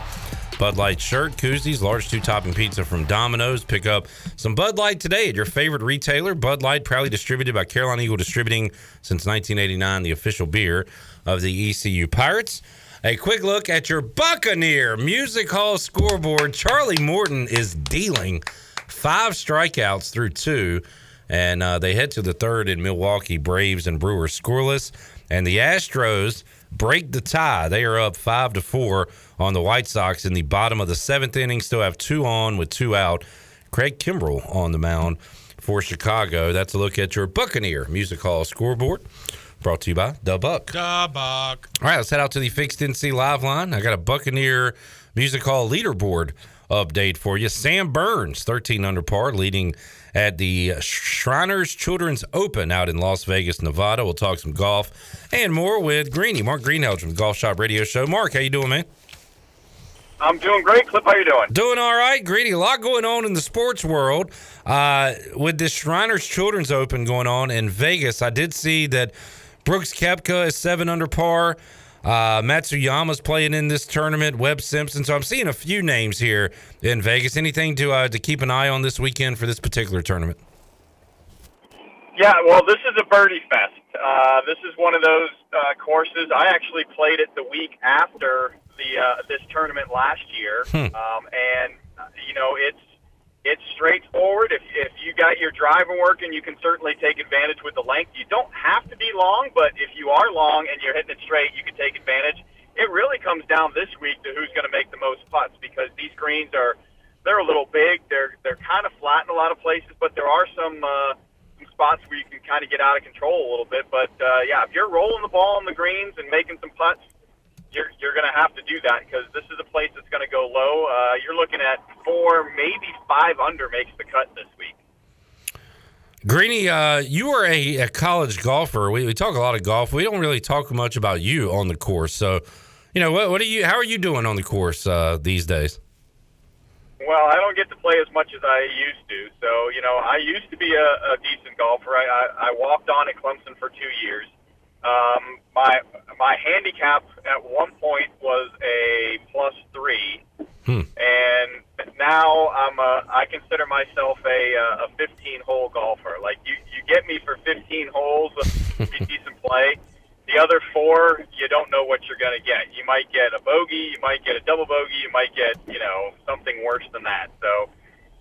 Bud Light shirt, koozies, large two topping pizza from Domino's. Pick up some Bud Light today at your favorite retailer. Bud Light, proudly distributed by Carolina Eagle Distributing since 1989, the official beer of the ECU Pirates. A quick look at your Buccaneer Music Hall scoreboard. Charlie Morton is dealing five strikeouts through two, and uh, they head to the third in Milwaukee. Braves and Brewers scoreless, and the Astros break the tie. They are up five to four on the White Sox in the bottom of the seventh inning. Still have two on with two out. Craig Kimbrel on the mound for Chicago. That's a look at your Buccaneer Music Hall scoreboard. Brought to you by The Buck. Da buck. All right, let's head out to the Fixed NC Live line. I got a Buccaneer Music Hall leaderboard update for you. Sam Burns, 13 under par, leading at the Shriners Children's Open out in Las Vegas, Nevada. We'll talk some golf and more with Greeny, Mark Greenhouse from the Golf Shop Radio Show. Mark, how you doing, man? I'm doing great. Clip, how you doing? Doing all right, Greedy. A lot going on in the sports world. Uh, with the Shriners Children's Open going on in Vegas, I did see that Brooks Koepka is seven under par. Uh, Matsuyama's playing in this tournament. Webb Simpson. So I'm seeing a few names here in Vegas. Anything to uh, to keep an eye on this weekend for this particular tournament? Yeah, well, this is a birdie fest. Uh, this is one of those uh, courses. I actually played it the week after the uh, this tournament last year, Hmm. um, and uh, you know it's it's straightforward. If if you got your driving working, you can certainly take advantage with the length. You don't have to be long, but if you are long and you're hitting it straight, you can take advantage. It really comes down this week to who's going to make the most putts because these greens are they're a little big. They're they're kind of flat in a lot of places, but there are some uh, some spots where you can kind of get out of control a little bit. But uh, yeah, if you're rolling the ball on the greens and making some putts, you're you're going to have to do that because this is a place that's going to go low. Uh, you're looking at four, maybe five under makes the cut this week. Greeny, uh, you are a, a college golfer. We, we talk a lot of golf. We don't really talk much about you on the course. So, you know, what, what are you? How are you doing on the course uh, these days? Well, I don't get to play as much as I used to. So, you know, I used to be a, a decent golfer. I, I, I walked on at Clemson for two years. Um, my my handicap at one point was a plus three, and now I'm a, I consider myself a uh, a 15 hole golfer. Like you you get me for 15 holes, of decent play. The other four, you don't know what you're going to get. You might get a bogey, you might get a double bogey, you might get you know something worse than that. So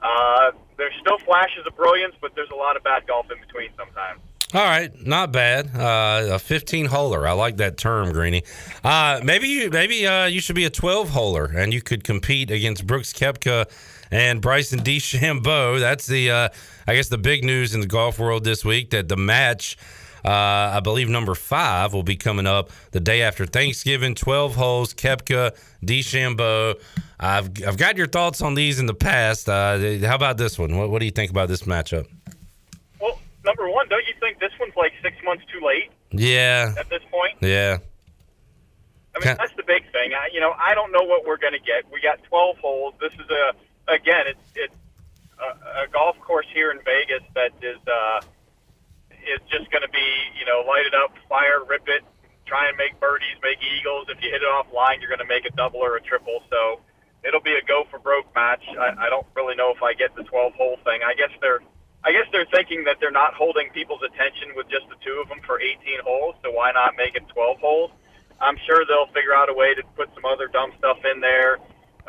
uh, there's still flashes of brilliance, but there's a lot of bad golf in between sometimes. All right, not bad. Uh, a 15 holer. I like that term, Greeny. Uh, maybe you maybe uh, you should be a 12 holer and you could compete against Brooks Koepka and Bryson DeChambeau. That's the uh, I guess the big news in the golf world this week that the match. Uh, I believe number five will be coming up the day after Thanksgiving. Twelve holes, Koepka, DeChambeau. I've I've got your thoughts on these in the past. Uh, how about this one? What, what do you think about this matchup? Number one, don't you think this one's like six months too late Yeah, at this point? yeah. I mean, that's the big thing. I, you know, I don't know what we're going to get. We got 12 holes. This is a again, it's it's a, a golf course here in Vegas that is uh, is just going to be you know light it up, fire, rip it, try and make birdies, make eagles. If you hit it off line, you're going to make a double or a triple. So it'll be a go for broke match. I, I don't really know if I get the 12 hole thing. I guess they're I guess they're thinking that they're not holding people's attention with just the two of them for 18 holes. So why not make it 12 holes? I'm sure they'll figure out a way to put some other dumb stuff in there,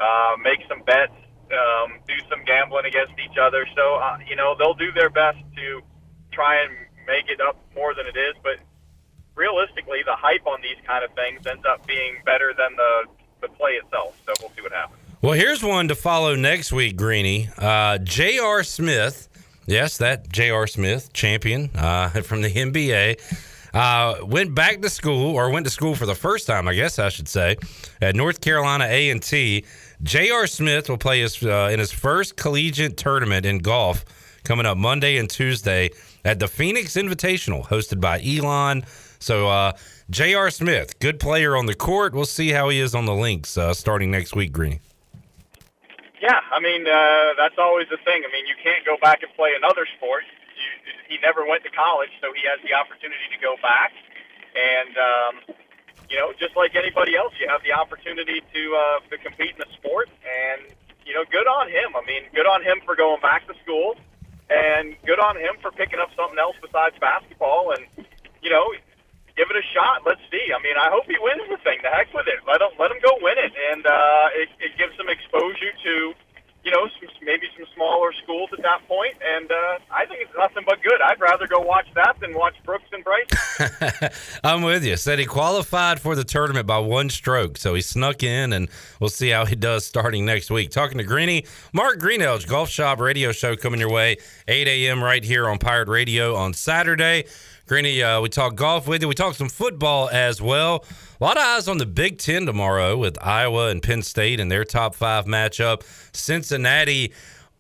uh, make some bets, um, do some gambling against each other. So, uh, you know, they'll do their best to try and make it up more than it is. But realistically, the hype on these kind of things ends up being better than the, the play itself. So we'll see what happens. Well, here's one to follow next week, Greeny. Uh, J.R. Smith, yes, that J.R. Smith, champion uh, from the NBA, uh, went back to school, or went to school for the first time, I guess I should say, at North Carolina A&T. J.R. Smith will play his uh, in his first collegiate tournament in golf coming up Monday and Tuesday at the Phoenix Invitational, hosted by Elon. So, uh, J.R. Smith, good player on the court. We'll see how he is on the links uh, starting next week, Greeny. Yeah, I mean uh, that's always the thing. I mean, you can't go back and play another sport. You, he never went to college, so he has the opportunity to go back. And um, you know, just like anybody else, you have the opportunity to uh, to compete in the sport. And you know, good on him. I mean, good on him for going back to school, and good on him for picking up something else besides basketball. And you know, shot. Let's see. I mean, I hope he wins the thing. The heck with it. Let him let him go win it, and uh, it, it gives him exposure to, you know, some, maybe some smaller schools at that point. And uh, I think it's nothing but good. I'd rather go watch that than watch Brooks and Bryce. I'm with you. Said he qualified for the tournament by one stroke, so he snuck in, and we'll see how he does starting next week. Talking to Greeny, Mark Greenelge, Golf Shop Radio Show coming your way, 8 a.m. right here on Pirate Radio on Saturday. Greeny, uh, we talk golf with you. We talk some football as well. A lot of eyes on the Big Ten tomorrow with Iowa and Penn State and their top five matchup. Cincinnati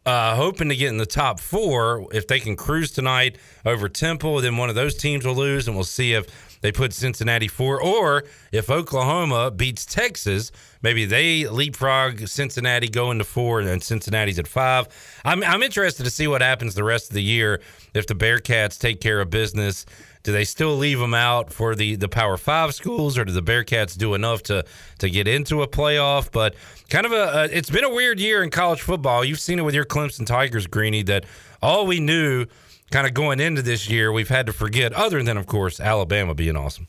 uh, hoping to get in the top four. If they can cruise tonight over Temple, then one of those teams will lose, and we'll see if they put Cincinnati four, or if Oklahoma beats Texas, maybe they leapfrog Cincinnati going to four, and Cincinnati's at five. I'm I'm interested to see what happens the rest of the year if the Bearcats take care of business. Do they still leave them out for the the Power Five schools, or do the Bearcats do enough to to get into a playoff? But kind of a, a it's been a weird year in college football. You've seen it with your Clemson Tigers, Greeny. That all we knew kind of going into this year, we've had to forget, other than of course Alabama being awesome.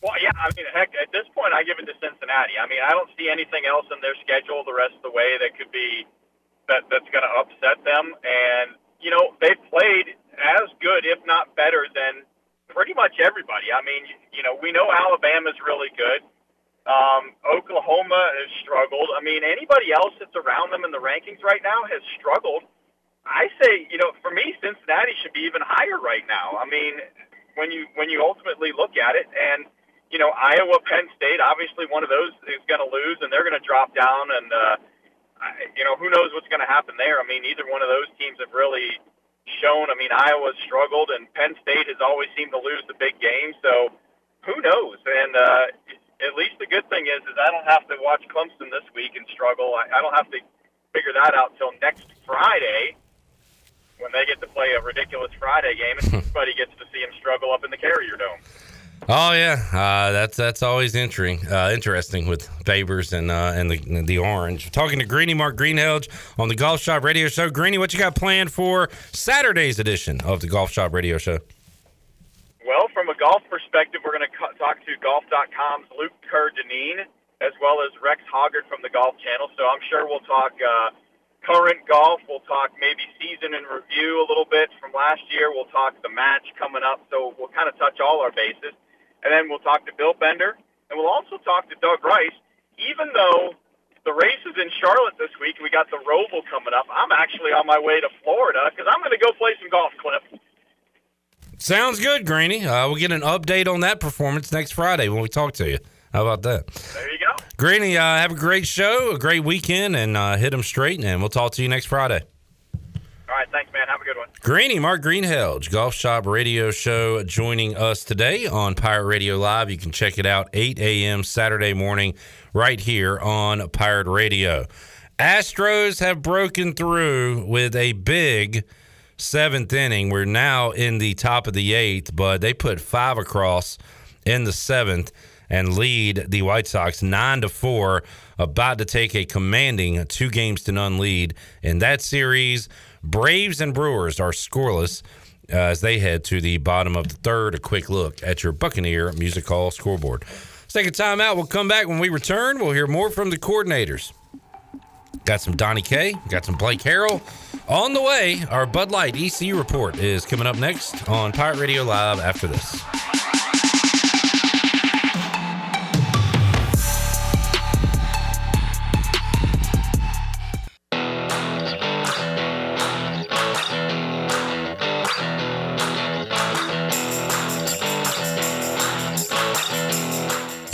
Well, yeah, I mean, heck, at this point, I give it to Cincinnati. I mean, I don't see anything else in their schedule the rest of the way that could be that that's going to upset them. And you know, they've played as good, if not better, than pretty much everybody. I mean, you know, we know Alabama's really good. Um, Oklahoma has struggled. I mean, anybody else that's around them in the rankings right now has struggled. I say, you know, for me, Cincinnati should be even higher right now. I mean, when you when you ultimately look at it, and you know, Iowa, Penn State, obviously one of those is going to lose, and they're going to drop down, and uh, you know, who knows what's going to happen there? I mean, either one of those teams have really shown. I mean, Iowa's struggled, and Penn State has always seemed to lose the big games. So, who knows? And uh, at least the good thing is, is I don't have to watch Clemson this week and struggle. I, I don't have to figure that out till next Friday when they get to play a ridiculous Friday game, and everybody gets to see them struggle up in the Carrier Dome. Oh yeah, uh, that's that's always interesting. Uh, interesting with Babers and uh, and the the orange. Talking to Greeny Mark Greenhalgh on the Golf Shop Radio Show. Greeny, what you got planned for Saturday's edition of the Golf Shop Radio Show? Well, from a golf perspective, we're going to talk to Golf.com's Luke Kerr Dineen, as well as Rex Hoggard from the Golf Channel. So I'm sure we'll talk uh, current golf. We'll talk maybe season in review a little bit from last year. We'll talk the match coming up. So we'll kind of touch all our bases. And then we'll talk to Bill Bender. And we'll also talk to Doug Rice. Even though the race is in Charlotte this week, we got the Roval coming up. I'm actually on my way to Florida because I'm going to go play some golf, Cliff. Sounds good, Greeny. Uh, we'll get an update on that performance next Friday when we talk to you. How about that? There you go. Greeny, uh, have a great show, a great weekend, and uh, hit them straight, and we'll talk to you next Friday. All right, thanks, man. Have a good one. Greeny, Mark Greenhalgh, Golf Shop Radio Show, joining us today on Pirate Radio Live. You can check it out 8 a.m. Saturday morning right here on Pirate Radio. Astros have broken through with a big seventh inning. We're now in the top of the eighth, but they put five across in the seventh and lead the White Sox nine to four. About to take a commanding two games to none lead in that series. Braves and Brewers are scoreless uh, as they head to the bottom of the third. A quick look at your Buccaneer Music Hall scoreboard. Let's take a timeout. We'll come back when we return. We'll hear more from the coordinators. Got some Donnie K. Got some Blake Harrell. On the way, our Bud Light ECU report is coming up next on Pirate Radio Live after this.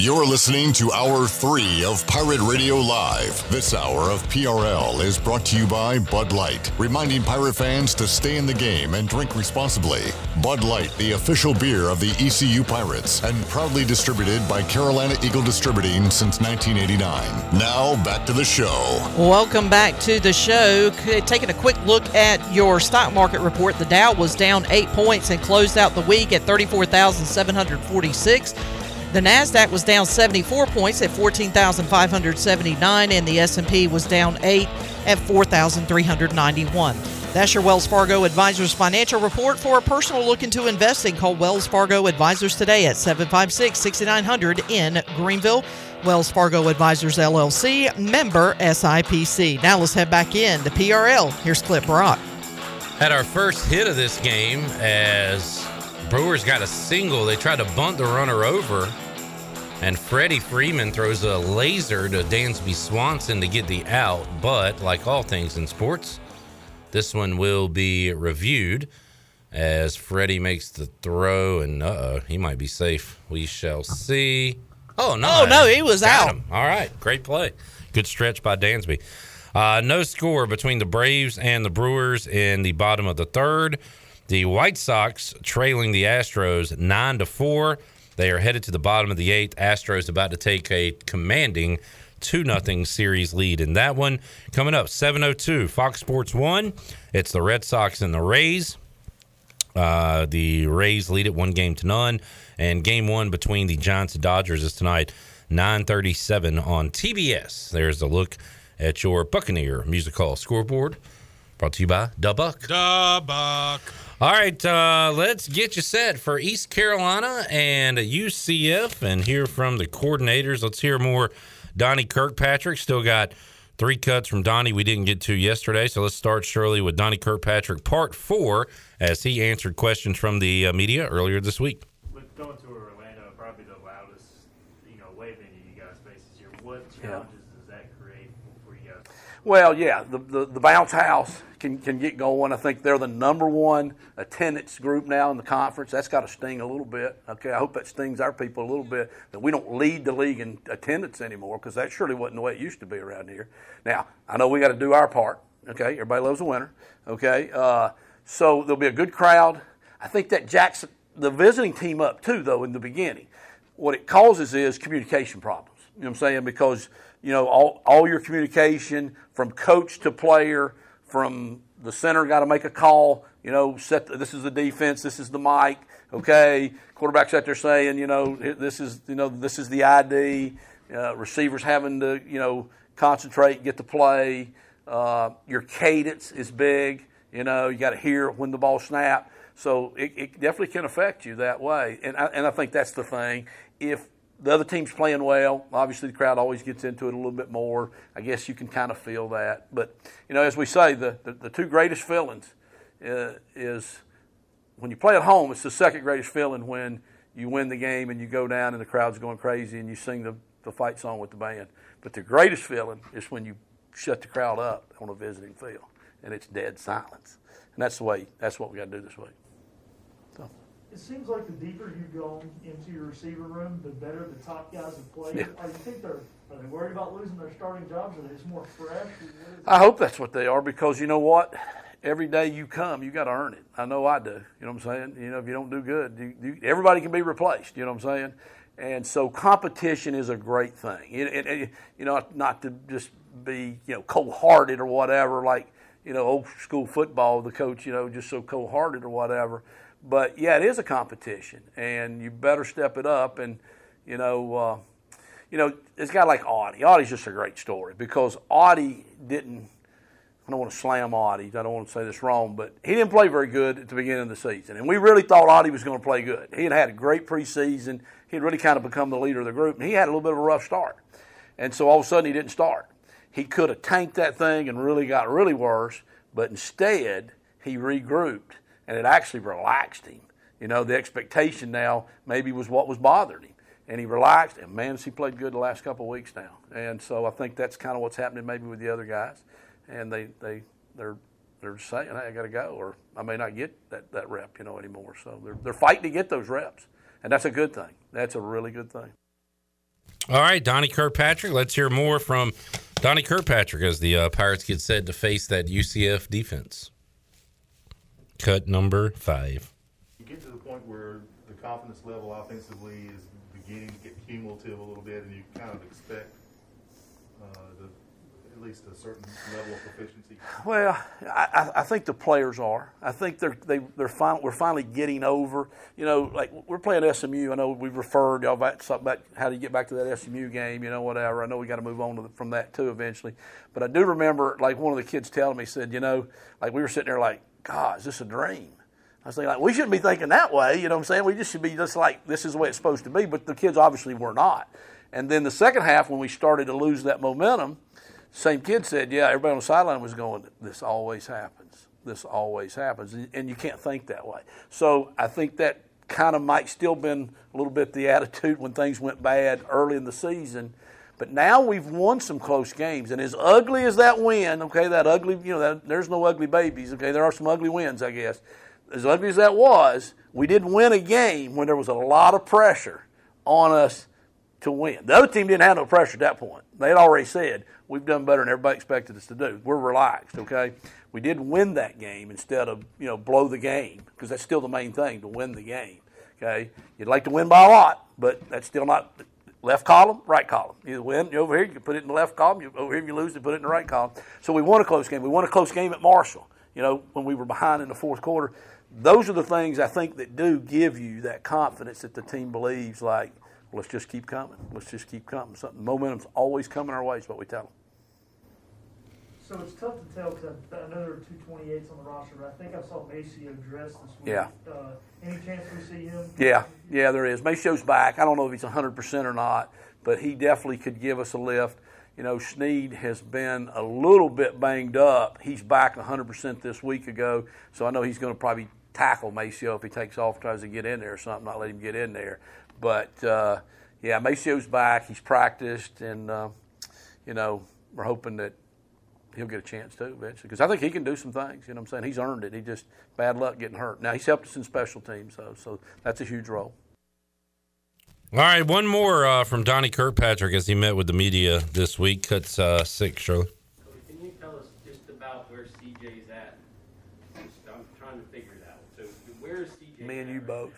You're listening to Hour 3 of Pirate Radio Live. This hour of PRL is brought to you by Bud Light, reminding pirate fans to stay in the game and drink responsibly. Bud Light, the official beer of the ECU Pirates, and proudly distributed by Carolina Eagle Distributing since 1989. Now, back to the show. Welcome back to the show. Taking a quick look at your stock market report, the Dow was down eight points and closed out the week at 34,746. The Nasdaq was down 74 points at 14,579 and the S&P was down 8 at 4,391. That's your Wells Fargo Advisors financial report for a personal look into investing. Call Wells Fargo Advisors today at 756-6900 in Greenville. Wells Fargo Advisors LLC, member SIPC. Now let's head back in to PRL. Here's Clip Rock. Had our first hit of this game as Brewers got a single. They tried to bunt the runner over and Freddie Freeman throws a laser to Dansby Swanson to get the out. But like all things in sports, this one will be reviewed as Freddie makes the throw, and uh oh, he might be safe. We shall see. Oh no! Oh no, he was Got out. him. All right, great play. Good stretch by Dansby. Uh, no score between the Braves and the Brewers in the bottom of the third. The White Sox trailing the Astros nine to four. They are headed to the bottom of the eighth. Astros about to take a commanding 2 0 series lead in that one. Coming up, 7.02, Fox Sports 1. It's the Red Sox and the Rays. Uh, the Rays lead it one game to none. And game one between the Giants and Dodgers is tonight, 937 on TBS. There's a look at your Buccaneer Music Hall scoreboard. Brought to you by Da Buck. Dubuck. Dubuck. All right, uh, let's get you set for East Carolina and UCF and hear from the coordinators. Let's hear more. Donnie Kirkpatrick still got three cuts from Donnie we didn't get to yesterday. So let's start, Shirley, with Donnie Kirkpatrick, part four, as he answered questions from the uh, media earlier this week. With going to Orlando, probably the loudest, you know, away venue you guys face this year. What challenges does that create for you guys? Well, yeah, the, the, the bounce house can, can get going. I think they're the number one attendance group now in the conference. That's got to sting a little bit. Okay, I hope that stings our people a little bit that we don't lead the league in attendance anymore because that surely wasn't the way it used to be around here. Now, I know we got to do our part. Okay, everybody loves a winner. Okay, uh, so there'll be a good crowd. I think that jacks the visiting team up too, though, in the beginning. What it causes is communication problems. You know what I'm saying? Because you know all, all your communication from coach to player from the center got to make a call. You know, set the, this is the defense, this is the mic. Okay, quarterbacks out there saying, you know, this is you know this is the ID. Uh, receivers having to you know concentrate, get to play. Uh, your cadence is big. You know, you got to hear when the ball snap. So it, it, definitely can affect you that way. And I, and I think that's the thing. If the other team's playing well. Obviously, the crowd always gets into it a little bit more. I guess you can kind of feel that. But, you know, as we say, the, the, the two greatest feelings uh, is when you play at home, it's the second greatest feeling when you win the game and you go down and the crowd's going crazy and you sing the, the fight song with the band. But the greatest feeling is when you shut the crowd up on a visiting field and it's dead silence. And that's the way, that's what we got to do this week. It seems like the deeper you go into your receiver room, the better the top guys have played. Yeah. Are you think they're are they worried about losing their starting jobs? Are they just more fresh? I hope that's what they are because you know what? Every day you come, you got to earn it. I know I do. You know what I'm saying? You know, if you don't do good, you, you, everybody can be replaced. You know what I'm saying? And so competition is a great thing. It, it, it, you know, not to just be you know cold-hearted or whatever, like you know old school football. The coach, you know, just so cold-hearted or whatever. But yeah, it is a competition, and you better step it up. And you know, uh, you know, it's guy like Audie. Audie's just a great story because Audie didn't. I don't want to slam Audie. I don't want to say this wrong, but he didn't play very good at the beginning of the season, and we really thought Audie was going to play good. He had had a great preseason. He had really kind of become the leader of the group, and he had a little bit of a rough start. And so all of a sudden, he didn't start. He could have tanked that thing and really got really worse, but instead, he regrouped and it actually relaxed him. You know, the expectation now maybe was what was bothering him. And he relaxed, and man, he played good the last couple of weeks now. And so I think that's kind of what's happening maybe with the other guys. And they, they, they're, they're saying, hey, I got to go, or I may not get that, that rep, you know, anymore. So they're, they're fighting to get those reps. And that's a good thing. That's a really good thing. All right, Donnie Kirkpatrick. Let's hear more from Donnie Kirkpatrick as the uh, Pirates get set to face that UCF defense. Cut number five. You get to the point where the confidence level offensively is beginning to get cumulative a little bit, and you kind of expect uh, the, at least a certain level of proficiency. Well, I, I think the players are. I think they're they, they're fin- we're finally getting over. You know, like we're playing SMU. I know we've referred y'all back to something about how do you get back to that SMU game. You know, whatever. I know we got to move on to the, from that too eventually. But I do remember like one of the kids telling me said, you know, like we were sitting there like God, is this a dream? I was thinking, like, we shouldn't be thinking that way. You know what I'm saying? We just should be just like, this is the way it's supposed to be. But the kids obviously were not. And then the second half, when we started to lose that momentum, same kid said, yeah, everybody on the sideline was going, this always happens. This always happens. And you can't think that way. So I think that kind of might still been a little bit the attitude when things went bad early in the season. But now we've won some close games, and as ugly as that win, okay, that ugly, you know, that, there's no ugly babies, okay, there are some ugly wins, I guess. As ugly as that was, we did win a game when there was a lot of pressure on us to win. The other team didn't have no pressure at that point. They had already said, we've done better than everybody expected us to do. We're relaxed, okay? We did win that game instead of, you know, blow the game, because that's still the main thing, to win the game. Okay, you'd like to win by a lot, but that's still not left column, right column. You win you over here, you can put it in the left column. You, over here, you lose, you put it in the right column. So we won a close game. We won a close game at Marshall. You know, when we were behind in the fourth quarter. Those are the things I think that do give you that confidence that the team believes. Like, let's just keep coming. Let's just keep coming. Something momentum's always coming our way. Is what we tell them. So it's tough to tell because I know there are two 28s on the roster, but I think I saw Maceo dressed this week. Yeah. Uh, any chance we see him? Yeah, yeah, there is. Maceo's back. I don't know if he's 100% or not, but he definitely could give us a lift. You know, Sneed has been a little bit banged up. He's back 100% this week ago, so I know he's going to probably tackle Maceo if he takes off, tries to get in there or something, not let him get in there. But, uh, yeah, Maceo's back. He's practiced, and, uh, you know, we're hoping that he'll get a chance too eventually because I think he can do some things. You know what I'm saying? He's earned it. He just bad luck getting hurt. Now he's helped us in special teams though, so that's a huge role. All right, one more uh, from Donnie Kirkpatrick as he met with the media this week. Cuts uh, six, Shirley. Can you tell us just about where CJ's at? I'm trying to figure it out. So where is CJ? Me and you both.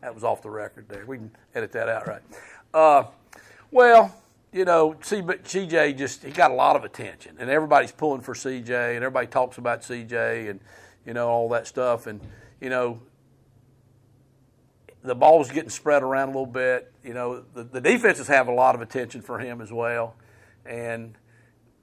That was off the record there. We can edit that out, right? Uh, well, you know, C- but CJ just he got a lot of attention, and everybody's pulling for CJ, and everybody talks about CJ, and you know all that stuff, and you know the ball ball's getting spread around a little bit. You know, the, the defenses have a lot of attention for him as well, and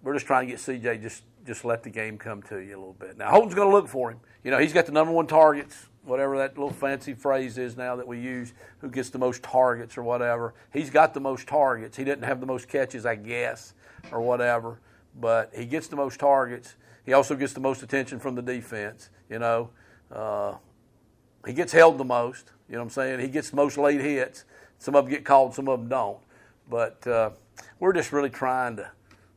we're just trying to get CJ just just let the game come to you a little bit. Now Holton's going to look for him. You know, he's got the number one targets, whatever that little fancy phrase is now that we use. Who gets the most targets or whatever? He's got the most targets. He didn't have the most catches, I guess, or whatever, but he gets the most targets. He also gets the most attention from the defense. You know, uh, he gets held the most. You know what I'm saying? He gets the most late hits. Some of them get called, some of them don't. But uh, we're just really trying to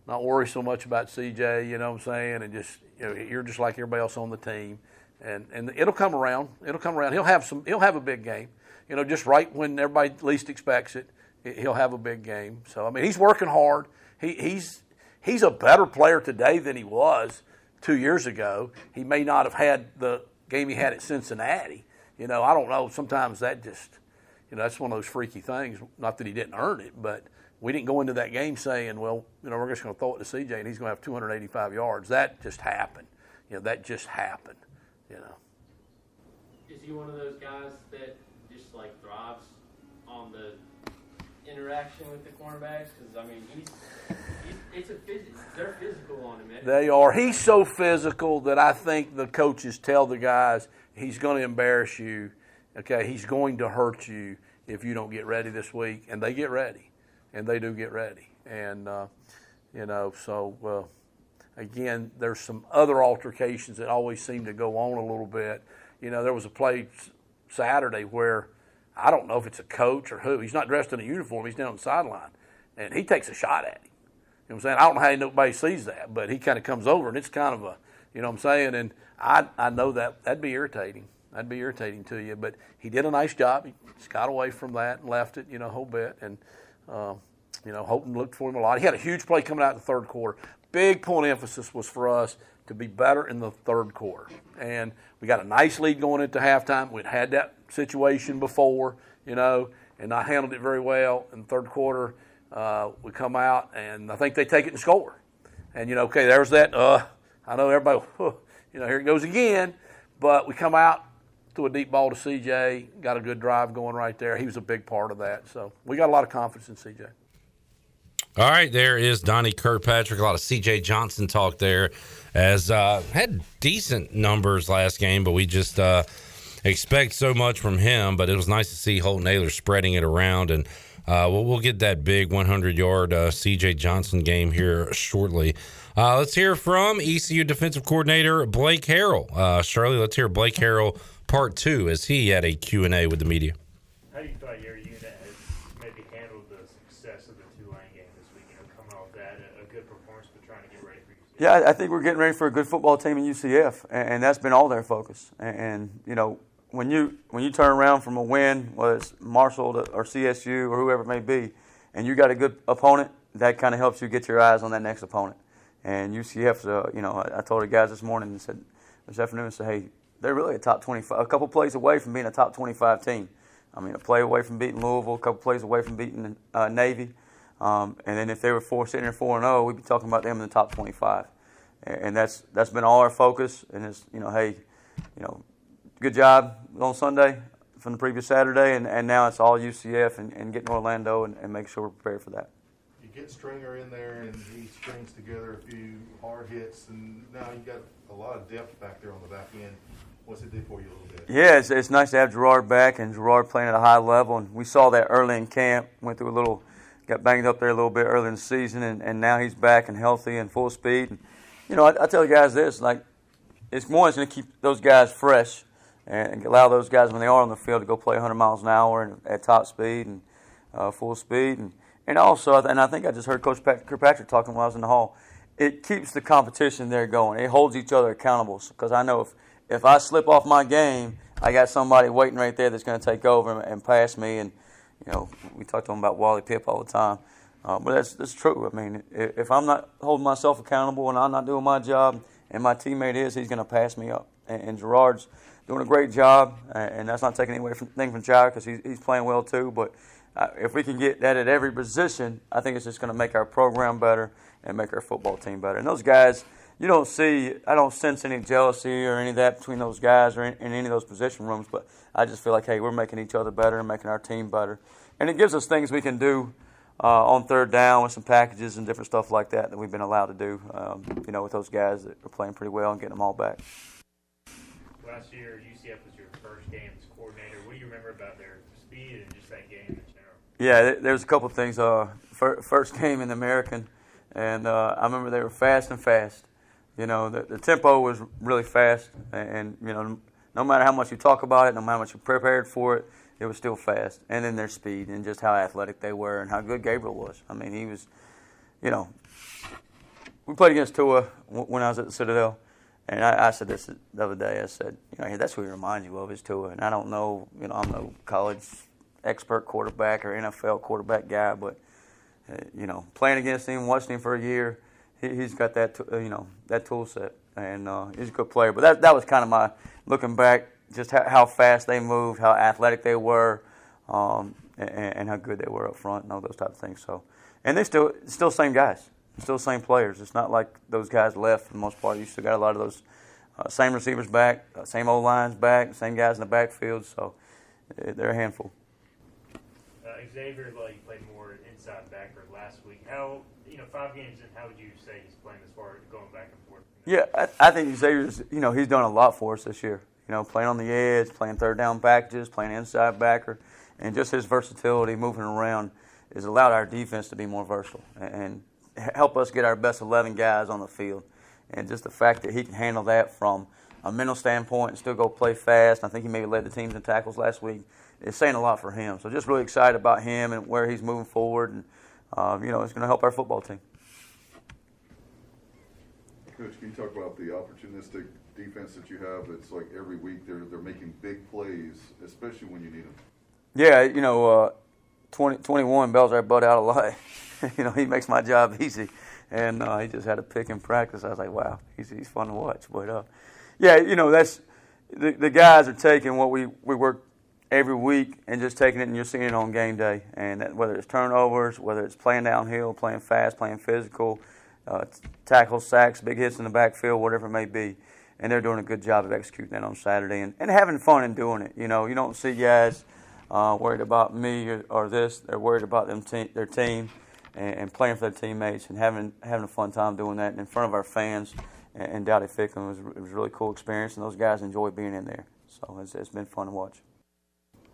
not worry so much about CJ. You know what I'm saying? And just you know, you're just like everybody else on the team, and and it'll come around. It'll come around. He'll have some. He'll have a big game. You know, just right when everybody least expects it, he'll have a big game. So I mean, he's working hard. He, he's he's a better player today than he was two years ago. He may not have had the game he had at Cincinnati. You know, I don't know. Sometimes that just, you know, that's one of those freaky things. Not that he didn't earn it, but we didn't go into that game saying, well, you know, we're just going to throw it to CJ and he's going to have 285 yards. That just happened. You know, that just happened. You know. Is he one of those guys that just like thrives on the interaction with the cornerbacks? Because I mean, he's, he's it's a phys- they're physical on him. They are. He's so physical that I think the coaches tell the guys he's going to embarrass you. Okay, he's going to hurt you if you don't get ready this week, and they get ready, and they do get ready, and uh, you know. So uh, again, there's some other altercations that always seem to go on a little bit. You know, there was a play Saturday where I don't know if it's a coach or who. He's not dressed in a uniform. He's down on the sideline, and he takes a shot at him. You know what I'm saying? I don't know how nobody sees that, but he kind of comes over, and it's kind of a, you know what I'm saying? And I, I know that that'd be irritating. That'd be irritating to you. But he did a nice job. He just got away from that and left it, you know, a whole bit. And, uh, you know, Holton looked for him a lot. He had a huge play coming out in the third quarter. Big point emphasis was for us to be better in the third quarter. And we got a nice lead going into halftime. We'd had that situation before, you know, and I handled it very well. In the third quarter, uh, we come out, and I think they take it and score. And, you know, okay, there's that. Uh, I know everybody, you know, here it goes again. But we come out, threw a deep ball to CJ, got a good drive going right there. He was a big part of that. So we got a lot of confidence in CJ. All right, there is Donnie Kirkpatrick. A lot of C.J. Johnson talk there, as uh, had decent numbers last game, but we just uh, expect so much from him. But it was nice to see Holton Ahlers spreading it around, and uh, we'll, we'll get that big 100 yard uh, C.J. Johnson game here shortly. Uh, let's hear from ECU defensive coordinator Blake Harrell. Uh, Shirley, let's hear Blake Harrell part two as he had a Q and A with the media. How do you your unit has maybe handled the success of the Tulane game this week? You know, coming off that, a, a good performance, but trying to get ready for you. Yeah, I- think we're getting ready for a good football team in UCF, and, and that's been all their focus. And, and you know, when you when you turn around from a win, whether it's Marshall or CSU or whoever it may be, and you got a good opponent, that kind of helps you get your eyes on that next opponent. And UCF, uh, you know, I, told the guys this morning and said this afternoon, I said, hey, they're really a top 25, a couple plays away from being a top 25 team. I mean, a play away from beating Louisville, a couple plays away from beating uh, Navy. Um, and then if they were four sitting there four and zero, we'd be talking about them in the top 25. And, and that's that's been all our focus. And it's you know, hey, you know, good job on Sunday from the previous Saturday, and, and now it's all UCF and, and getting Orlando and, and make sure we're prepared for that. You get Stringer in there, and he strings together a few hard hits, and now you got a lot of depth back there on the back end. What's it do for you a little bit? Yeah, it's, it's nice to have Gerard back and Gerard playing at a high level. And we saw that early in camp. Went through a little, got banged up there a little bit early in the season, and, and now he's back and healthy and full speed. And, you know, I, I tell you guys this: like, it's more it's going to keep those guys fresh and allow those guys when they are on the field to go play 100 miles an hour and at top speed and uh, full speed. And and also, and I think I just heard Coach Kirkpatrick talking while I was in the hall. It keeps the competition there going. It holds each other accountable because I know if if I slip off my game, I got somebody waiting right there that's going to take over and, and pass me. And you know, we talk to them about Wally Pipp all the time, uh, but that's that's true. I mean, if, I'm not holding myself accountable and I'm not doing my job, and my teammate is, he's going to pass me up. And, and Gerard's doing a great job, and that's not taking away from from Jair because he's, he's playing well too. But uh, if we can get that at every position, I think it's just going to make our program better and make our football team better. And those guys, you don't see, I don't sense any jealousy or any of that between those guys or in, in any of those position rooms. But I just feel like, hey, we're making each other better and making our team better, and it gives us things we can do. Uh, on third down with some packages and different stuff like that that we've been allowed to do, um, you know, with those guys that are playing pretty well and getting them all back. Last year, UCF was your first game as coordinator. What do you remember about their speed and just that game in general? Yeah, there's a couple of things. Uh, first game in the American, and uh, I remember they were fast and fast. You know, the, the tempo was really fast, and, and you know, no matter how much you talk about it, no matter how much you prepared for it, it was still fast. And then their speed and just how athletic they were and how good Gabriel was. I mean, he was, you know, we played against Tua when I was at the Citadel. And I, I said this the other day. I said, you know, that's what he reminds you of is Tua. And I don't know, you know, I'm no college expert quarterback or NFL quarterback guy, but uh, you know, playing against him, watching him for a year, he, has got that, uh, you know, that tool set, and uh, he's a good player. But that that was kind of my looking back, just how, how fast they moved, how athletic they were, um, and, and, how good they were up front, and all those type of things. So, and they still still same guys still same players. It's not like those guys left for the most part. You still got a lot of those uh, same receivers back, uh, same old lines back, same guys in the backfield. So uh, they're a handful. Uh, Xavier, well, you played more inside backer last week. How you know five games in? How would you say he's playing as far as going back and forth? Yeah, I, I think Xavier's. You know, he's done a lot for us this year. You know, playing on the edge, playing third down packages, playing inside backer, and just his versatility, moving around, has allowed our defense to be more versatile. And help us get our best 11 guys on the field. And just the fact that he can handle that from a mental standpoint and still go play fast. I think he maybe led the teams in tackles last week. It's saying a lot for him. So just really excited about him and where he's moving forward. And, uh, you know, it's going to help our football team. Coach, can you talk about the opportunistic defense that you have? It's like every week they're, they're making big plays, especially when you need them. Yeah, you know, uh, 20, 21 bells our butt out a lot. you know, he makes my job easy. And uh, he just had a pick in practice. I was like, wow, he's, he's fun to watch. But uh, yeah, you know, that's the, the guys are taking what we, we work every week and just taking it, and you're seeing it on game day. And that, whether it's turnovers, whether it's playing downhill, playing fast, playing physical, uh, tackles, sacks, big hits in the backfield, whatever it may be. And they're doing a good job of executing that on Saturday and, and having fun and doing it. You know, you don't see guys uh, worried about me or, or, this. They're worried about them te- their team and, and, playing for their teammates and having having a fun time doing that and in front of our fans. And, and Dowdy Ficklen was it was a really cool experience, and those guys enjoy being in there. So it's, it's been fun to watch.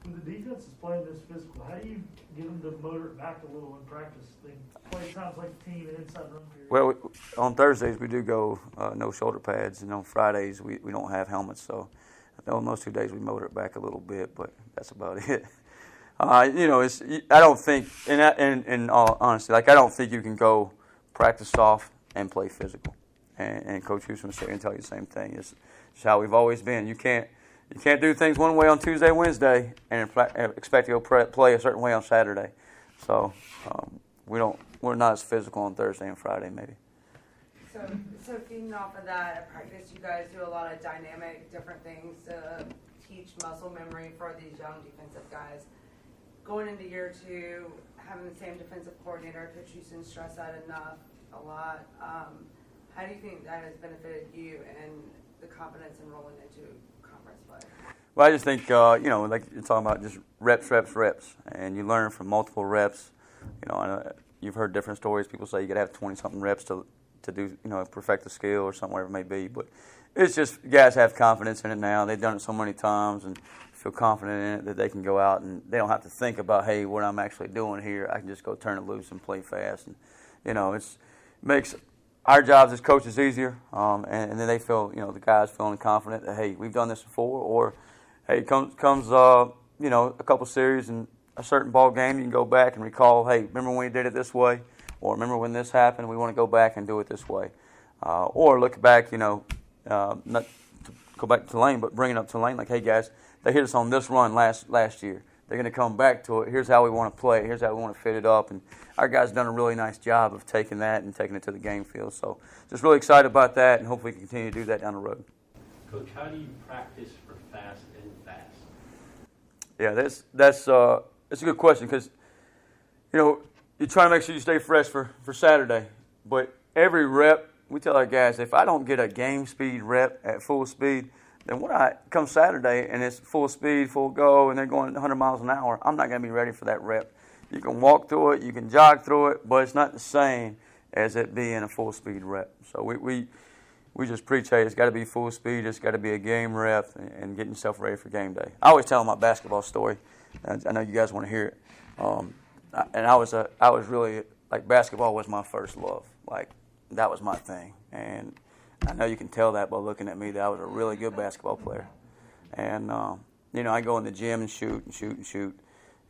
When the defense is playing this physical, how do you get them to motor it back a little in practice? They play times like the team and inside run period. Well, on Thursdays we do go uh, no shoulder pads, and on Fridays we, we don't have helmets. So on those two days we motor it back a little bit, but that's about it. Uh, you know, it's I don't think, in, in, in all honesty, like I don't think you can go practice soft and play physical. And, and Coach Houston will say and tell you the same thing. It's, it's how we've always been. You can't you can't do things one way on Tuesday, Wednesday, and expect to go play a certain way on Saturday. So um, we don't we're not as physical on Thursday and Friday maybe. So, so feeding off of that, at practice, you guys do a lot of dynamic, different things to teach muscle memory for these young defensive guys. Going into year two, having the same defensive coordinator, Coach Houston stressed that enough a lot. Um, how do you think that has benefited you and the confidence in rolling into? Well, I just think uh, you know, like you're talking about, just reps, reps, reps, and you learn from multiple reps. You know, know you've heard different stories. People say you got to have 20 something reps to to do, you know, perfect the skill or something, whatever it may be. But it's just guys have confidence in it now. They've done it so many times and feel confident in it that they can go out and they don't have to think about, hey, what I'm actually doing here. I can just go turn it loose and play fast. And you know, it's makes our jobs as coaches easier. Um, and, and then they feel, you know, the guys feeling confident that hey, we've done this before, or hey, comes comes uh, you know a couple series and a certain ball game, you can go back and recall, hey, remember when we did it this way, or remember when this happened? We want to go back and do it this way, uh, or look back, you know, uh, not to go back to Tulane, but bring it up to Tulane, like, hey guys, they hit us on this run last last year. They're going to come back to it. Here's how we want to play. Here's how we want to fit it up. And our guys done a really nice job of taking that and taking it to the game field. So just really excited about that, and hopefully we can continue to do that down the road. Coach, how do you practice for fast and fast? Yeah, that's that's uh, that's a good question because you know you're trying to make sure you stay fresh for for Saturday, but every rep we tell our guys if I don't get a game speed rep at full speed, then when I come Saturday and it's full speed, full go, and they're going 100 miles an hour, I'm not going to be ready for that rep. You can walk through it, you can jog through it, but it's not the same as it being a full speed rep. So we we, we just preach, hey, it's got to be full speed, it's got to be a game rep, and, and getting yourself ready for game day. I always tell my basketball story. I, I know you guys want to hear it. Um, I, and I was a, I was really like basketball was my first love. Like that was my thing, and I know you can tell that by looking at me that I was a really good basketball player. And um, you know, I go in the gym and shoot and shoot and shoot.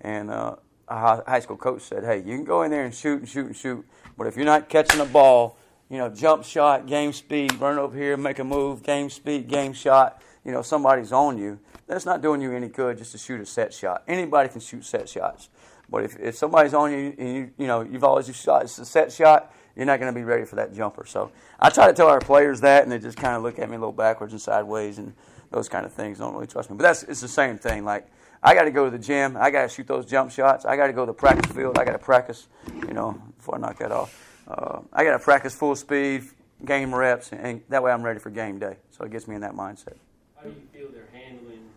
And uh, a high school coach said, "Hey, you can go in there and shoot and shoot and shoot, but if you're not catching the ball, you know, jump shot, game speed, run over here, make a move, game speed, game shot. You know, somebody's on you. That's not doing you any good just to shoot a set shot. Anybody can shoot set shots, but if, if somebody's on you and you you know you've always shot it's a set shot, you're not going to be ready for that jumper. So I try to tell our players that, and they just kind of look at me a little backwards and sideways and those kind of things. Don't really trust me. But that's it's the same thing. Like I got to go to the gym. I got to shoot those jump shots. I got to go to the practice field. I got to practice. You know, before I knock that off, uh, I got to practice full speed, game reps, and that way I'm ready for game day. So it gets me in that mindset. How do you feel they're handling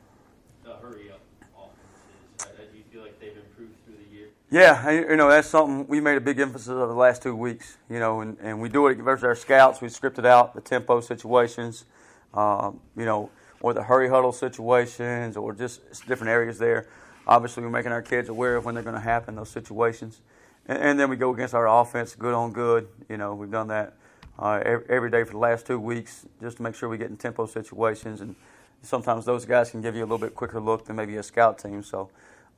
the hurry up offenses? Uh, Do you feel like they've improved through the year? Yeah, you know that's something we made a big emphasis of the last two weeks. You know, and, and we do it versus our scouts. We scripted out the tempo situations, um, you know, or the hurry huddle situations, or just different areas there. Obviously, we're making our kids aware of when they're going to happen those situations, and, and then we go against our offense, good on good. You know, we've done that uh, every, every day for the last two weeks, just to make sure we get in tempo situations and sometimes those guys can give you a little bit quicker look than maybe a scout team. So,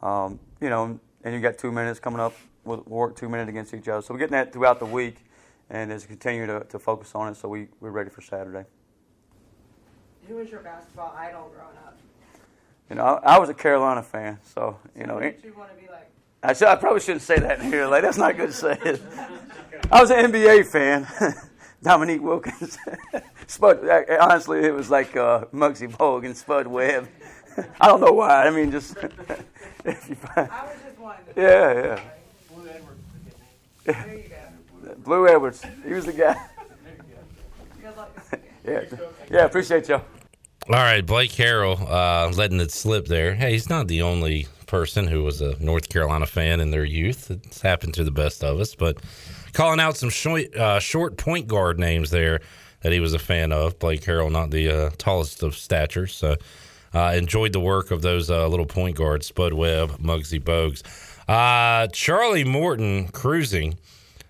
um, you know, and you got two minutes coming up. We'll work two minutes against each other. So we're getting that throughout the week, and as we continue to, to focus on it, so we, we're ready for Saturday. Who was your basketball idol growing up? You know, I, I was a Carolina fan, so you know. It- did you want to be like? I, should, I probably shouldn't say that in here. Like that's not good to say. I was an NBA fan. Dominique Wilkins, Spud. Honestly, it was like uh, Muggsy Bogue and Spud Webb. I don't know why. I mean, just if you find, I was just wondering. yeah, yeah. Blue Edwards. There you go. Blue Edwards. He was the guy. Good luck. Yeah, yeah. Appreciate y'all. All right, Blake Harrell uh, letting it slip there. Hey, he's not the only person who was a North Carolina fan in their youth. It's happened to the best of us, but calling out some short, uh, short point guard names there that he was a fan of. Blake Harrell, not the uh, tallest of stature, so uh, enjoyed the work of those uh, little point guards, Spud Webb, Muggsy Bogues. Uh, Charlie Morton cruising.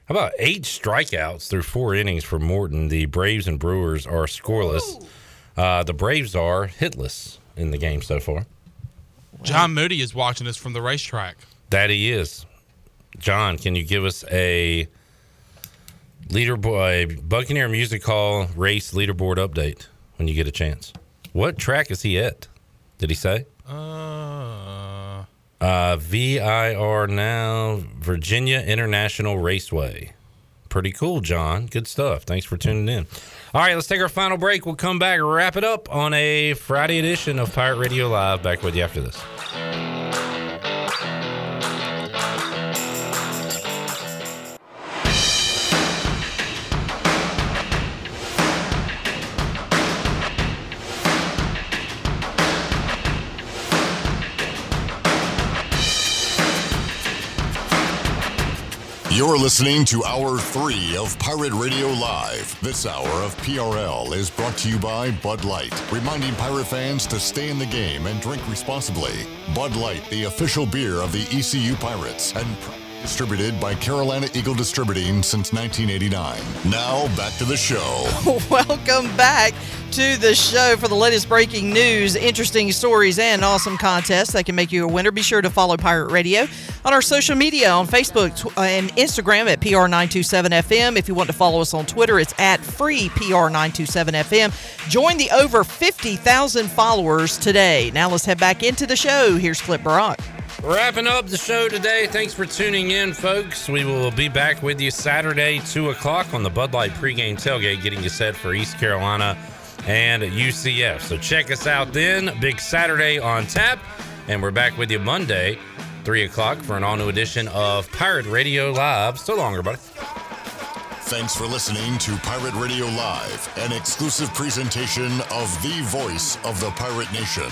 How about eight strikeouts through four innings for Morton? The Braves and Brewers are scoreless. Uh, the Braves are hitless in the game so far. John Moody is watching us from the racetrack. That he is. John, can you give us a leaderboard, Buccaneer Music Hall race leaderboard update when you get a chance? What track is he at? Did he say? Uh, Uh, VIR now, Virginia International Raceway. Pretty cool, John. Good stuff. Thanks for tuning in. All right, let's take our final break. We'll come back, wrap it up on a Friday edition of Pirate Radio Live. Back with you after this. You're listening to Hour 3 of Pirate Radio Live. This hour of PRL is brought to you by Bud Light, reminding Pirate fans to stay in the game and drink responsibly. Bud Light, the official beer of the ECU Pirates, and distributed by Carolina Eagle Distributing since 1989. Now, back to the show. Welcome back to the show for the latest breaking news, interesting stories, and awesome contests that can make you a winner. Be sure to follow Pirate Radio on our social media on Facebook uh, and Instagram at PR927FM. If you want to follow us on Twitter, it's at free PR927FM. Join the over 50,000 followers today. Now let's head back into the show. Here's Flip Barak. Wrapping up the show today. Thanks for tuning in, folks. We will be back with you Saturday, 2 o'clock on the Bud Light pregame tailgate, getting you set for East Carolina and UCF. So check us out then. Big Saturday on tap. And we're back with you Monday, 3 o'clock, for an all new edition of Pirate Radio Live. So long, everybody. Thanks for listening to Pirate Radio Live, an exclusive presentation of the voice of the Pirate Nation.